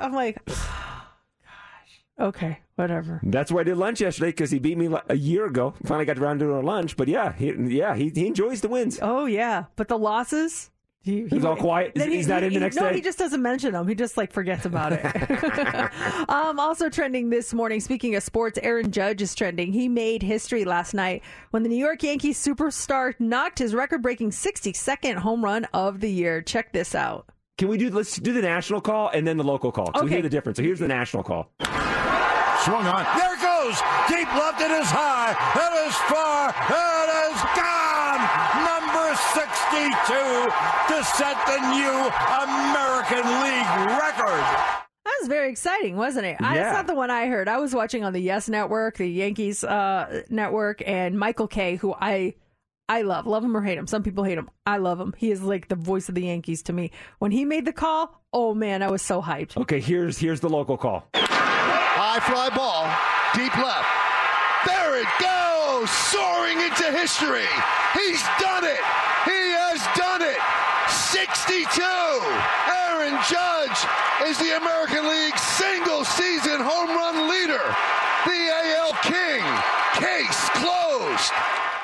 I'm like, gosh, okay, whatever. That's why I did lunch yesterday because he beat me a year ago. Finally got around to doing our lunch, but yeah, he, yeah, he, he enjoys the wins. Oh yeah, but the losses, He, He's all quiet? then He's not in the next no, day? he just doesn't mention them. He just like forgets about it. um, also trending this morning. Speaking of sports, Aaron Judge is trending. He made history last night when the New York Yankees superstar knocked his record-breaking 62nd home run of the year. Check this out. Can we do? Let's do the national call and then the local call. So we hear the difference. So here's the national call. Swung on. There it goes. Deep left. It is high. It is far. It is gone. Number 62 to set the new American League record. That was very exciting, wasn't it? I, Yeah. it's not the one I heard. I was watching on the Yes Network, the Yankees uh, network, and Michael Kay, who I I love, love him or hate him. Some people hate him. I love him. He is like the voice of the Yankees to me. When he made the call, oh man, I was so hyped. Okay, here's here's the local call. High fly ball, deep left. There it goes, soaring into history. He's done it. He has done it. 62. Aaron Judge is the American League single season home run leader. The AL King. Case closed.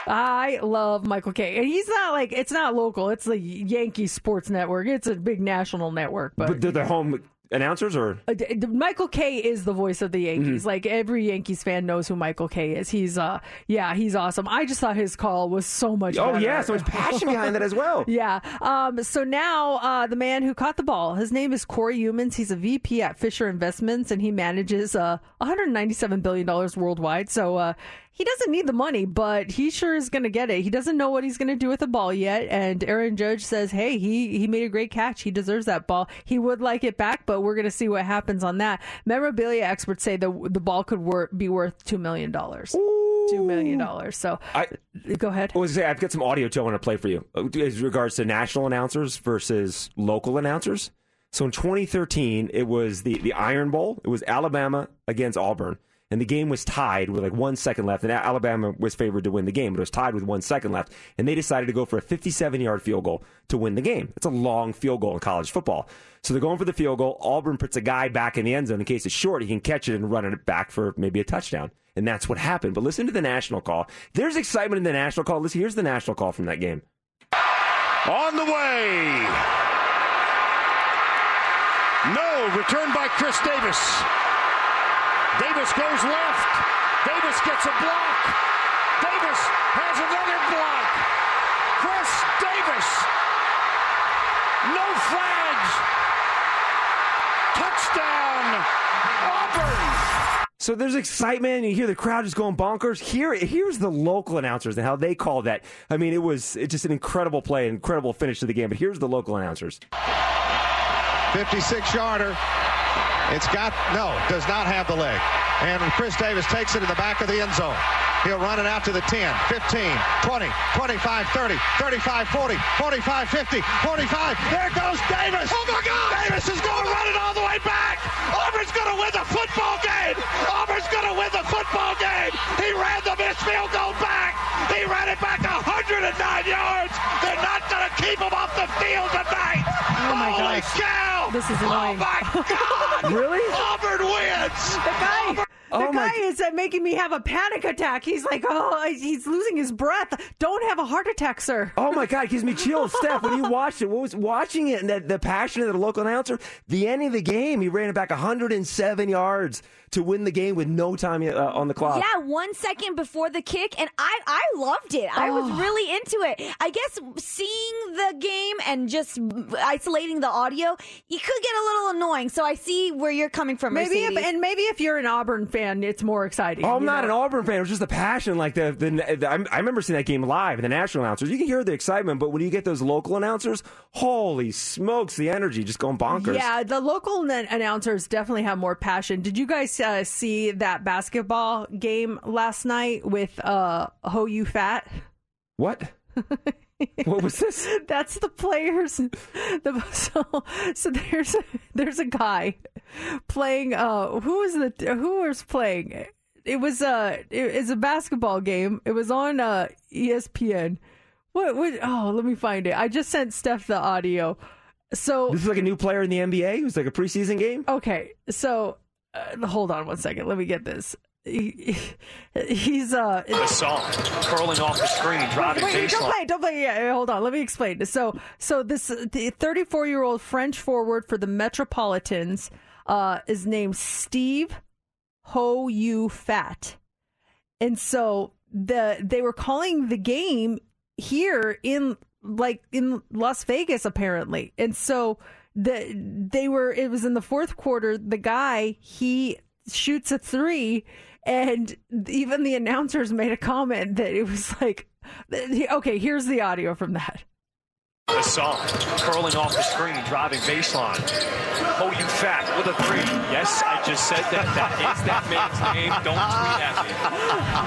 I love Michael Kay and he's not like it's not local. It's the Yankee Sports Network. It's a big national network, but. But they're the home announcers or Uh, Michael Kay is the voice of the Yankees. Mm-hmm. Like every Yankees fan knows who Michael Kay is. He's uh yeah, he's awesome. I just thought his call was so much Oh, better. yeah, so much passion behind that as well. yeah. Um so now uh the man who caught the ball, his name is Cory Youmans. He's a VP at Fisher Investments and he manages uh 197 billion dollars worldwide. So uh he doesn't need the money, but he sure is going to get it. He doesn't know what he's going to do with the ball yet. And Aaron Judge says, "Hey, he he made a great catch. He deserves that ball. He would like it back, but we're going to see what happens on that." Memorabilia experts say the the ball could wor- be worth two million dollars. Two million dollars. So I go ahead. I was say I've got some audio too I want to play for you uh, as regards to national announcers versus local announcers. So in 2013, it was the the Iron Bowl. It was Alabama against Auburn, and the game was tied with like one second left. And Alabama was favored to win the game, but it was tied with one second left. And they decided to go for a 57 yard field goal to win the game. It's a long field goal in college football. So they're going for the field goal. Auburn puts a guy back in the end zone in case it's short. He can catch it and run it back for maybe a touchdown. And that's what happened. But listen to the national call. There's excitement in the national call. Listen, here's the national call from that game. On the way. No, return by Chris Davis. Davis goes left. Davis gets a block. Davis has another block. Chris Davis. No flags. Touchdown. Auburn. So there's excitement. And you hear the crowd just going bonkers. Here, here's the local announcers and how they call that. I mean, it was it's just an incredible play, incredible finish to the game. But here's the local announcers. 56 yarder. It's got, no, does not have the leg. And Chris Davis takes it in the back of the end zone. He'll run it out to the 10, 15, 20, 25, 30, 35, 40, 45, 50, 45. There goes Davis. Oh my God! Davis is going to run it all the way back. Auburn's going to win the football game. Auburn's going to win the football game. He ran the missed field goal back. He ran it back 109 yards. They're not going to keep him off the field tonight. Oh my Holy gosh. cow! This is Oh annoying. my God! Really? Auburn wins. The guy, the Oh my- guy is uh, making me have a panic attack. He's like, oh, he's losing his breath. Don't have a heart attack, sir. Oh my God, it gives me chills. Steph, when you watched it, what was watching it and the, the passion of the local announcer, the end of the game, he ran it back 107 yards to win the game with no time uh, on the clock. Yeah, one second before the kick, and I I loved it. I was Oh. really into it. I guess seeing the game and just isolating the audio, you could get a little annoying. So I see where you're coming from. Maybe if, and maybe if you're an Auburn fan, it's more exciting. Oh, I'm not know? an Auburn fan. It was just the passion, like the, the, the I I remember seeing that game live. The national announcers, you can hear the excitement, but when you get those local announcers, holy smokes, the energy just going bonkers. Yeah, the local announcers definitely have more passion. Did you guys uh, see that basketball game last night with uh, Ho You Fat? What? what was this? That's the players. The, so so there's a, there's a guy playing. Uh, who was the who was playing? It was uh it, it's a basketball game. It was on uh ESPN. What what? Oh, let me find it. I just sent Steph the audio. So This is like a new player in the NBA. It was like a preseason game. Okay, so uh, hold on one second. Let me get this. he, he's uh Gasol curling off the screen, driving Wait, don't play, don't play. Yeah, hold on. Let me explain. So, so this the 34 year old French forward for the Metropolitans uh, is named Steeve Ho You Fat, and so the they were calling the game here in like in Las Vegas apparently, and so the they were it was in the fourth quarter. The guy he shoots a three and even the announcers made a comment that it was like okay here's the audio from that Gasol curling off the screen, driving baseline. Oh, you fat with a three. Yes, I just said that. That is that man's name. Don't tweet at me.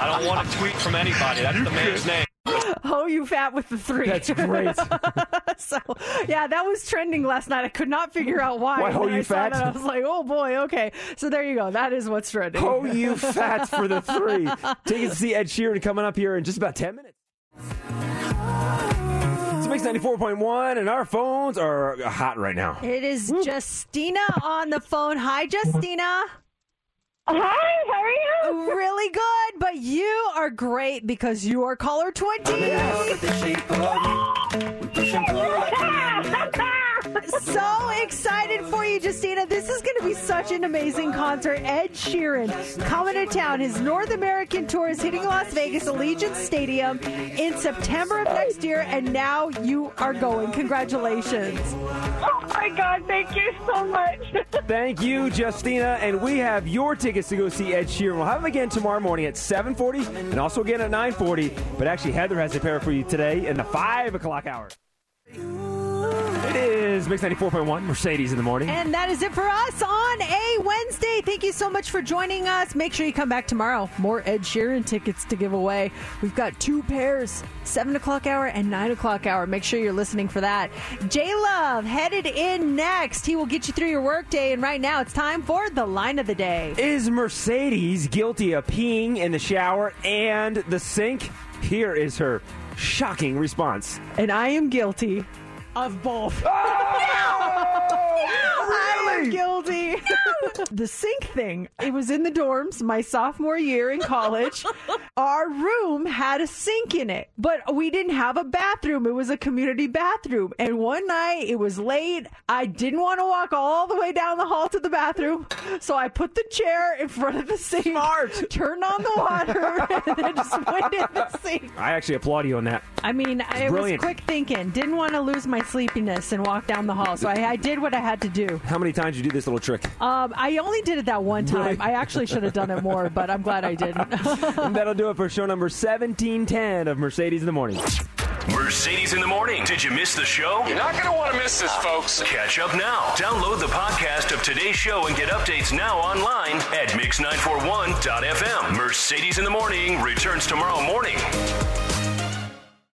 I don't want to tweet from anybody. That's the man's name. oh you fat with the three That's great. so yeah that was trending last night i could not figure out why Why, oh, ho you I fat? that, i was like oh boy okay so there you go that is what's trending Oh, you fats for the three. Take Tickets to see Ed Sheeran coming up here in just about 10 minutes. It's Mix 94.1, and our phones are hot right now. it is justina on the phone hi justina Hi, how are you? Uh, really good, but you are great because you are caller 20. So excited for you, Justina. This is going to be such an amazing concert. Ed Sheeran coming to town. His North American tour is hitting Las Vegas Allegiant Stadium in September of next year, and now you are going. Congratulations. Oh my God, thank you so much. Thank you, Justina. And we have your tickets to go see Ed Sheeran. We'll have them again tomorrow morning at 740 and also again at 940. But actually, Heather has a pair for you today in the 5 o'clock hour. It is Mix 94.1, Mercedes in the morning. And that is it for us on a Wednesday. Thank you so much for joining us. Make sure you come back tomorrow. More Ed Sheeran tickets to give away. We've got two pairs, 7 o'clock hour and 9 o'clock hour. Make sure you're listening for that. J Love headed in next. He will get you through your workday. And right now it's time for the line of the day. Is Mercedes guilty of peeing in the shower and the sink? Here is her shocking response. And I am guilty of both. I am guilty. the sink thing. It was in the dorms my sophomore year in college. Our room had a sink in it, but we didn't have a bathroom. It was a community bathroom. And one night it was late. I didn't want to walk all the way down the hall to the bathroom, so I put the chair in front of the sink. Smart. Turned on the water and then just went in the sink. I actually applaud you on that. I mean, it was brilliant. quick thinking. Didn't want to lose my sleepiness and walk down the hall, so I, I did what I had to do. How many times you do this little trick? Um, I only did it that one time. Really? I actually should have done it more, but I'm glad I didn't. and that'll do it for show number 1710 of Mercedes in the Morning. Mercedes in the morning. Did you miss the show? You're not going to want to miss this, folks. Catch up now. Download the podcast of today's show and get updates now online at mix941.fm. Mercedes in the morning returns tomorrow morning.